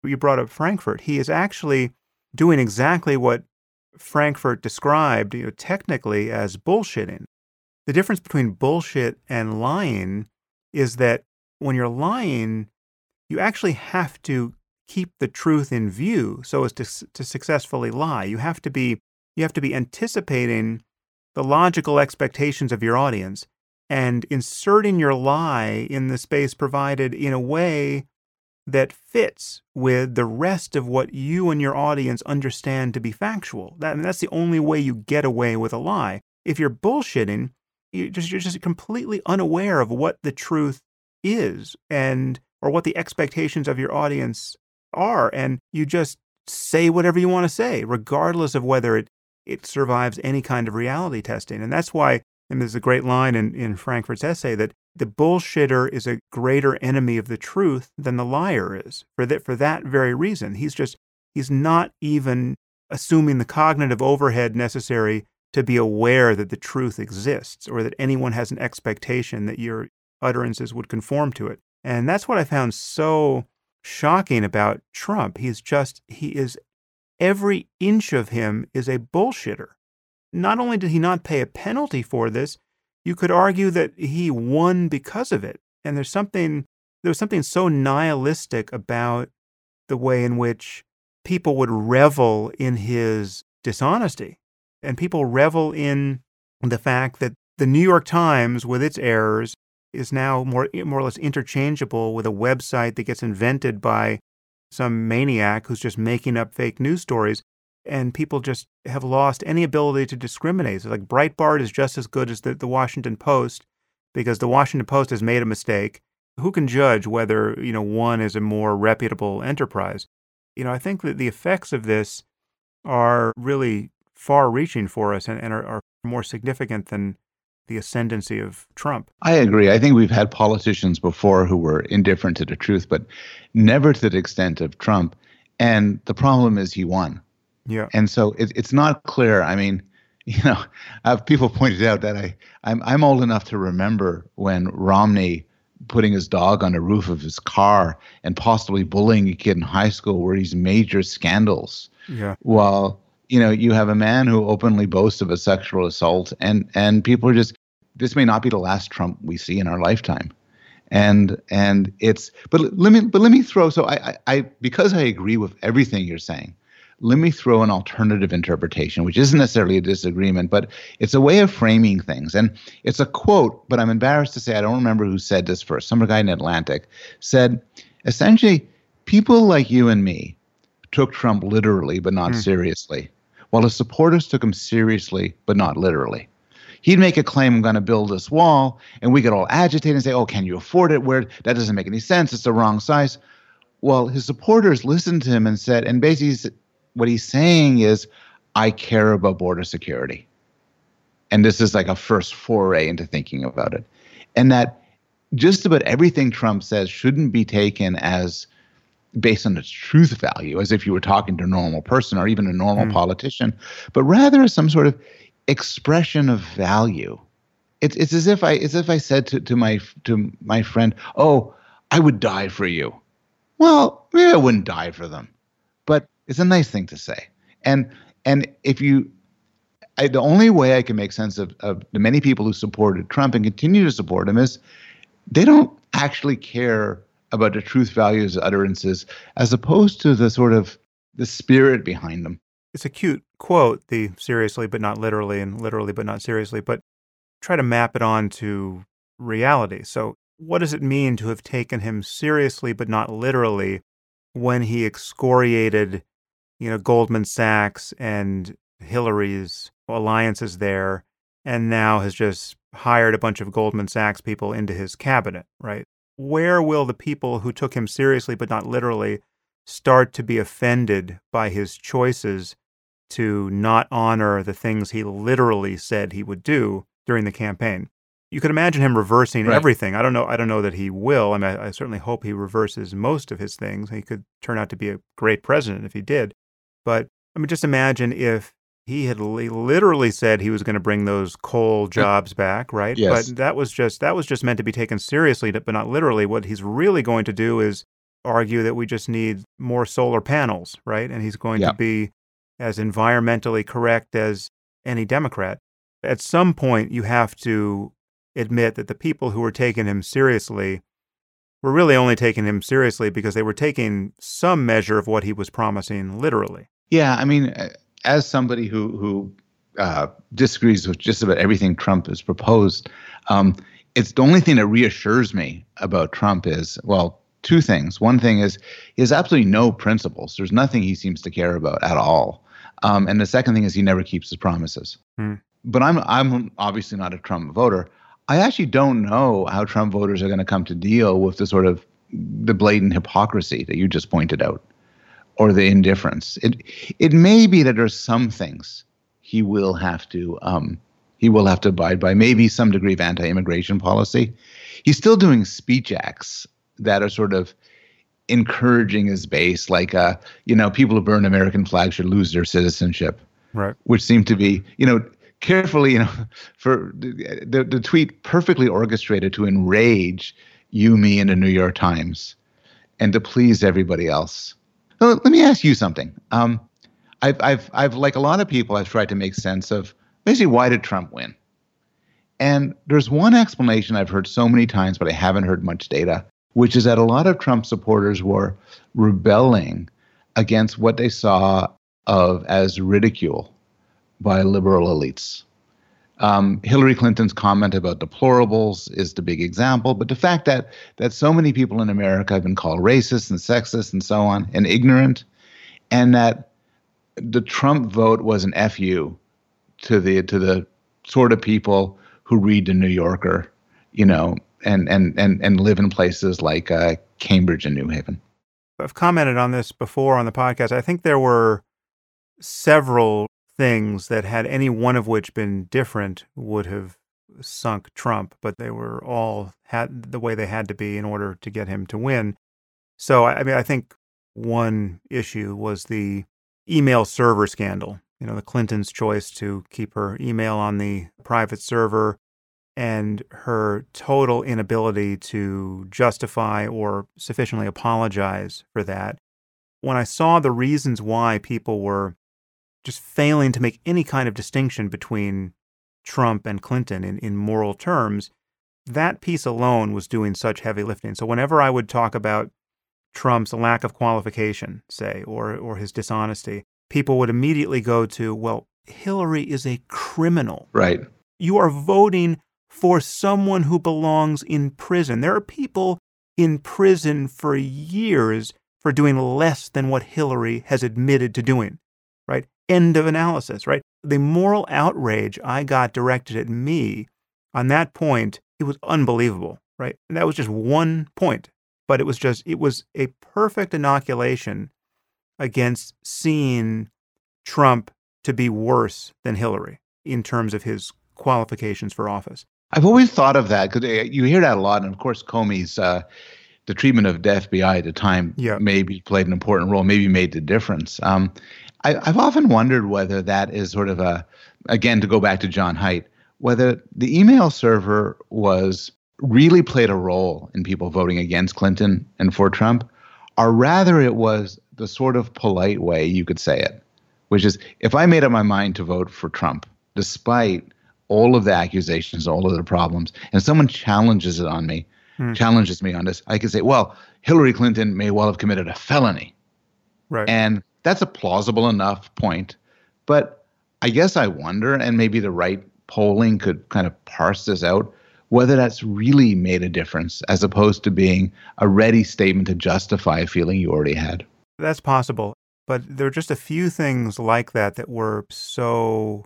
you brought up Frankfurt. He is actually doing exactly what Frankfurt described, you know, technically as bullshitting. The difference between bullshit and lying is that when you're lying, you actually have to keep the truth in view so as to, to successfully lie. You have to be you have to be anticipating the logical expectations of your audience and inserting your lie in the space provided in a way that fits with the rest of what you and your audience understand to be factual. That, I mean, that's the only way you get away with a lie. If you're bullshitting, you just, you're just completely unaware of what the truth is and or what the expectations of your audience are and you just say whatever you want to say regardless of whether it it survives any kind of reality testing and that's why and there's a great line in, in frankfurt's essay that the bullshitter is a greater enemy of the truth than the liar is for that for that very reason. He's just he's not even assuming the cognitive overhead necessary to be aware that the truth exists or that anyone has an expectation that your utterances would conform to it. And that's what i found so shocking about trump. He's just he is every inch of him is a bullshitter. Not only did he not pay a penalty for this you could argue that he won because of it. And there's something there was something so nihilistic about the way in which people would revel in his dishonesty. And people revel in the fact that the New York Times, with its errors, is now more, more or less interchangeable with a website that gets invented by some maniac who's just making up fake news stories and people just have lost any ability to discriminate. So like Breitbart is just as good as the, the Washington Post because the Washington Post has made a mistake. Who can judge whether you know one is a more reputable enterprise? You know, I think that the effects of this are really far-reaching for us and, and are, are more significant than the ascendancy of Trump. I agree. I think we've had politicians before who were indifferent to the truth, but never to the extent of Trump. And the problem is he won. Yeah. And so it, it's not clear. I mean, *laughs* you know, I've people pointed out that I I'm I'm old enough to remember when Romney putting his dog on the roof of his car and possibly bullying a kid in high school were these major scandals. Yeah. While you know you have a man who openly boasts of a sexual assault, and and people are just this may not be the last Trump we see in our lifetime and and it's but let me but let me throw so I, I because I agree with everything you're saying let me throw an alternative interpretation, which isn't necessarily a disagreement, but it's a way of framing things. And it's a quote, but I'm embarrassed to say I don't remember who said this first. Some guy in Atlantic said, essentially, people like you and me took Trump literally, but not mm. seriously, while his supporters took him seriously, but not literally. He'd make a claim, I'm going to build this wall, and we get all agitated and say, oh, can you afford it? Where that doesn't make any sense. It's the wrong size. Well, his supporters listened to him and said, and basically what he's saying is, I care about border security. And this is like a first foray into thinking about it. And that just about everything Trump says shouldn't be taken as based on its truth value, as if you were talking to a normal person or even a normal mm. politician, but rather as some sort of expression of value. It's it's as if I it's as if I said to, to my to my friend, "Oh, I would die for you." Well, maybe I wouldn't die for them, it's a nice thing to say. And and if you I, the only way I can make sense of, of the many people who supported Trump and continue to support him is they don't actually care about the truth values utterances as opposed to the sort of the spirit behind them. It's a cute quote, the seriously but not literally and literally but not seriously, but try to map it on to reality. So what does it mean to have taken him seriously but not literally when he excoriated you know, Goldman Sachs and Hillary's alliances there, and now has just hired a bunch of Goldman Sachs people into his cabinet, right? Where will the people who took him seriously but not literally start to be offended by his choices to not honor the things he literally said he would do during the campaign? You could imagine him reversing right. everything. I don't know. I don't know that he will. I mean, I, I certainly hope he reverses most of his things. He could turn out to be a great president if he did. But I mean, just imagine if he had li- literally said he was going to bring those coal jobs back, right? Yes. But that was just that was just meant to be taken seriously, but not literally. What he's really going to do is argue that we just need more solar panels, right? And he's going Yeah. to be as environmentally correct as any Democrat. At some point, you have to admit that the people who were taking him seriously were really only taking him seriously because they were taking some measure of what he was promising literally. Yeah, I mean, as somebody who who uh, disagrees with just about everything Trump has proposed, um, it's the only thing that reassures me about Trump is well, two things. One thing is he has absolutely no principles. There's nothing he seems to care about at all. Um, and the second thing is he never keeps his promises. Hmm. But I'm I'm obviously not a Trump voter. I actually don't know how Trump voters are going to come to deal with the sort of the blatant hypocrisy that you just pointed out or the indifference. It it may be that there's some things he will have to um, he will have to abide by. Maybe some degree of anti-immigration policy. He's still doing speech acts that are sort of encouraging his base, like uh, you know, people who burn American flags should lose their citizenship, Right. which seem to be you know carefully you know *laughs* for the the, the tweet perfectly orchestrated to enrage you, me, and the New York Times, and to please everybody else. Let me ask you something. Um, I've, I've, I've, like a lot of people, I've tried to make sense of basically why did Trump win? And there's one explanation I've heard so many times, but I haven't heard much data, which is that a lot of Trump supporters were rebelling against what they saw of as ridicule by liberal elites. Um, Hillary Clinton's comment about deplorables is the big example, but the fact that that so many people in America have been called racist and sexist and so on and ignorant, and that the Trump vote was an fu to the to the sort of people who read the New Yorker, you know, and and and and live in places like uh, Cambridge and New Haven. I've commented on this before on the podcast. I think there were several things that, had any one of which been different, would have sunk Trump, but they were all had the way they had to be in order to get him to win. So, I I mean, I think one issue was the email server scandal. You know, the Clintons' choice to keep her email on the private server and her total inability to justify or sufficiently apologize for that. When I saw the reasons why people were just failing to make any kind of distinction between Trump and Clinton in, in moral terms, that piece alone was doing such heavy lifting. So whenever I would talk about Trump's lack of qualification, say, or or his dishonesty, people would immediately go to, well, Hillary is a criminal. Right. You are voting for someone who belongs in prison. There are people in prison for years for doing less than what Hillary has admitted to doing? End of analysis, right? The moral outrage I got directed at me on that point, it was unbelievable, right? And that was just one point, but it was just, it was a perfect inoculation against seeing Trump to be worse than Hillary in terms of his qualifications for office. I've always thought of that because you hear that a lot, and of course, Comey's uh, the treatment of the FBI at the time Yeah. maybe played an important role, maybe made the difference. Um, I, I've often wondered whether that is sort of a, again, to go back to Jon Haidt, whether the email server was really played a role in people voting against Clinton and for Trump, or rather it was the sort of polite way you could say it, which is if I made up my mind to vote for Trump, despite all of the accusations, all of the problems, and someone challenges it on me, Hmm. challenges me on this, I could say, well, Hillary Clinton may well have committed a felony. Right. And that's a plausible enough point. But I guess I wonder, and maybe the right polling could kind of parse this out, whether that's really made a difference as opposed to being a ready statement to justify a feeling you already had. That's possible. But there are just a few things like that that were so.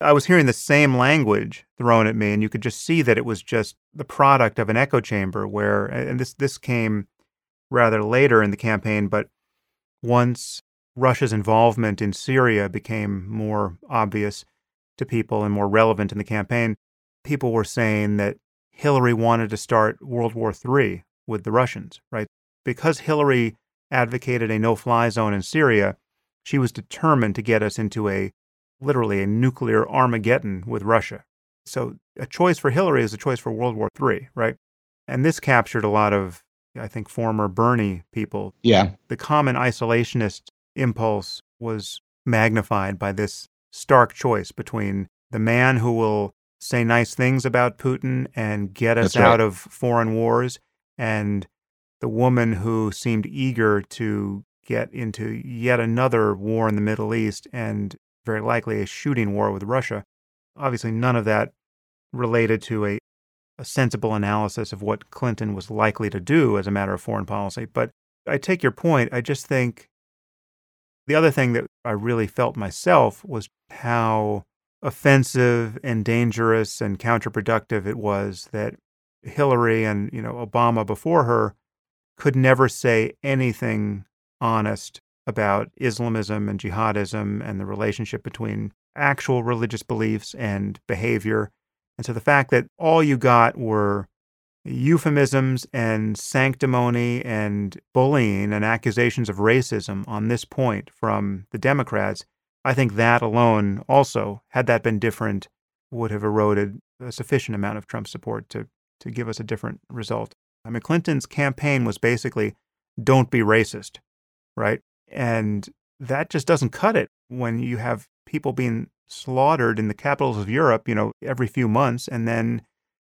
I was hearing the same language thrown at me, and you could just see that it was just the product of an echo chamber where, and this, this came rather later in the campaign, but once Russia's involvement in Syria became more obvious to people and more relevant in the campaign, people were saying that Hillary wanted to start World War III with the Russians, right? Because Hillary advocated a no fly zone in Syria, she was determined to get us into a literally a nuclear Armageddon with Russia. So a choice for Hillary is a choice for World War III, right? And this captured a lot of, I think, former Bernie people. Yeah. The common isolationist impulse was magnified by this stark choice between the man who will say nice things about Putin and get us That's right. out of foreign wars and the woman who seemed eager to get into yet another war in the Middle East and very likely a shooting war with Russia. Obviously, none of that related to a, a sensible analysis of what Clinton was likely to do as a matter of foreign policy. But I take your point. I just think the other thing that I really felt myself was how offensive and dangerous and counterproductive it was that Hillary and you know Obama before her could never say anything honest about Islamism and jihadism and the relationship between actual religious beliefs and behavior. And so the fact that all you got were euphemisms and sanctimony and bullying and accusations of racism on this point from the Democrats, I think that alone also, had that been different, would have eroded a sufficient amount of Trump's support to, to give us a different result. I mean, Clinton's campaign was basically don't be racist, right? And that just doesn't cut it when you have people being slaughtered in the capitals of Europe, you know, every few months, and then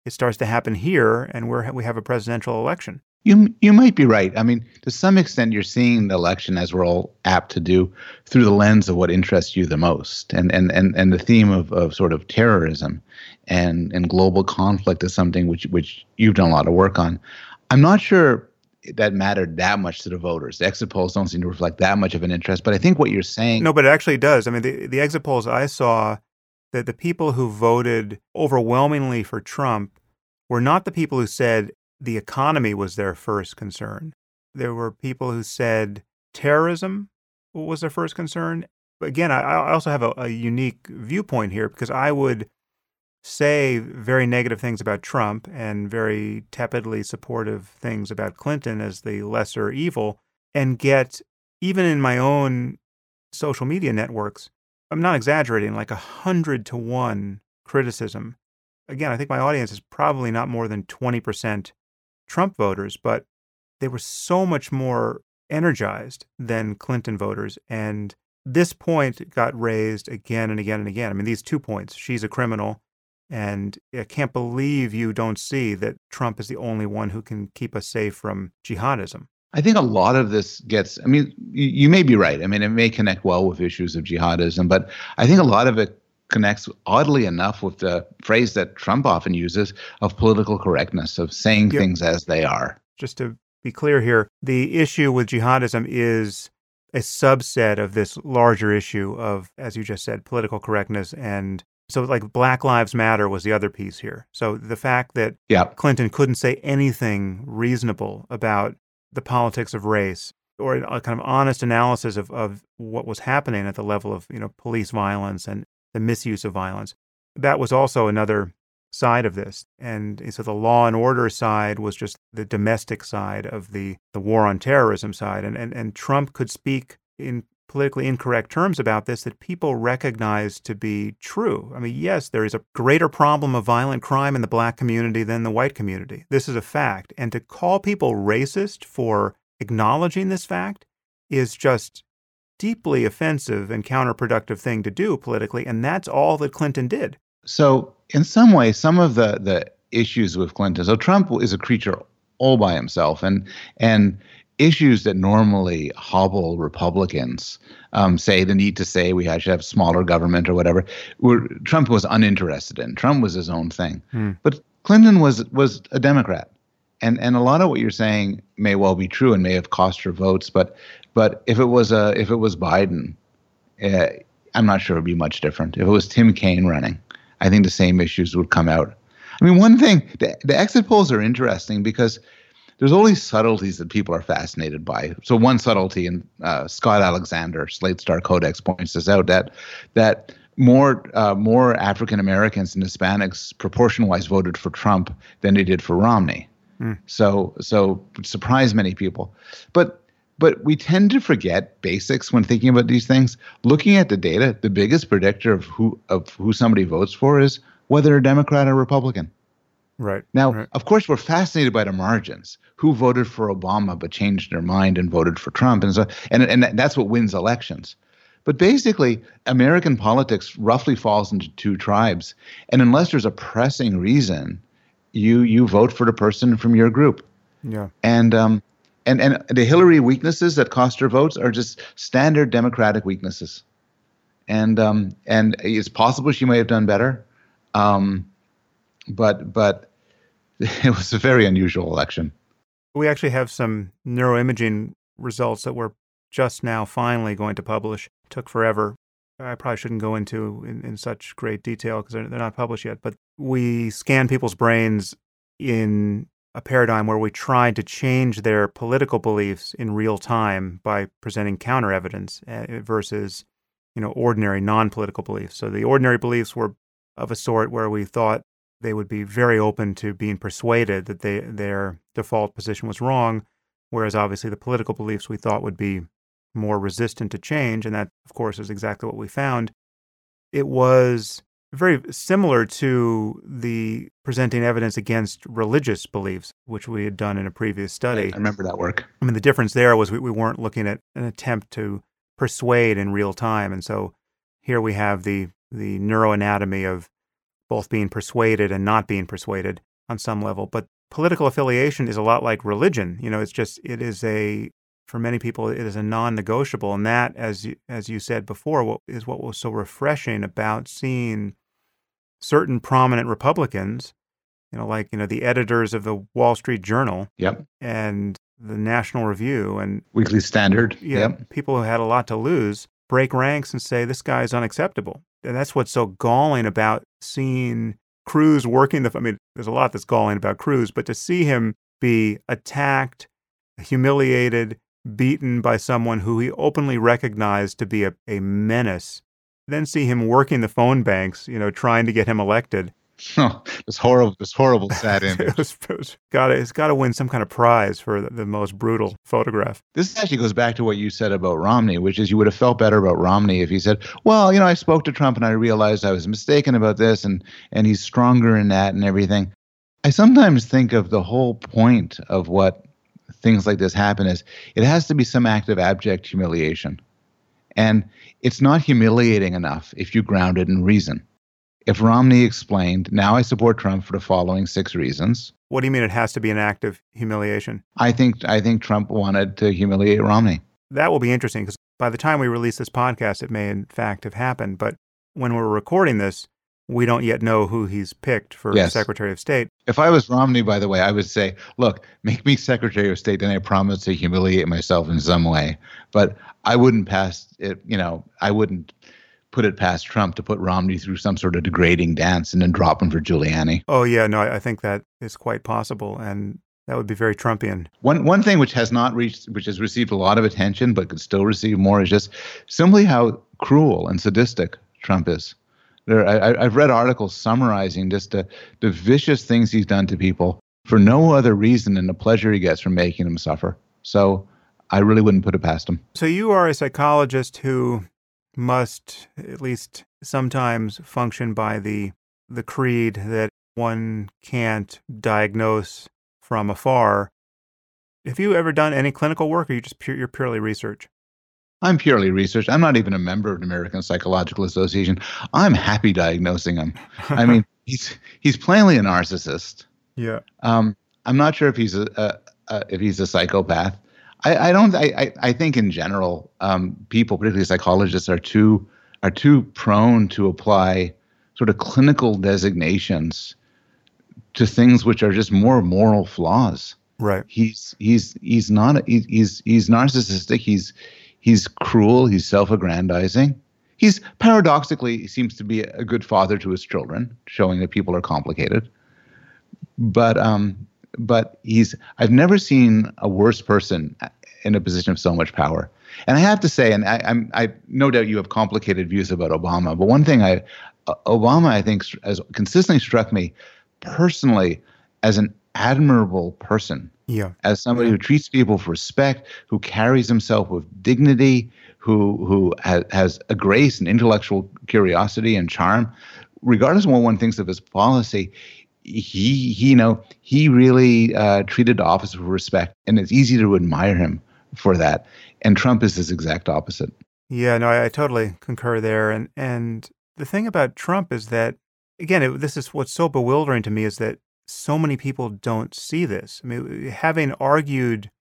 it starts to happen here, and we're we have a presidential election. You you might be right. I mean, to some extent, you're seeing the election as we're all apt to do through the lens of what interests you the most, and and and and the theme of, of sort of terrorism and and global conflict is something which which you've done a lot of work on. I'm not sure that mattered that much to the voters. The exit polls don't seem to reflect that much of an interest, but I think what you're saying. No, but it actually does. I mean, the the exit polls I saw that the people who voted overwhelmingly for Trump were not the people who said the economy was their first concern. There were people who said terrorism was their first concern. Again, I, I also have a, a unique viewpoint here because I would say very negative things about Trump and very tepidly supportive things about Clinton as the lesser evil, and get, even in my own social media networks, I'm not exaggerating, like a hundred to one criticism. Again, I think my audience is probably not more than 20% Trump voters, but they were so much more energized than Clinton voters. And this point got raised again and again and again. I mean, these two points she's a criminal, and I can't believe you don't see that Trump is the only one who can keep us safe from jihadism. I think a lot of this gets, I mean, you, you may be right. I mean, it may connect well with issues of jihadism, but I think a lot of it connects oddly enough with the phrase that Trump often uses of political correctness, of saying things as they are. Just to be clear here, the issue with jihadism is a subset of this larger issue of, as you just said, political correctness. And so, like, Black Lives Matter was the other piece here. So the fact that Yeah. Clinton couldn't say anything reasonable about the politics of race or a kind of honest analysis of, of what was happening at the level of you know police violence and the misuse of violence. That was also another side of this. And so the law and order side was just the domestic side of the, the war on terrorism side. And, and, and Trump could speak in politically incorrect terms about this that people recognize to be true. I mean, yes, there is a greater problem of violent crime in the black community than the white community. This is a fact. And to call people racist for acknowledging this fact is just deeply offensive and counterproductive thing to do politically. And that's all that Clinton did. So, in some way, some of the the issues with Clinton. So Trump is a creature all by himself, and and issues that normally hobble Republicans, um, say the need to say we should have smaller government or whatever, were Trump was uninterested in. Trump was his own thing, Hmm. but Clinton was was a Democrat, and and a lot of what you're saying may well be true and may have cost her votes, but but if it was a if it was Biden, uh, I'm not sure it'd be much different. If it was Tim Kaine running, I think the same issues would come out. I mean, one thing the, the exit polls are interesting because there's these subtleties that people are fascinated by. So one subtlety, and uh, Scott Alexander, Slate Star Codex, points this out that that more uh, more African Americans and Hispanics proportion-wise voted for Trump than they did for Romney. Hmm. So so surprised many people, but but we tend to forget basics when thinking about these things. Looking at the data, the biggest predictor of who of who somebody votes for is whether they're Democrat or Republican. Right. Now, right. of course, we're fascinated by the margins. Who voted for Obama but changed their mind and voted for Trump, and so and and that's what wins elections. But basically, American politics roughly falls into two tribes, and unless there's a pressing reason, you you vote for the person from your group. Yeah. And um, and and the Hillary weaknesses that cost her votes are just standard Democratic weaknesses. And um, and it's possible she may have done better. Um, but but *laughs* it was a very unusual election. We actually have some neuroimaging results that we're just now finally going to publish. It took forever. I probably shouldn't go into in, in such great detail because they're, they're not published yet. But we scan people's brains in a paradigm where we tried to change their political beliefs in real time by presenting counter evidence eh, versus you know ordinary non-political beliefs. So the ordinary beliefs were of a sort where we thought they would be very open to being persuaded that they, their default position was wrong, whereas obviously the political beliefs we thought would be more resistant to change, and that, of course, is exactly what we found. It was very similar to the presenting evidence against religious beliefs, which we had done in a previous study. I remember that work. I mean, the difference there was we, we weren't looking at an attempt to persuade in real time, and so here we have the the neuroanatomy of both being persuaded and not being persuaded on some level. But political affiliation is a lot like religion. You know, it's just it is a for many people it is a non-negotiable, and that, as you, as you said before, what is what was so refreshing about seeing certain prominent Republicans, you know, like you know the editors of the Wall Street Journal, yep, and the National Review, and Weekly Standard, yeah, yep. people who had a lot to lose break ranks and say this guy is unacceptable that's what's so galling about seeing Cruz working the. I mean, there's a lot that's galling about Cruz, but to see him be attacked, humiliated, beaten by someone who he openly recognized to be a, a menace, then see him working the phone banks, you know, trying to get him elected. *laughs* Oh, this horrible, this horrible, sad *laughs* image. it was, it was got it's got to win some kind of prize for the, the, most brutal photograph. This actually goes back to what you said about Romney, which is you would have felt better about Romney if he said, "Well, you know, I spoke to Trump and I realized I was mistaken about this, and and he's stronger in that and everything." I sometimes think of the whole point of what things like this happen is it has to be some act of abject humiliation, and it's not humiliating enough if you ground it in reason if Romney explained, now I support Trump for the following six reasons. What do you mean it has to be an act of humiliation? I think I think Trump wanted to humiliate Romney. That will be interesting because by the time we release this podcast, it may in fact have happened. But when we're recording this, we don't yet know who he's picked for yes. Secretary of State. If I was Romney, by the way, I would say, look, make me Secretary of State, then I promise to humiliate myself in some way. But I wouldn't pass it, you know, I wouldn't put it past Trump to put Romney through some sort of degrading dance and then drop him for Giuliani. Oh yeah, no, I think that is quite possible, and that would be very Trumpian. One one thing which has not reached, which has received a lot of attention, but could still receive more, is just simply how cruel and sadistic Trump is. There, I, have read articles summarizing just the, the vicious things he's done to people for no other reason than the pleasure he gets from making them suffer. So I really wouldn't put it past him. So you are a psychologist who must at least sometimes function by the the creed that one can't diagnose from afar. Have you ever done any clinical work, or you just pure, you're purely research? I'm purely research. I'm not even a member of the American Psychological Association. I'm happy diagnosing him. I mean, *laughs* he's he's plainly a narcissist. Yeah. Um, I'm not sure if he's a, a, a if he's a psychopath. I, I don't. I, I think in general, um, people, particularly psychologists, are too are too prone to apply sort of clinical designations to things which are just more moral flaws. Right. He's he's he's not he's he's narcissistic. He's he's cruel. He's self-aggrandizing. He's paradoxically he seems to be a good father to his children, showing that people are complicated. But um, but he's I've never seen a worse person in a position of so much power. And I have to say, and I, am I no doubt you have complicated views about Obama, but one thing I Obama I think has consistently struck me personally as an admirable person. Yeah. As somebody who treats people with respect, who carries himself with dignity, who who has, has a grace and intellectual curiosity and charm, regardless of what one thinks of his policy, he, he you know he really uh, treated the office with respect, and it's easy to admire him for that. And Trump is his exact opposite. Yeah, no, I, I totally concur there. And and the thing about Trump is that again, it, this is what's so bewildering to me is that so many people don't see this. I mean, having argued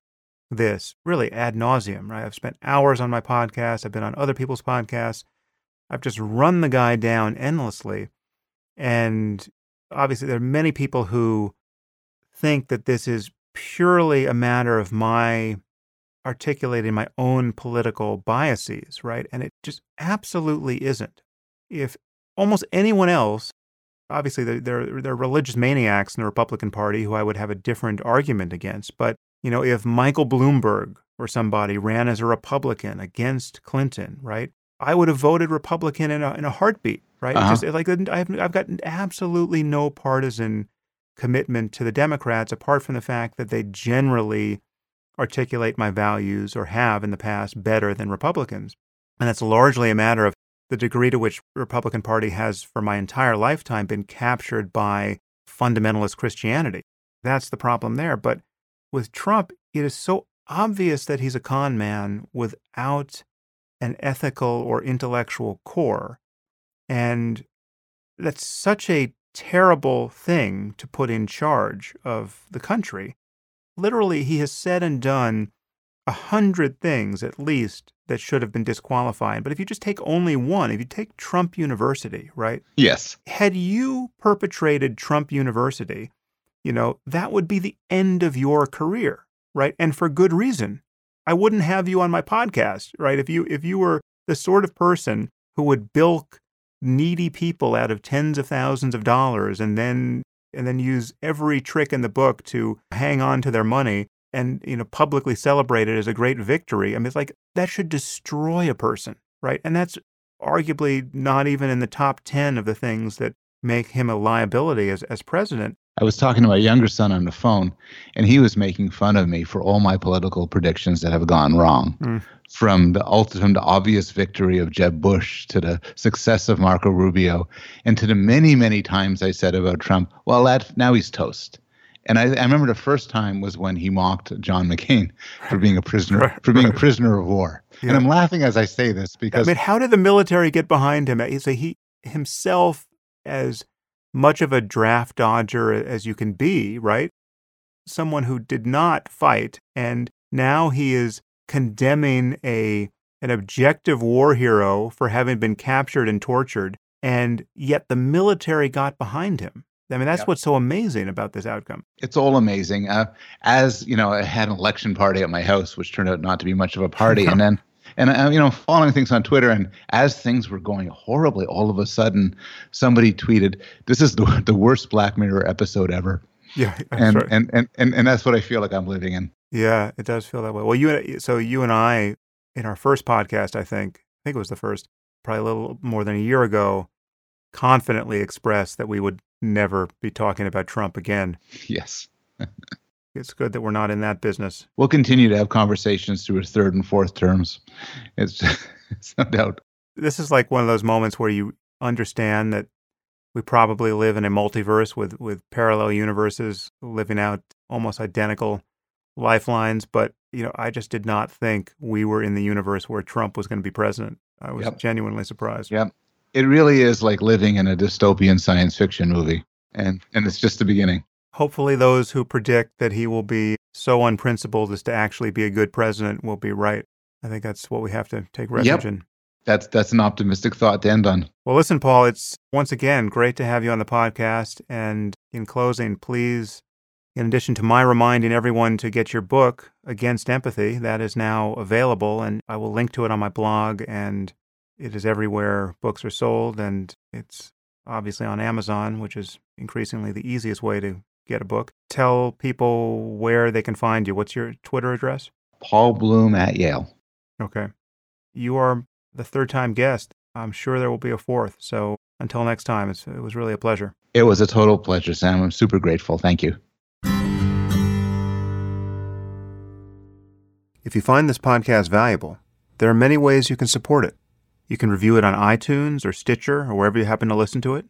this really ad nauseum, right? I've spent hours on my podcast. I've been on other people's podcasts. I've just run the guy down endlessly. And obviously, there are many people who think that this is purely a matter of my articulating my own political biases, right? And it just absolutely isn't. If almost anyone else, obviously there, there, are religious maniacs in the Republican Party who I would have a different argument against, but you know, if Michael Bloomberg or somebody ran as a Republican against Clinton, right? I would have voted Republican in a, in a heartbeat, right? Uh-huh. Just like I've, I've got absolutely no partisan commitment to the Democrats apart from the fact that they generally articulate my values or have in the past better than Republicans. And that's largely a matter of the degree to which Republican Party has, for my entire lifetime, been captured by fundamentalist Christianity. That's the problem there. But with Trump, it is so obvious that he's a con man without an ethical or intellectual core. And that's such a terrible thing to put in charge of the country. Literally, he has said and done a hundred things at least that should have been disqualifying. But if you just take only one, if you take Trump University, right? Yes. Had you perpetrated Trump University, you know, that would be the end of your career, right? And for good reason. I wouldn't have you on my podcast, right? If you if you were the sort of person who would bilk needy people out of tens of thousands of dollars and then and then use every trick in the book to hang on to their money and you know publicly celebrate it as a great victory. I mean, it's like that should destroy a person, right? And that's arguably not even in the top ten of the things that make him a liability as as president. I was talking to my younger son on the phone, and he was making fun of me for all my political predictions that have gone wrong. Mm. From the ultimate obvious victory of Jeb Bush to the success of Marco Rubio, and to the many, many times I said about Trump, well, that, now he's toast. And I, I, remember the first time was when he mocked John McCain for being a prisoner *laughs* for being a prisoner of war. Yeah. And I'm laughing as I say this because I mean, how did the military get behind him? Is he himself as much of a draft dodger as you can be, right? Someone who did not fight, and now he is condemning a an objective war hero for having been captured and tortured, and yet the military got behind him. I mean, that's Yeah. what's so amazing about this outcome. it's all amazing. Uh, as you know, I had an election party at my house, which turned out not to be much of a party, *laughs* and then. And uh, you know, following things on Twitter, and as things were going horribly, all of a sudden, somebody tweeted, "This is the the worst Black Mirror episode ever," Yeah, and, and and and and that's what I feel like I'm living in. Yeah, it does feel that way. Well, you and so you and I in our first podcast, I think, I think it was the first, probably a little more than a year ago, confidently expressed that we would never be talking about Trump again. *laughs* Yes, *laughs* It's good that we're not in that business. we'll continue to have conversations through his third and fourth terms. It's, *laughs* it's no doubt. This is like one of those moments where you understand that we probably live in a multiverse with with parallel universes living out almost identical lifelines, but you know, I just did not think we were in the universe where Trump was going to be president. I was Yep. genuinely surprised. Yep. It really is like living in a dystopian science fiction movie, and and it's just the beginning. Hopefully, those who predict that he will be so unprincipled as to actually be a good president will be right. I think that's what we have to take refuge Yep. in. That's that's an optimistic thought to end on. Well, listen, Paul, it's once again great to have you on the podcast. And in closing, please, in addition to my reminding everyone to get your book, Against Empathy, that is now available. And I will link to it on my blog. And it is everywhere books are sold. And it's obviously on Amazon, which is increasingly the easiest way to get a book. Tell people where they can find you. What's your Twitter address? Paul Bloom at Yale. Okay. You are the third time guest. I'm sure there will be a fourth. So until next time, it's, it was really a pleasure. It was a total pleasure, Sam. I'm super grateful. Thank you. If you find this podcast valuable, there are many ways you can support it. You can review it on iTunes or Stitcher or wherever you happen to listen to it.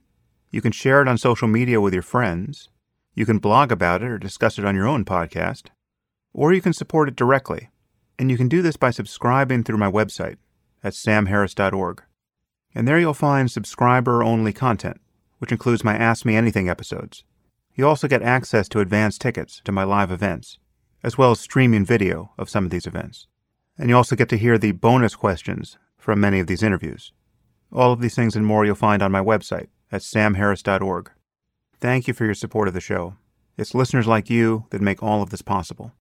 You can share it on social media with your friends. You can blog about it or discuss it on your own podcast. Or you can support it directly. And you can do this by subscribing through my website at samharris.org. And there you'll find subscriber only content, which includes my Ask Me Anything episodes. You also get access to advance tickets to my live events, as well as streaming video of some of these events. And you also get to hear the bonus questions from many of these interviews. All of these things and more you'll find on my website at samharris.org. Thank you for your support of the show. It's listeners like you that make all of this possible.